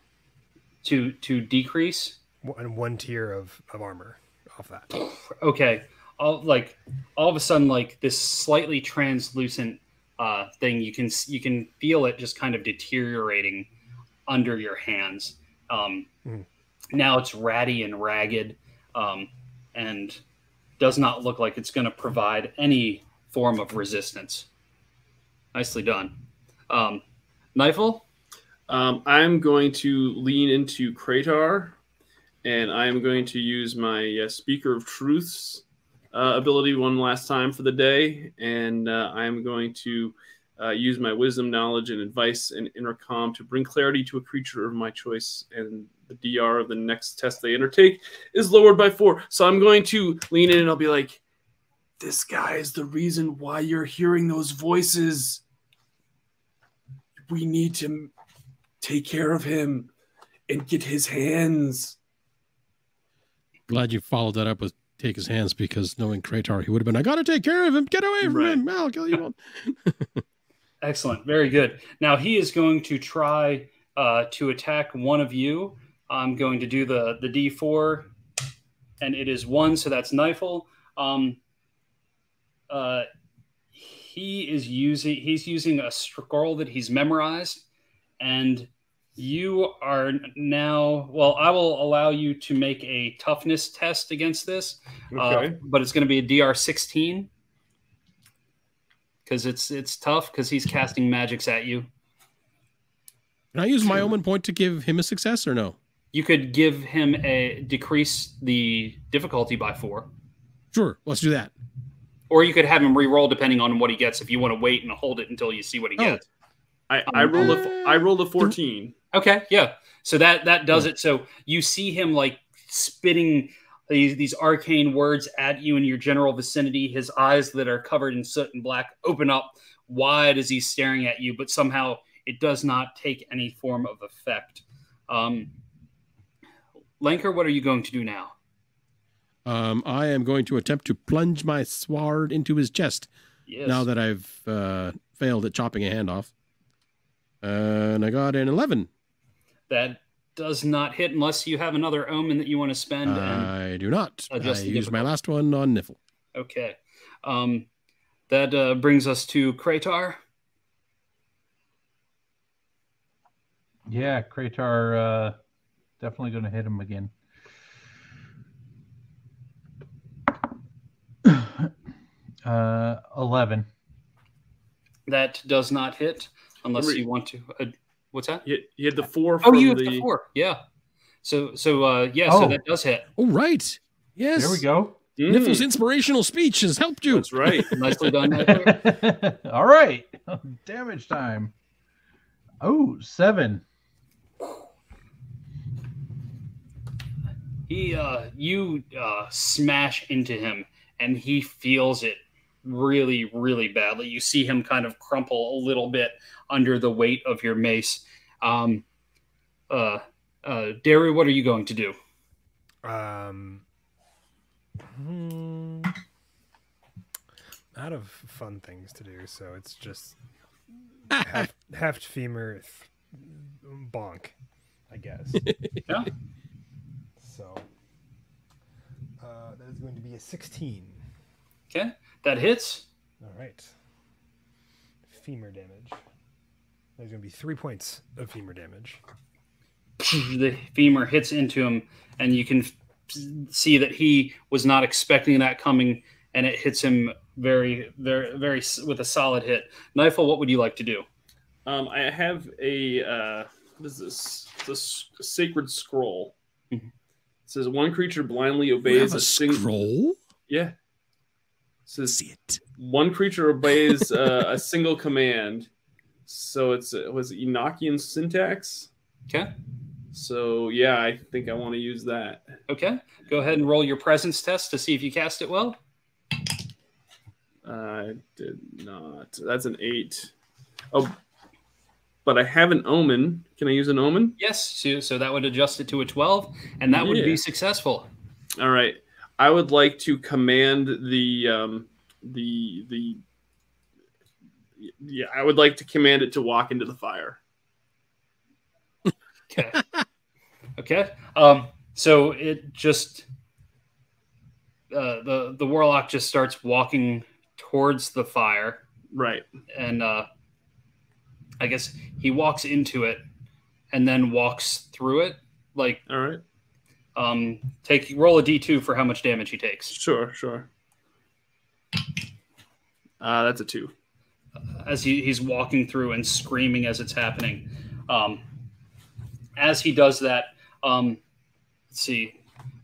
To to decrease. one, one tier of, of armor off that. Okay. All like all of a sudden, like this slightly translucent uh, thing, you can you can feel it just kind of deteriorating under your hands. Um, Mhm. Now it's ratty and ragged, um, and does not look like it's going to provide any form of resistance. Nicely done, um, Knifel. Um, I'm going to lean into Kratar, and I am going to use my uh, Speaker of Truths uh, ability one last time for the day, and uh, I am going to uh, use my wisdom, knowledge, and advice and intercom to bring clarity to a creature of my choice, and the DR of the next test they undertake is lowered by four. So I'm going to lean in, and I'll be like, "This guy is the reason why you're hearing those voices. We need to." take care of him and get his hands. Glad you followed that up with take his hands because knowing Kratar, he would have been, I gotta take care of him. Get away from Right. him. I'll kill you. Excellent. Very good. Now he is going to try uh, to attack one of you. I'm going to do the the D4, and it is one, so that's Knifel. Um, uh, he is using he's using a scroll that he's memorized, and you are now well. I will allow you to make a toughness test against this, uh, but it's going to be a DR 16 because it's it's tough because he's casting magics at you. Can I use my omen point to give him a success or no? You could give him a decrease the difficulty by four, Sure, let's do that. or you could have him re-roll depending on what he gets. If you want to wait and hold it until you see what he Oh. gets. I, I rolled a I rolled a 14. Okay, yeah. So that that does it. So you see him like spitting these these arcane words at you in your general vicinity. His eyes that are covered in soot and black open up wide as he's staring at you, but somehow it does not take any form of effect. Um, Lenker, what are you going to do now? Um, I am going to attempt to plunge my sword into his chest Yes. now that I've uh, failed at chopping a hand off. And I got an 11. that does not hit unless you have another omen that you want to spend. and I do not. I adjust the used my last one on Knifel. Okay. Um, that uh, brings us to Kratar. Yeah, Kratar uh, definitely going to hit him again. uh, eleven. That does not hit unless Remember- you want to. Uh, what's that? You, you had the four Oh, from you have the, the four. Yeah. So so uh, yeah. So Oh. that does hit. Oh, right. Yes. There we go. Mm, Knifel's inspirational speech has helped you. That's right. Nicely done. All right, damage time. Oh, seven. he uh, you uh, smash into him, and he feels it really really badly. You see him kind of crumple a little bit under the weight of your mace. Um, uh, uh, Daru, what are you going to do? Um, hmm, out of fun things to do, so it's just heft, heft femur th- bonk, I guess. Yeah. So uh, that is going to be a 16. Okay, that hits. All right. femur damage. There's going to be three points of femur damage. the femur hits into him, and you can f- see that he was not expecting that coming, and it hits him very, very, very with a solid hit. Knifel, what would you like to do? Um, I have a uh, what is this? This sacred scroll. Mhm. It says one creature blindly You obeys have a, a single. scroll. Yeah. Says See it. one creature obeys uh, a single command. So it's uh, was it Enochian syntax. Okay. So yeah, I think I want to use that. Okay. Go ahead and roll your presence test to see if you cast it well. I did not. That's an eight. Oh, but I have an omen. Can I use an omen? Yes. So, so that would adjust it to a 12, and that would be successful. All right. I would like to command the um, the the yeah. I would like to command it to walk into the fire. Okay. okay. Um, so it just uh, the the warlock just starts walking towards the fire, Right. and uh, I guess he walks into it and then walks through it. Like, All right. Um, take roll a d2 for how much damage he takes. Sure. Sure. Uh, that's a two. as he, he's walking through and screaming as it's happening. Um, as he does that, um, let's see,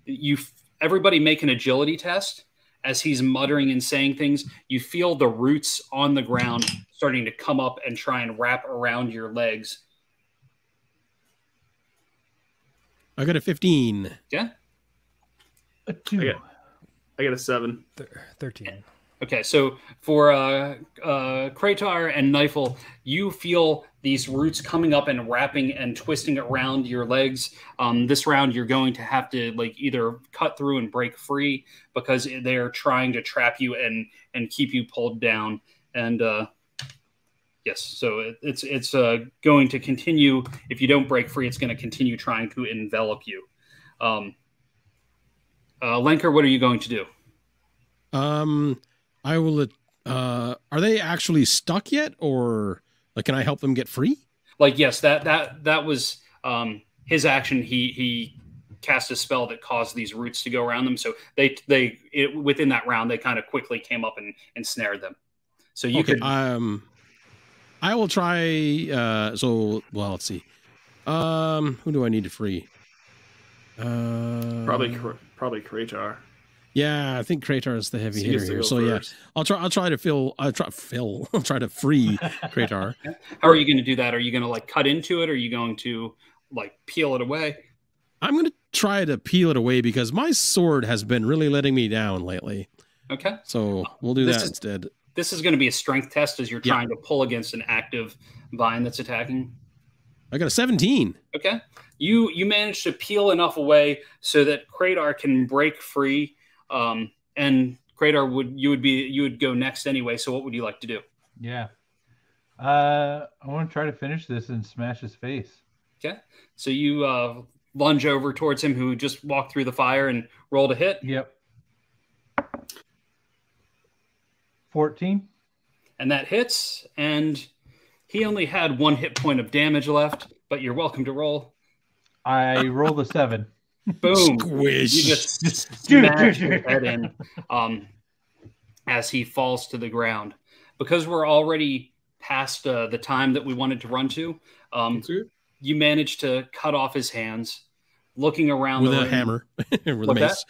you everybody make an agility test. As he's muttering and saying things, you feel the roots on the ground starting to come up and try and wrap around your legs. I got a 15. Yeah. A two. Okay. I got a seven. Thir- Thirteen. Okay, so for uh, uh, Kratar and Knifel, you feel these roots coming up and wrapping and twisting around your legs. Um, this round, you're going to have to like either cut through and break free because they're trying to trap you and and keep you pulled down. And uh, yes, so it, it's it's uh, going to continue. If you don't break free, it's going to continue trying to envelop you. Um, uh, Lenker, what are you going to do? Um, I will. Uh, are they actually stuck yet, or like, can I help them get free? like yes that that that was um his action he he cast a spell that caused these roots to go around them so they they it, within that round they kind of quickly came up and and snared them so you okay. could Um, I will try. Uh, so well, let's see. Um, who do I need to free? Uh, Probably probably Kratar. Yeah, I think Kratar is the heavy hitter here. go So yeah. I'll try. I'll try to fill. I'll try fill. I'll try to free Kratar. how are you going to do that are you going to like cut into it or are you going to like peel it away I'm gonna try to peel it away because my sword has been really letting me down lately. okay So we'll do This that is- instead. This is going to be a strength test as you're Yeah. trying to pull against an active vine that's attacking I got a 17. Okay. You you managed to peel enough away so that Kratar can break free. Um, and Kratar would you would be you would go next anyway. So what would you like to do? Yeah. Uh, I want to try to finish this and smash his face. Okay. So you uh, lunge over towards him, who just walked through the fire and rolled a hit, Yep. 14. and that hits. And he only had one hit point of damage left, but you're welcome to roll. I roll a seven. Boom. Squish. You just smash his head in um, as he falls to the ground. Because we're already past uh, the time that we wanted to run to, um, you managed to cut off his hands. Looking around with the a room, hammer, with a What's mace,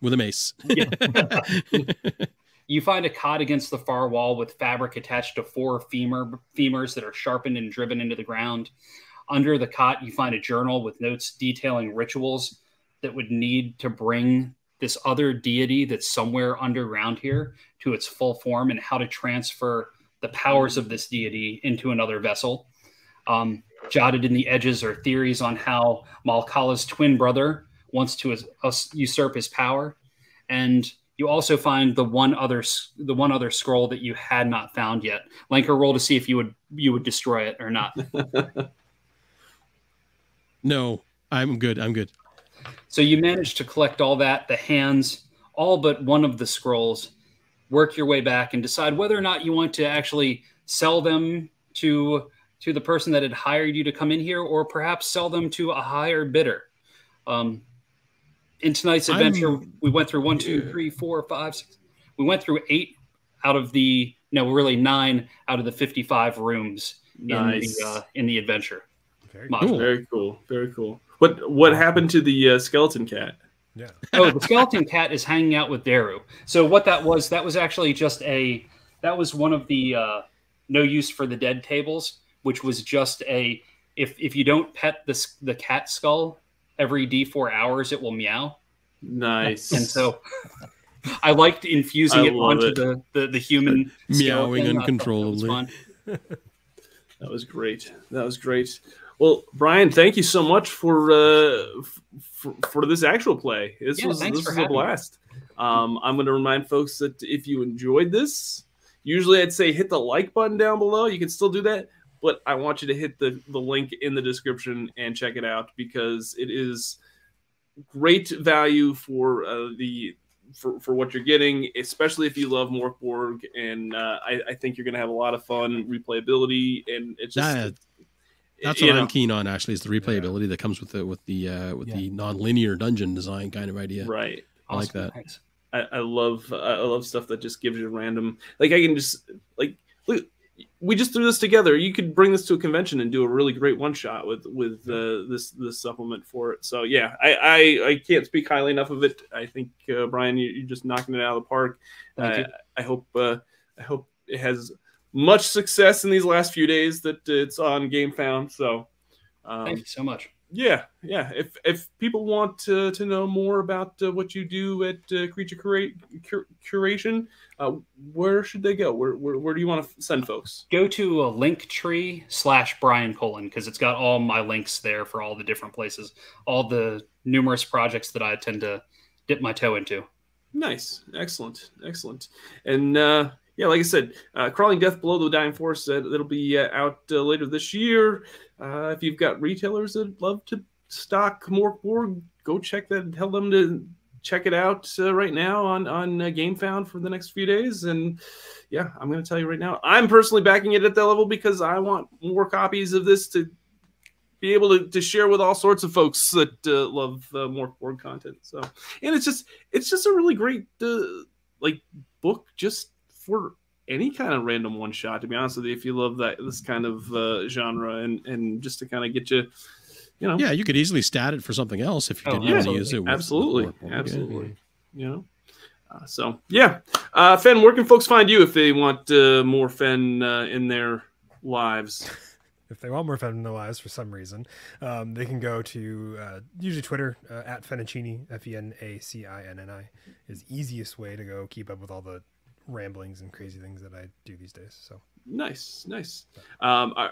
with a mace. you find a cot against the far wall with fabric attached to four femur femurs that are sharpened and driven into the ground. Under the cot, you find a journal with notes detailing rituals that would need to bring this other deity that's somewhere underground here to its full form and how to transfer the powers of this deity into another vessel. Um, jotted in the edges are theories on how Malkala's twin brother wants to us- us- usurp his power, and you also find the one other the one other scroll that you had not found yet. Lanker, roll to see if you would you would destroy it or not. no, I'm good. I'm good. So you manage to collect all that, the hands, all but one of the scrolls, work your way back and decide whether or not you want to actually sell them to to the person that had hired you to come in here, or perhaps sell them to a higher bidder. Um, in tonight's adventure, I'm- we went through one, Yeah. three, four, five, six. We went through eight out of the no, really nine out of the fifty-five rooms Nice. in the uh, in the adventure. Very module. Cool. Very cool. Very cool. What what happened to the uh, skeleton cat? Yeah. oh, the skeleton cat is hanging out with Daru. So what that was, that was actually just a that was one of the uh, no use for the dead tables, which was just a if if you don't pet the the cat skull every d four hours, it will meow. Nice. And so I liked infusing I it onto it. the, the the human Meowing skeleton. I that was uncontrollably. That was great. That was great. Well, Brian, thank you so much for uh, for, for this actual play. This Yeah, was this was a having me. blast. Um, I'm going to remind folks that if you enjoyed this, usually I'd say hit the like button down below. You can still do that, but I want you to hit the the link in the description and check it out because it is great value for uh, the for, for what you're getting, especially if you love Mörk Borg, and uh, I, I think you're going to have a lot of fun replayability, and it's just That- That's what know, I'm keen on. Actually, is the replayability that comes with the with the uh, with Yeah. the non-linear dungeon design kind of idea. right. I like that. Thanks. I, I love I love stuff that just gives you random like I can just like look we just threw this together. You could bring this to a convention and do a really great one shot with with uh, this this supplement for it. So yeah, I, I I can't speak highly enough of it. I think uh, Brian, you, you're just knocking it out of the park. I, you. I hope uh, I hope it has much success in these last few days that it's on GameFound. So um, Thank you so much. Yeah, yeah. If if people want to, to know more about uh, what you do at uh, Creature Cura- Cur- Curation, uh, where should they go? Where, where where do you want to send folks? Go to a Linktree slash Brian Colon because it's got all my links there for all the different places, all the numerous projects that I tend to dip my toe into. Nice, excellent, excellent. And uh, yeah, like I said, uh, Crawling Death Below the Dying Force, uh, it'll be uh, out uh, later this year. Uh, if you've got retailers that love to stock Mörk Borg, go check that. Tell them to check it out uh, right now on on uh, GameFound for the next few days. And yeah, I'm going to tell you right now, I'm personally backing it at that level because I want more copies of this to be able to, to share with all sorts of folks that uh, love uh, Mörk Borg content. So, and it's just it's just a really great uh, like book just for any kind of random one shot. To be honest with you, if you love that this kind of uh, genre and and just to kind of get you, you know, Yeah, you could easily stat it for something else if you Oh, didn't want to use it. With, absolutely, with more- absolutely, you know. Uh, so yeah, uh, Fen, where can folks find you if they want uh, more Fen uh, in their lives? if they want more fun in their lives for some reason, um, they can go to uh, usually Twitter uh, at Fenacinni, F E N A C I N N I, is easiest way to go keep up with all the ramblings and crazy things that I do these days. So Nice, nice. Um, I,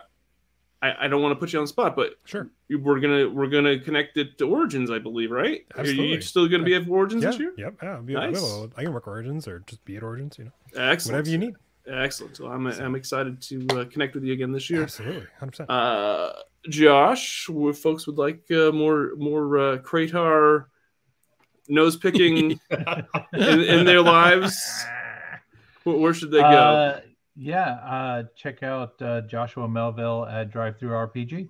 I I don't want to put you on the spot, but sure, we're gonna we're gonna connect it to Origins, I believe, right? Are you still gonna be at Origins yeah, this year? yep, yeah, I'll be Nice. available. I can work Origins or just be at Origins, you know, Excellent. whatever you need. Excellent. So I'm I'm excited to uh, connect with you again this year. Absolutely, hundred percent. Uh, Josh, if folks would like uh, more more uh, Kratar nose picking in, in their lives, where, where should they go? Uh, yeah, uh, check out uh, Joshua Melville at DriveThruRPG.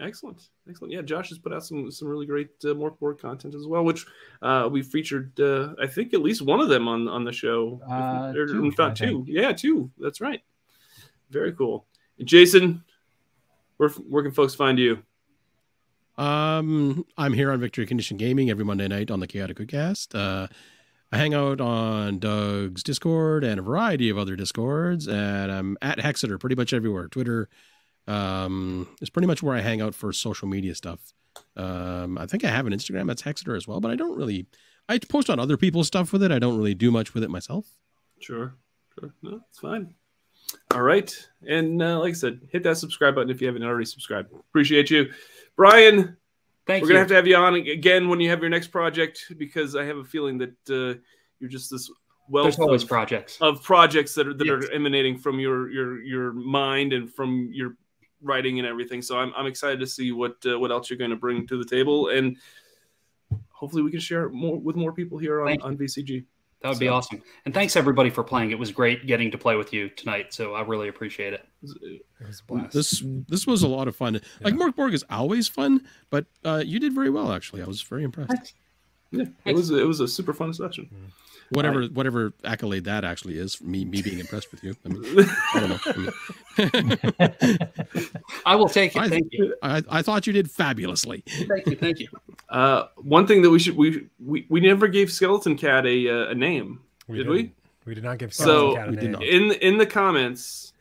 Excellent, excellent. Yeah, Josh has put out some some really great uh, Mörk Borg content as well, which uh, we featured. Uh, I think at least one of them on on the show. If- Uh, or, two, in fact, two. Yeah, two. That's right. Very cool. Jason, where where can folks find you? Um, I'm here on Victory Condition Gaming every Monday night on the Chaotic Cast. Uh, I hang out on Doug's Discord and a variety of other Discords, and I'm at Hexeter pretty much everywhere. Twitter um, is pretty much where I hang out for social media stuff. Um, I think I have an Instagram that's Hexeter as well, but I don't really. I post on other people's stuff with it. I don't really do much with it myself. Sure, sure. No, it's fine. All right, and uh, like I said, hit that subscribe button if you haven't already subscribed. Appreciate you, Brian. Thank We're you. gonna have to have you on again when you have your next project because I have a feeling that uh, you're just this wealth There's always of, projects. of projects that are that Yes. are emanating from your your your mind and from your writing and everything. So I'm I'm excited to see what uh, what else you're going to bring to the table and hopefully we can share more with more people here on, on VCG. That would be awesome. And thanks everybody for playing. It was great getting to play with you tonight. So I really appreciate it. It was a blast. This this was a lot of fun. Like Mörk Borg is always fun, but uh, you did very well actually. I was very impressed. Yeah, it was it was a super fun session. Whatever whatever accolade that actually is, for me me being impressed with you. I mean, I don't know. I, mean, I will take it. I- Thank you. I, I thought you did fabulously. Thank you. Thank you. Uh, one thing that we should we we, we never gave Skeleton Cat a uh, a name. Did didn't. we? We did not give So- Skeleton Cat a We did name. not. In in the comments,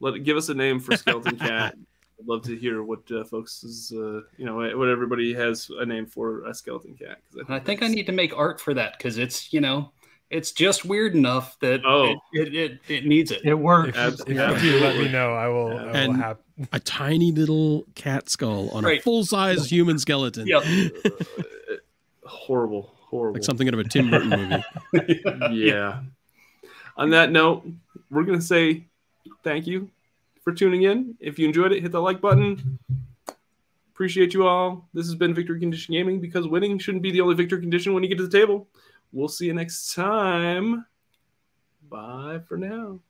let it give us a name for Skeleton Cat. I'd love to hear what uh, folks is uh, you know what everybody has a name for a skeleton cat. 'cause And I think I that's- need to make art for that because it's you know it's just weird enough that Oh. it, it, it, it needs it. It works. If, if you let me know. I will. I will And- have. A tiny little cat skull on a full size human skeleton. Yep. horrible, horrible. Like something out of a Tim Burton movie. yeah. On that note, we're gonna say thank you for tuning in. If you enjoyed it, hit the like button. Appreciate you all. This has been Victory Condition Gaming because winning shouldn't be the only victory condition when you get to the table. We'll see you next time. Bye for now.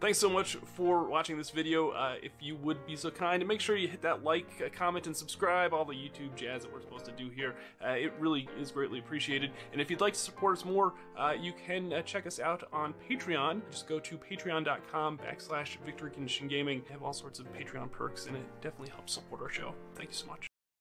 Thanks so much for watching this video. Uh, if you would be so kind, make sure you hit that like, uh, comment, and subscribe. All the YouTube jazz that we're supposed to do here. Uh, it really is greatly appreciated. And if you'd like to support us more, uh, you can uh, check us out on Patreon. Just go to patreon.com backslash condition gaming. Have all sorts of Patreon perks, and it definitely helps support our show. Thank you so much.